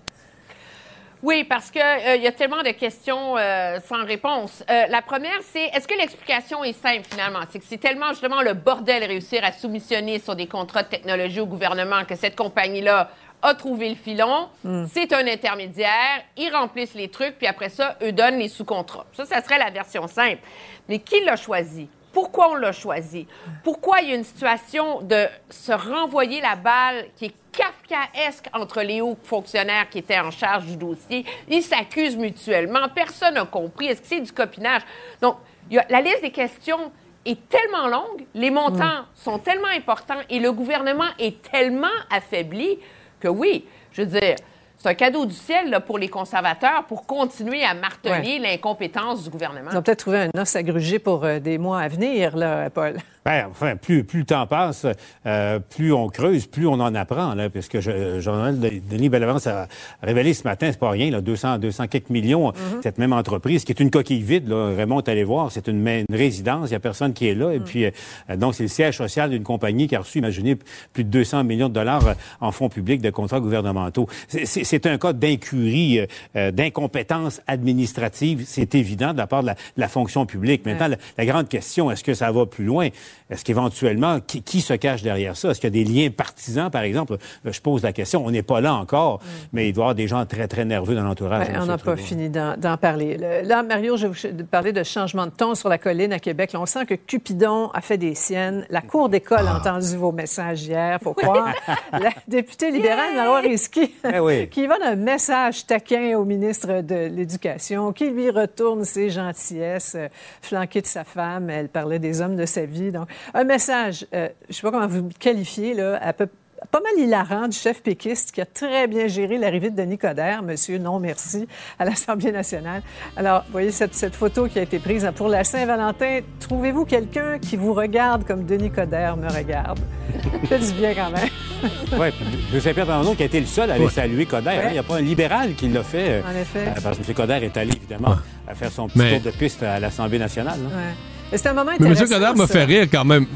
Oui, parce qu'il y a tellement de questions euh, sans réponse. Euh, la première, c'est est-ce que l'explication est simple finalement? C'est que c'est tellement justement le bordel réussir à soumissionner sur des contrats de technologie au gouvernement que cette compagnie-là a trouvé le filon. C'est un intermédiaire. Ils remplissent les trucs, puis après ça, eux donnent les sous-contrats. Ça, ça serait la version simple. Mais qui l'a choisi? Pourquoi on l'a choisi? Pourquoi il y a une situation de se renvoyer la balle qui est kafkaesque entre les hauts fonctionnaires qui étaient en charge du dossier? Ils s'accusent mutuellement. Personne n'a compris. Est-ce que c'est du copinage? Donc, il y a- la liste des questions est tellement longue, les montants sont tellement importants et le gouvernement est tellement affaibli que oui, je veux dire, c'est un cadeau du ciel là, pour les conservateurs pour continuer à marteler l'incompétence du gouvernement. Ils ont peut-être trouvé un os à gruger pour euh, des mois à venir, là, Paul. Ben, enfin, plus, plus le temps passe, euh, plus on creuse, plus on en apprend. Là, parce que je, Journal de- Denis Bellavance a révélé ce matin, c'est pas rien, là, 200, 200 quelques millions, cette même entreprise, qui est une coquille vide. Là, Raymond est allé voir, c'est une, une résidence, il n'y a personne qui est là. Et puis, euh, donc, c'est le siège social d'une compagnie qui a reçu, imaginez, plus de 200 millions de dollars euh, en fonds publics de contrats gouvernementaux. C'est- un cas d'incurie, euh, euh, d'incompétence administrative, c'est évident, de la part de la, de la fonction publique. Maintenant, la, la grande question, est-ce que ça va plus loin? Est-ce qu'éventuellement, qui, qui se cache derrière ça? Est-ce qu'il y a des liens partisans, par exemple? Euh, Je pose la question. On n'est pas là encore, mais il doit y avoir des gens très, très nerveux dans l'entourage. On n'a pas fini d'en parler. Le- Là, Mario, je vais vous parler de changement de ton sur la colline à Québec. Là, on sent que Cupidon a fait des siennes. La cour d'école a entendu vos messages hier, faut croire. la députée libérale, Marois Risky, Eh oui. qui va d'un message taquin au ministre de l'Éducation, qui lui retourne ses gentillesses, euh, flanqué de sa femme. Elle parlait des hommes de sa vie. Donc, un message, euh, je ne sais pas comment vous le qualifiez, là, à peu pas mal hilarant du chef péquiste qui a très bien géré l'arrivée de Denis Coderre, monsieur non merci, à l'Assemblée nationale. Alors, vous voyez cette, cette photo qui a été prise pour la Saint-Valentin. Trouvez-vous quelqu'un qui vous regarde comme Denis Coderre me regarde? Fait du bien quand même. Oui, puis Saint-Pierre Plamondon qui a été le seul à aller Ouais. saluer Coder. hein. Il n'y a pas un libéral qui l'a fait. euh, En effet. euh, parce que M. Coder est allé, évidemment, à faire son petit Mais- tour de piste à l'Assemblée nationale. Ouais. C'est un moment Mais M. Coderre m'a fait rire quand même.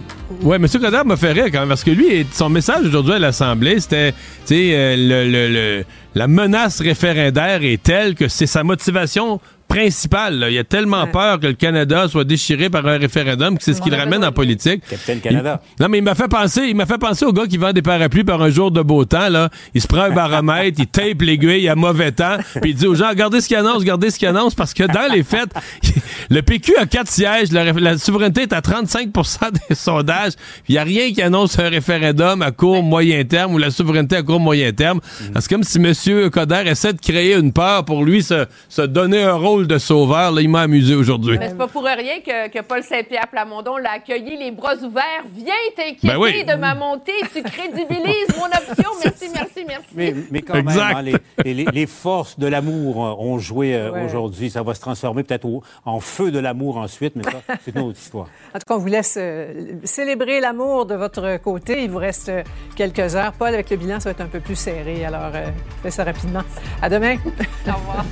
Ouais, M. Coderre m'a fait rire quand même parce que lui, son message aujourd'hui à l'Assemblée, c'était, tu sais, euh, le, le- le- la menace référendaire est telle que c'est sa motivation principale. là. Il a tellement peur que le Canada soit déchiré par un référendum que c'est ce qui le ramène en politique. Capitaine Canada. Il- non, mais il m'a fait penser, il m'a fait penser au gars qui vend des parapluies par un jour de beau temps, là. Il se prend un baromètre, il tape l'aiguille à mauvais temps, puis il dit aux gens, regardez ce qu'il annonce, regardez ce qu'il annonce, parce que dans les faits, le PQ a quatre sièges, la, la souveraineté est à 35% des sondages, il n'y a rien qui annonce un référendum à court, moyen terme, ou la souveraineté à court, moyen terme. C'est comme si M. Coder essaie de créer une peur pour lui se, se donner un rôle de sauveur. Là, il m'a amusé aujourd'hui. Mais c'est pas pour rien que, que Paul Saint-Pierre Plamondon l'a accueilli les bras ouverts. Viens t'inquiéter Ben oui. de ma montée. Tu crédibilises mon option. Merci, merci, merci. Mais, mais quand Exact. même, hein, les, les- les forces de l'amour ont joué euh, Ouais. aujourd'hui. Ça va se transformer peut-être au- en feu de l'amour ensuite, mais ça, c'est une autre histoire. En tout cas, on vous laisse euh, célébrer l'amour de votre côté. Il vous reste euh, quelques heures. Paul, avec le bilan, ça va être un peu plus serré. Alors, euh, fais ça rapidement. À demain. Au revoir.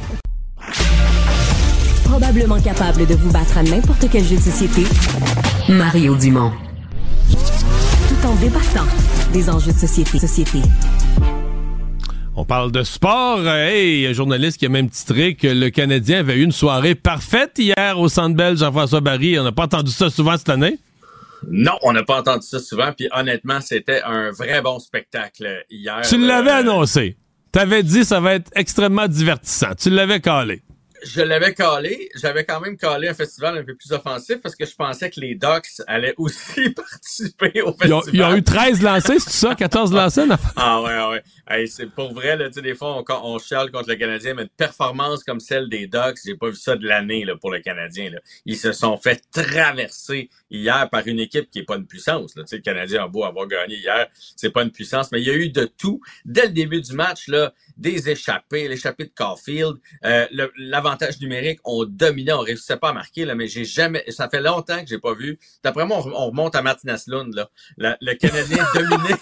Probablement capable de vous battre à n'importe quel jeu de société, Mario Dumont. Tout en débattant des enjeux de société. société. On parle de sport. Euh, Hey, un journaliste qui a même titré que le Canadien avait eu une soirée parfaite hier au Centre Bell, Jean-François Barry. On n'a pas entendu ça souvent cette année? Non, on n'a pas entendu ça souvent. Puis honnêtement, c'était un vrai bon spectacle hier. Tu l'avais Euh, annoncé. T'avais dit ça va être extrêmement divertissant. Tu l'avais calé. Je l'avais calé. J'avais quand même calé un festival un peu plus offensif parce que je pensais que les Ducks allaient aussi participer au Ils ont, festival. ils ont eu 13 lancés, c'est ça? 14 lancés? Ah ouais, ah ouais. Hey, c'est pour vrai, là, tu sais, des fois, on, on chiale contre le Canadien, mais une performance comme celle des Ducks, j'ai pas vu ça de l'année, là, pour le Canadien, là. Ils se sont fait traverser hier par une équipe qui est pas une puissance, là. Le Canadien a beau avoir gagné hier, c'est pas une puissance, mais il y a eu de tout. Dès le début du match, là, des échappées, l'échappée de Caulfield, euh, le- l'avantage numérique, on dominait, on réussissait pas à marquer, là, mais j'ai jamais, ça fait longtemps que j'ai pas vu. D'après moi, on, on remonte à Martinez Lund, là. La- le Canadien dominé.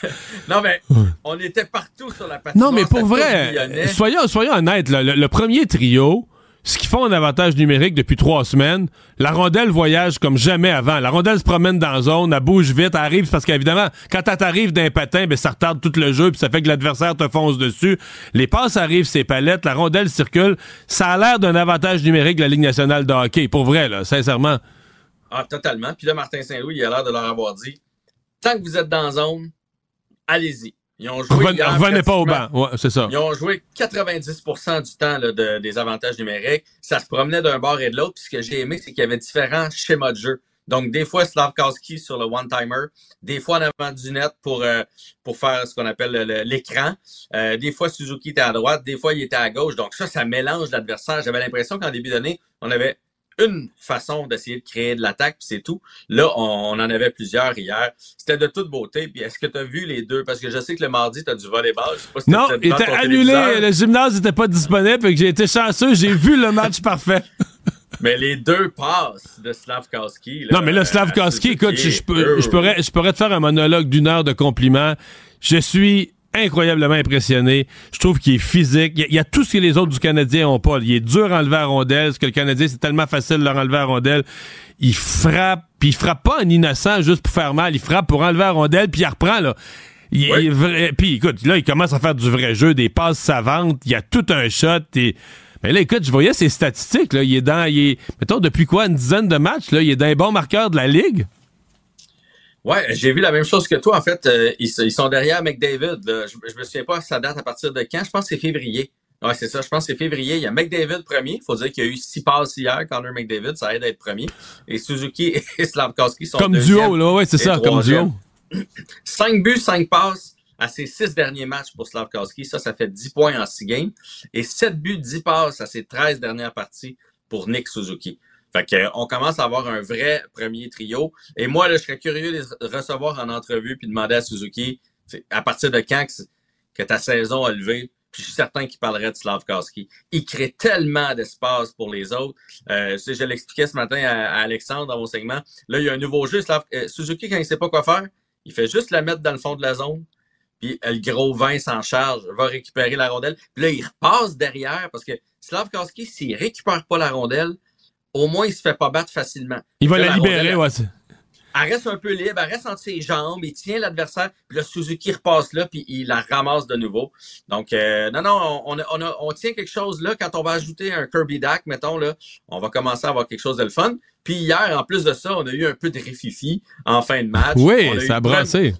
non, mais on était partout sur la patinoire. Non, mais pour vrai, soyons, soyons honnêtes. là, le, le premier trio, ce qu'ils font en avantage numérique depuis trois semaines, la rondelle voyage comme jamais avant. La rondelle se promène dans la zone, elle bouge vite, elle arrive, parce qu'évidemment, quand elle t'arrive d'un patin, ben, ça retarde tout le jeu, puis ça fait que l'adversaire te fonce dessus. Les passes arrivent, ses palettes, la rondelle circule. Ça a l'air d'un avantage numérique de la Ligue nationale de hockey. Pour vrai, là, sincèrement. Ah, totalement. Puis là, Martin Saint-Louis, il a l'air de leur avoir dit tant que vous êtes dans la zone, allez-y. Ils ont joué. Revenez, hier revenez pas au banc. Ouais, c'est ça. Ils ont joué 90% du temps là, de- des avantages numériques. Ça se promenait d'un bord et de l'autre. Puis ce que j'ai aimé, c'est qu'il y avait différents schémas de jeu. Donc, des fois, Slavkowski sur le one-timer, des fois en avant du net pour, euh, pour faire ce qu'on appelle le- le- l'écran. Euh, des fois, Suzuki était à droite, des fois, il était à gauche. Donc, ça, ça mélange l'adversaire. J'avais l'impression qu'en début d'année, on avait une façon d'essayer de créer de l'attaque, puis c'est tout. Là, on, on en avait plusieurs hier. C'était de toute beauté. Puis est-ce que tu as vu les deux? Parce que je sais que le mardi, tu as du volleyball. Je sais pas si Non, il était annulé. Le gymnase n'était pas disponible, fait que j'ai été chanceux. J'ai vu le match parfait. Mais les deux passes de Slavkowski. Non, mais là, Slavkowski, écoute, je, je pourrais, je pourrais te faire un monologue d'une heure de compliments. Je suis incroyablement impressionné. Je trouve qu'il est physique. Il y, a, il y a tout ce que les autres du Canadien ont pas. Il est dur à enlever à rondelle. Ce que le Canadien, c'est tellement facile de leur enlever à rondelle. Il frappe, puis il frappe pas en innocent juste pour faire mal. Il frappe pour enlever à rondelle, puis il reprend, là. Il, il est vrai- puis écoute, là, il commence à faire du vrai jeu, des passes savantes. Il y a tout un shot. Et, mais là, écoute, je voyais ses statistiques. Là. Il est dans, il est, mettons, depuis quoi, une dizaine de matchs, là, il est dans les bons marqueurs de la Ligue? Ouais, j'ai vu la même chose que toi. En fait, euh, ils, ils sont derrière McDavid. là. Je, je me souviens pas sa date à partir de quand. Je pense que c'est février. Ouais, c'est ça. Je pense que c'est février. Il y a McDavid premier. Il faut dire qu'il y a eu six passes hier. Connor McDavid, ça aide à être premier. Et Suzuki et Slavkowski sont Comme duo, là, ouais, c'est ça, comme duo. Cinq buts, cinq passes à ses six derniers matchs pour Slavkowski. Ça, ça fait 10 points en six games. Et sept buts, 10 passes à ses 13 dernières parties pour Nick Suzuki. Fait que, on commence à avoir un vrai premier trio. Et moi, je serais curieux de recevoir en entrevue puis demander à Suzuki, à partir de quand que, ta saison a levé, puis je suis certain qu'il parlerait de Slavkowski. Il crée tellement d'espace pour les autres. Euh, sais, je l'expliquais ce matin à, Alexandre dans mon segment. Là, il y a un nouveau jeu. Euh, Suzuki, quand il sait pas quoi faire, il fait juste la mettre dans le fond de la zone. Puis le gros vin s'en charge, va récupérer la rondelle. Puis là, il repasse derrière parce que Slavkowski, s'il récupère pas la rondelle, au moins, il se fait pas battre facilement. Il va Là, la libérer, rondelle, ouais. Elle reste un peu libre, elle reste entre ses jambes, il tient l'adversaire, puis là, Suzuki repasse là, puis il la ramasse de nouveau. Donc, euh, non, non, on, on, a- on tient quelque chose là. Quand on va ajouter un Kirby Dack, mettons, là, on va commencer à avoir quelque chose de le fun. Puis hier, en plus de ça, on a eu un peu de rififi en fin de match. Oui, On ça a plein- brassé.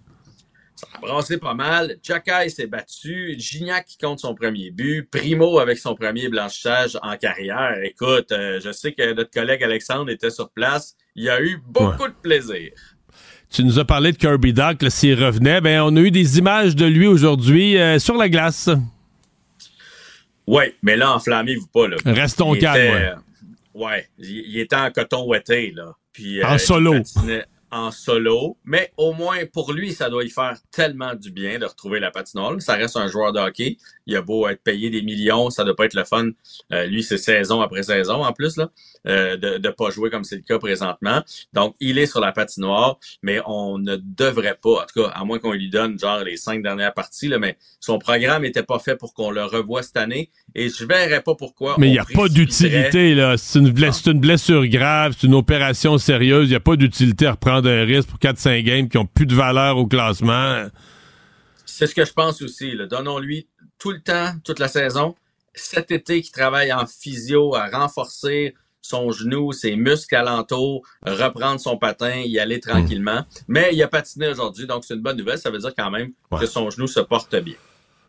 Ça a brassé pas mal. Jacky s'est battu. Gignac qui compte son premier but. Primo avec son premier blanchissage en carrière. Écoute, euh, je sais que notre collègue Alexandre était sur place. Il a eu beaucoup de plaisir. Tu nous as parlé de Kirby Doc, s'il revenait. Ben, on a eu des images de lui aujourd'hui euh, sur la glace. Oui, mais là, enflammez-vous pas. Là. Restons Il calmes, était, ouais. euh, ouais, il, il était en coton ouetté, là. Puis, En solo. patinait En solo. Mais au moins, pour lui, ça doit y faire tellement du bien de retrouver la patinoire. Ça reste un joueur de hockey. Il a beau être payé des millions, ça doit pas être le fun. Euh, lui, c'est saison après saison, en plus, là, euh, de ne pas jouer comme c'est le cas présentement. Donc, il est sur la patinoire, mais on ne devrait pas, en tout cas, à moins qu'on lui donne genre les cinq dernières parties, là, mais son programme n'était pas fait pour qu'on le revoie cette année. Et je verrais pas pourquoi. Mais il n'y a pas d'utilité, là. C'est une, bless- c'est une blessure grave, c'est une opération sérieuse. Il n'y a pas d'utilité à reprendre un risque pour 4-5 games qui ont plus de valeur au classement. C'est ce que je pense aussi. là. Donnons-lui tout le temps, toute la saison. Cet été, qui travaille en physio à renforcer son genou, ses muscles alentours, reprendre son patin, y aller tranquillement. Mais il a patiné aujourd'hui, donc c'est une bonne nouvelle. Ça veut dire quand même que son genou se porte bien.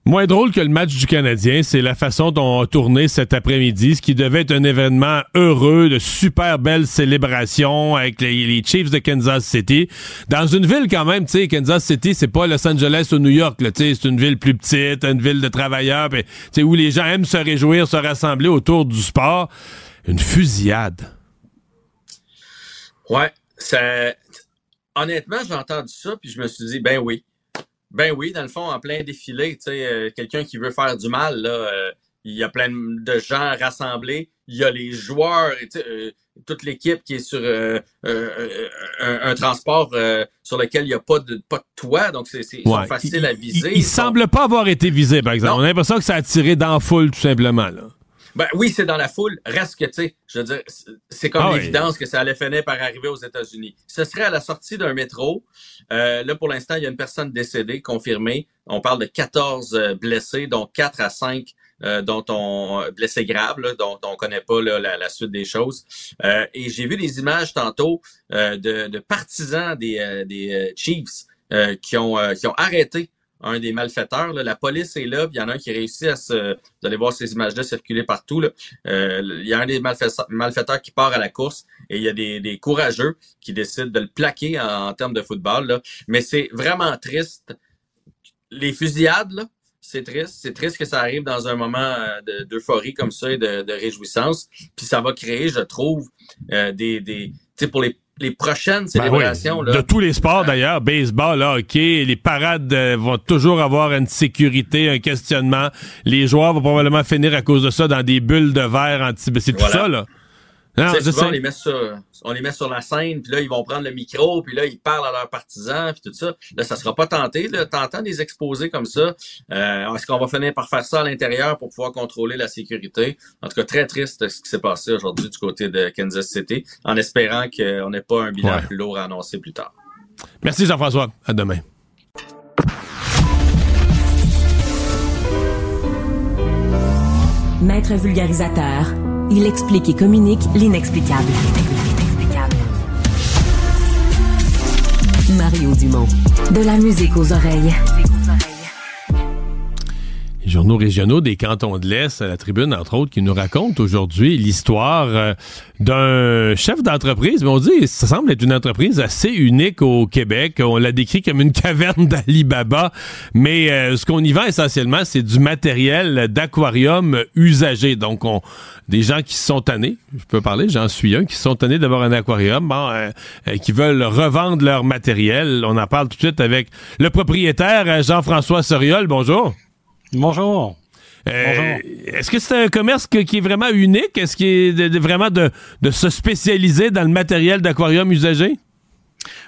Moins drôle que le match du Canadien, c'est la façon dont on a tourné cet après-midi, ce qui devait être un événement heureux, de super belles célébrations avec les, Chiefs de Kansas City. Dans une ville quand même, tu sais, Kansas City, c'est pas Los Angeles ou New York, tu sais, c'est une ville plus petite, une ville de travailleurs, tu sais, où les gens aiment se réjouir, se rassembler autour du sport. Une fusillade. Ouais, ça... honnêtement, j'ai entendu ça, puis je me suis dit, ben oui. Ben oui, dans le fond, en plein défilé, tu sais, euh, quelqu'un qui veut faire du mal, là, euh, il y a plein de gens rassemblés, il y a les joueurs, et tu sais, euh, toute l'équipe qui est sur euh, euh, un, un transport euh, sur lequel il n'y a pas de, pas de toit, donc c'est faciles à viser. Il, il semble pas avoir été visé, par exemple. On a l'impression que ça a tiré dans la foule, tout simplement, là. Ben oui, c'est dans la foule. Reste que, tu sais, je veux dire, c'est- comme Ah oui. l'évidence que ça allait finir par arriver aux États-Unis. Ce serait à la sortie d'un métro. Euh, là, pour l'instant, il y a une personne décédée, confirmée. On parle de 14 euh, blessés, dont 4 à 5 euh, dont on blessés graves, là, dont on connaît pas là, la, la suite des choses. Euh, et j'ai vu des images tantôt euh, de, de partisans des, euh, des euh, Chiefs euh, qui ont euh, qui ont arrêté un des malfaiteurs. là. La police est là, il y en a un qui réussit à se... Vous allez voir ces images-là circuler partout. là. Euh, il y a un des malfa- malfaiteurs qui part à la course et il y a des, des courageux qui décident de le plaquer en, termes de football. Mais c'est vraiment triste. Les fusillades, c'est triste. C'est triste que ça arrive dans un moment euh, de- d'euphorie comme ça et de, de réjouissance. Puis ça va créer, je trouve, euh, des... des pour les, les prochaines Ben oui. célébrations... là, De tous les sports d'ailleurs, baseball, là, hockey, les parades euh, vont toujours avoir une sécurité, un questionnement. Les joueurs vont probablement finir à cause de ça dans des bulles de verre anti. C'est tout ça là. Non, Tu sais, je souvent, on les, met sur, on les met sur la scène, puis là, ils vont prendre le micro, puis là, ils parlent à leurs partisans, puis tout ça. Là, ça sera pas tenté. Là. T'entends des exposés comme ça. Euh, Est-ce qu'on va finir par faire ça à l'intérieur pour pouvoir contrôler la sécurité? En tout cas, très triste ce qui s'est passé aujourd'hui du côté de Kansas City, en espérant qu'on n'ait pas un bilan Ouais. plus lourd à annoncer plus tard. Merci Jean-François. À demain. Maître vulgarisateur, il explique et communique l'inexplicable. Mario Dumont. De la musique aux oreilles. Les journaux régionaux des cantons de l'Est, à la tribune, entre autres, qui nous racontent aujourd'hui l'histoire euh, d'un chef d'entreprise. Mais on dit, ça semble être une entreprise assez unique au Québec. On l'a décrit comme une caverne d'Alibaba. Mais euh, ce qu'on y vend essentiellement, c'est du matériel d'aquarium usagé. Donc, on, des gens qui sont tannés, je peux parler, j'en suis un, qui sont tannés d'avoir un aquarium, bon, euh, euh, qui veulent revendre leur matériel. On en parle tout de suite avec le propriétaire, euh, Jean-François Soriol. Bonjour. Bonjour. Euh, Est-ce que c'est un commerce que- qui est vraiment unique? Est-ce qu'il est de- de- vraiment de, de se spécialiser dans le matériel d'aquarium usagé?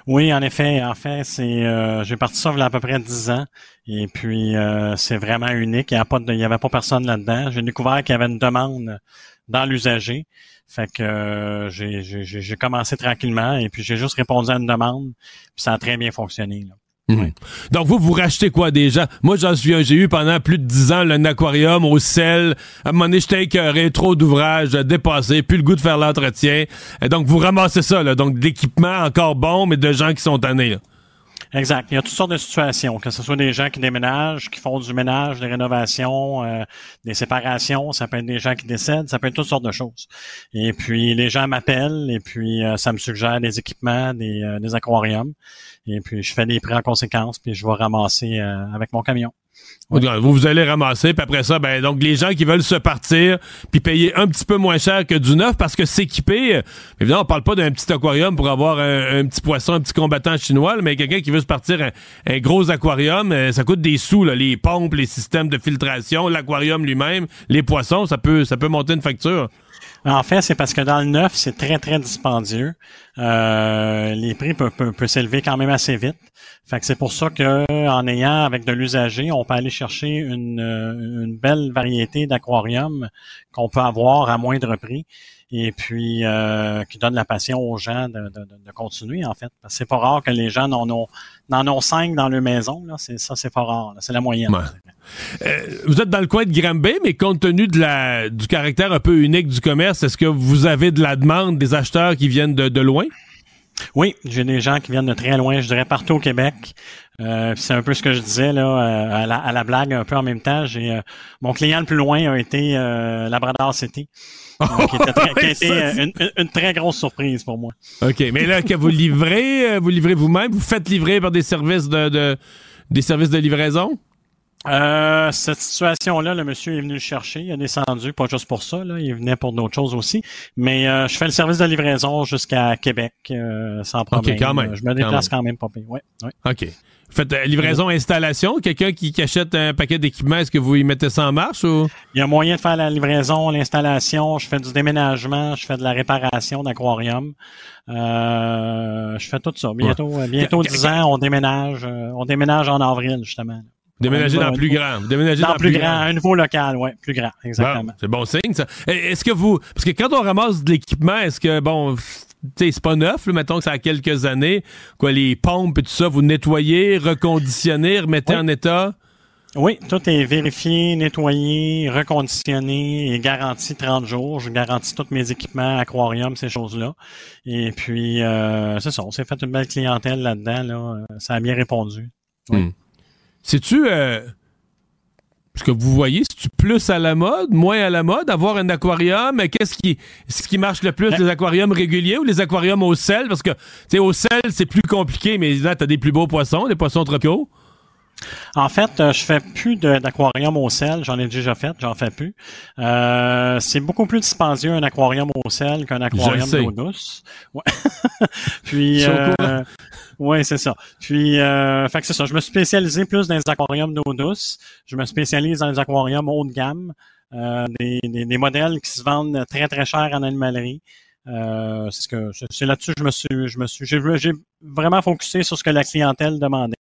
Oui, en effet. En fait, c'est euh, j'ai parti ça il y a à peu près 10 ans. Et puis euh, c'est vraiment unique. Il n'y y avait pas personne là-dedans. J'ai découvert qu'il y avait une demande dans l'usager. Fait que euh, j'ai commencé tranquillement et puis j'ai juste répondu à une demande. Puis ça a très bien fonctionné. Là. Mhm. Donc vous, vous rachetez quoi déjà? Moi, j'en suis j'ai eu pendant plus de dix ans un aquarium au sel. À un moment donné, j'étais écœuré, trop d'ouvrages, dépassé, plus le goût de faire l'entretien. Et donc, vous ramassez ça, là. Donc, d'équipements encore bons, mais de gens qui sont tannés, là. Exact. Il y a toutes sortes de situations, que ce soit des gens qui déménagent, qui font du ménage, des rénovations, euh, des séparations, ça peut être des gens qui décèdent, ça peut être toutes sortes de choses. Et puis les gens m'appellent et puis euh, ça me suggère des équipements, des, euh, des aquariums. Et puis je fais des prix en conséquence, puis je vais ramasser avec mon camion. Vous, vous allez ramasser, puis après ça, ben donc les gens qui veulent se partir, puis payer un petit peu moins cher que du neuf, parce que s'équiper, euh, évidemment, on parle pas d'un petit aquarium pour avoir un, petit poisson, un petit combattant chinois, mais quelqu'un qui veut se partir un, gros aquarium, euh, ça coûte des sous, là, les pompes, les systèmes de filtration, l'aquarium lui-même, les poissons, ça peut, ça peut monter une facture. En fait, c'est parce que dans le neuf, c'est très, très dispendieux. Euh, les prix peuvent, peuvent, s'élever quand même assez vite. Fait que c'est pour ça que en ayant avec de l'usager, on peut aller chercher une, une belle variété d'aquariums qu'on peut avoir à moindre prix et puis euh, qui donne la passion aux gens de, de, de continuer en fait. C'est pas rare que les gens en ont, en ont cinq dans leur maison. Là. C'est, ça, c'est pas rare. C'est la moyenne. Euh, vous êtes dans le coin de Granby, mais compte tenu de la, du caractère un peu unique du commerce, est-ce que vous avez de la demande des acheteurs qui viennent de loin? Oui, j'ai des gens qui viennent de très loin, je dirais partout au Québec. Euh, c'est un peu ce que je disais là à, la, à, la, blague un peu en même temps. J'ai mon client le plus loin a été Labrador City. qui, était a été euh, une, très grosse surprise pour moi. OK, mais là, que vous livrez, euh, vous livrez vous-même, vous faites livrer par des services de, des services de livraison? Euh, cette situation-là, le monsieur est venu le chercher, il a descendu, pas juste pour ça, là, il venait pour d'autres choses aussi. Mais je fais le service de livraison jusqu'à Québec sans problème. OK, quand même. Je me déplace quand même, pas pire. Ouais, ouais. OK. Faites euh, livraison installation. Quelqu'un qui, achète un paquet d'équipements, est-ce que vous y mettez ça en marche ou? Il y a moyen de faire la livraison, l'installation. Je fais du déménagement, je fais de la réparation d'aquarium. Euh, je fais tout ça. Bientôt, euh, bientôt 10 ans, on déménage. on déménage en avril, justement. Déménager dans plus grand. Déménager dans, plus grand. Un nouveau local, oui, plus grand, exactement. c'est bon signe, ça. Est-ce que vous. Parce que quand on ramasse de l'équipement, est-ce que, bon, c'est pas neuf, là, mettons que ça a quelques années. Quoi, les pompes et tout ça, vous nettoyez, reconditionnez, remettez en état? Oui, tout est vérifié, nettoyé, reconditionné et garanti 30 jours. Je garantis tous mes équipements, aquarium, ces choses-là. Et puis, euh, c'est ça, on s'est fait une belle clientèle là-dedans. Là. Ça a bien répondu. Oui. Hmm. C'est-tu... Euh ce que vous voyez, c'est-tu plus à la mode, moins à la mode, avoir un aquarium? Qu'est-ce qui, ce qui marche le plus, ben les aquariums réguliers ou les aquariums au sel? Parce que, tu sais, au sel, c'est plus compliqué, mais là, t'as des plus beaux poissons, des poissons tropicaux. En fait, euh, je fais plus d'aquarium au sel. J'en ai déjà fait, j'en fais plus. Euh, c'est beaucoup plus dispendieux un aquarium au sel qu'un aquarium d'eau douce. Ouais. Puis, euh, oui, c'est ça. Puis, euh, fait que c'est ça. Je me suis spécialisé plus dans les aquariums d'eau douce. Je me spécialise dans les aquariums haut de gamme, euh, des, des, modèles qui se vendent très très cher en animalerie. Euh, c'est ce que c'est là-dessus que je me suis, je me suis, j'ai, vraiment focusé sur ce que la clientèle demandait.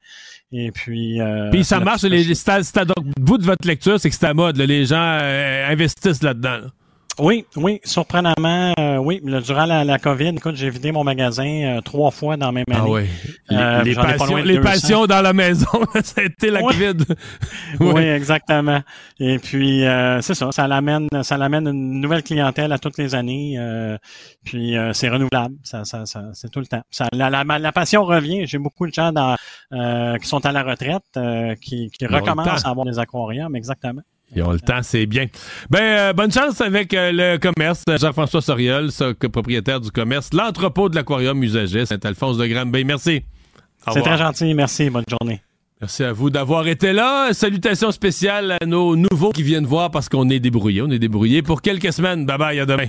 Et puis, euh, puis ça marche. Les, les, donc, bout de votre lecture, c'est que c'est à mode. les gens euh, investissent là-dedans. là dedans oui, oui, surprenamment, euh, oui. durant la, la, COVID, écoute, j'ai vidé mon magasin euh, trois fois dans la même ah année. Ah oui. les, passions, les passions, dans la maison, ça a été la COVID. oui. exactement. Et puis, euh, c'est ça, ça l'amène, ça l'amène une nouvelle clientèle à toutes les années. puis, c'est renouvelable, ça, ça, ça c'est tout le temps. Ça, la, la, la passion revient. J'ai beaucoup de gens dans, qui sont à la retraite, qui, qui recommencent à avoir des aquariums, exactement. Ils ont le temps, c'est bien. Ben, euh, bonne chance avec euh, le commerce. Jean-François Soriol, propriétaire du commerce, l'entrepôt de l'aquarium usager Saint-Alphonse de Granby. Merci. C'est très gentil. Merci. Bonne journée. Merci à vous d'avoir été là. Salutations spéciales à nos nouveaux qui viennent voir parce qu'on est débrouillés. On est débrouillés pour quelques semaines. Bye bye, à demain.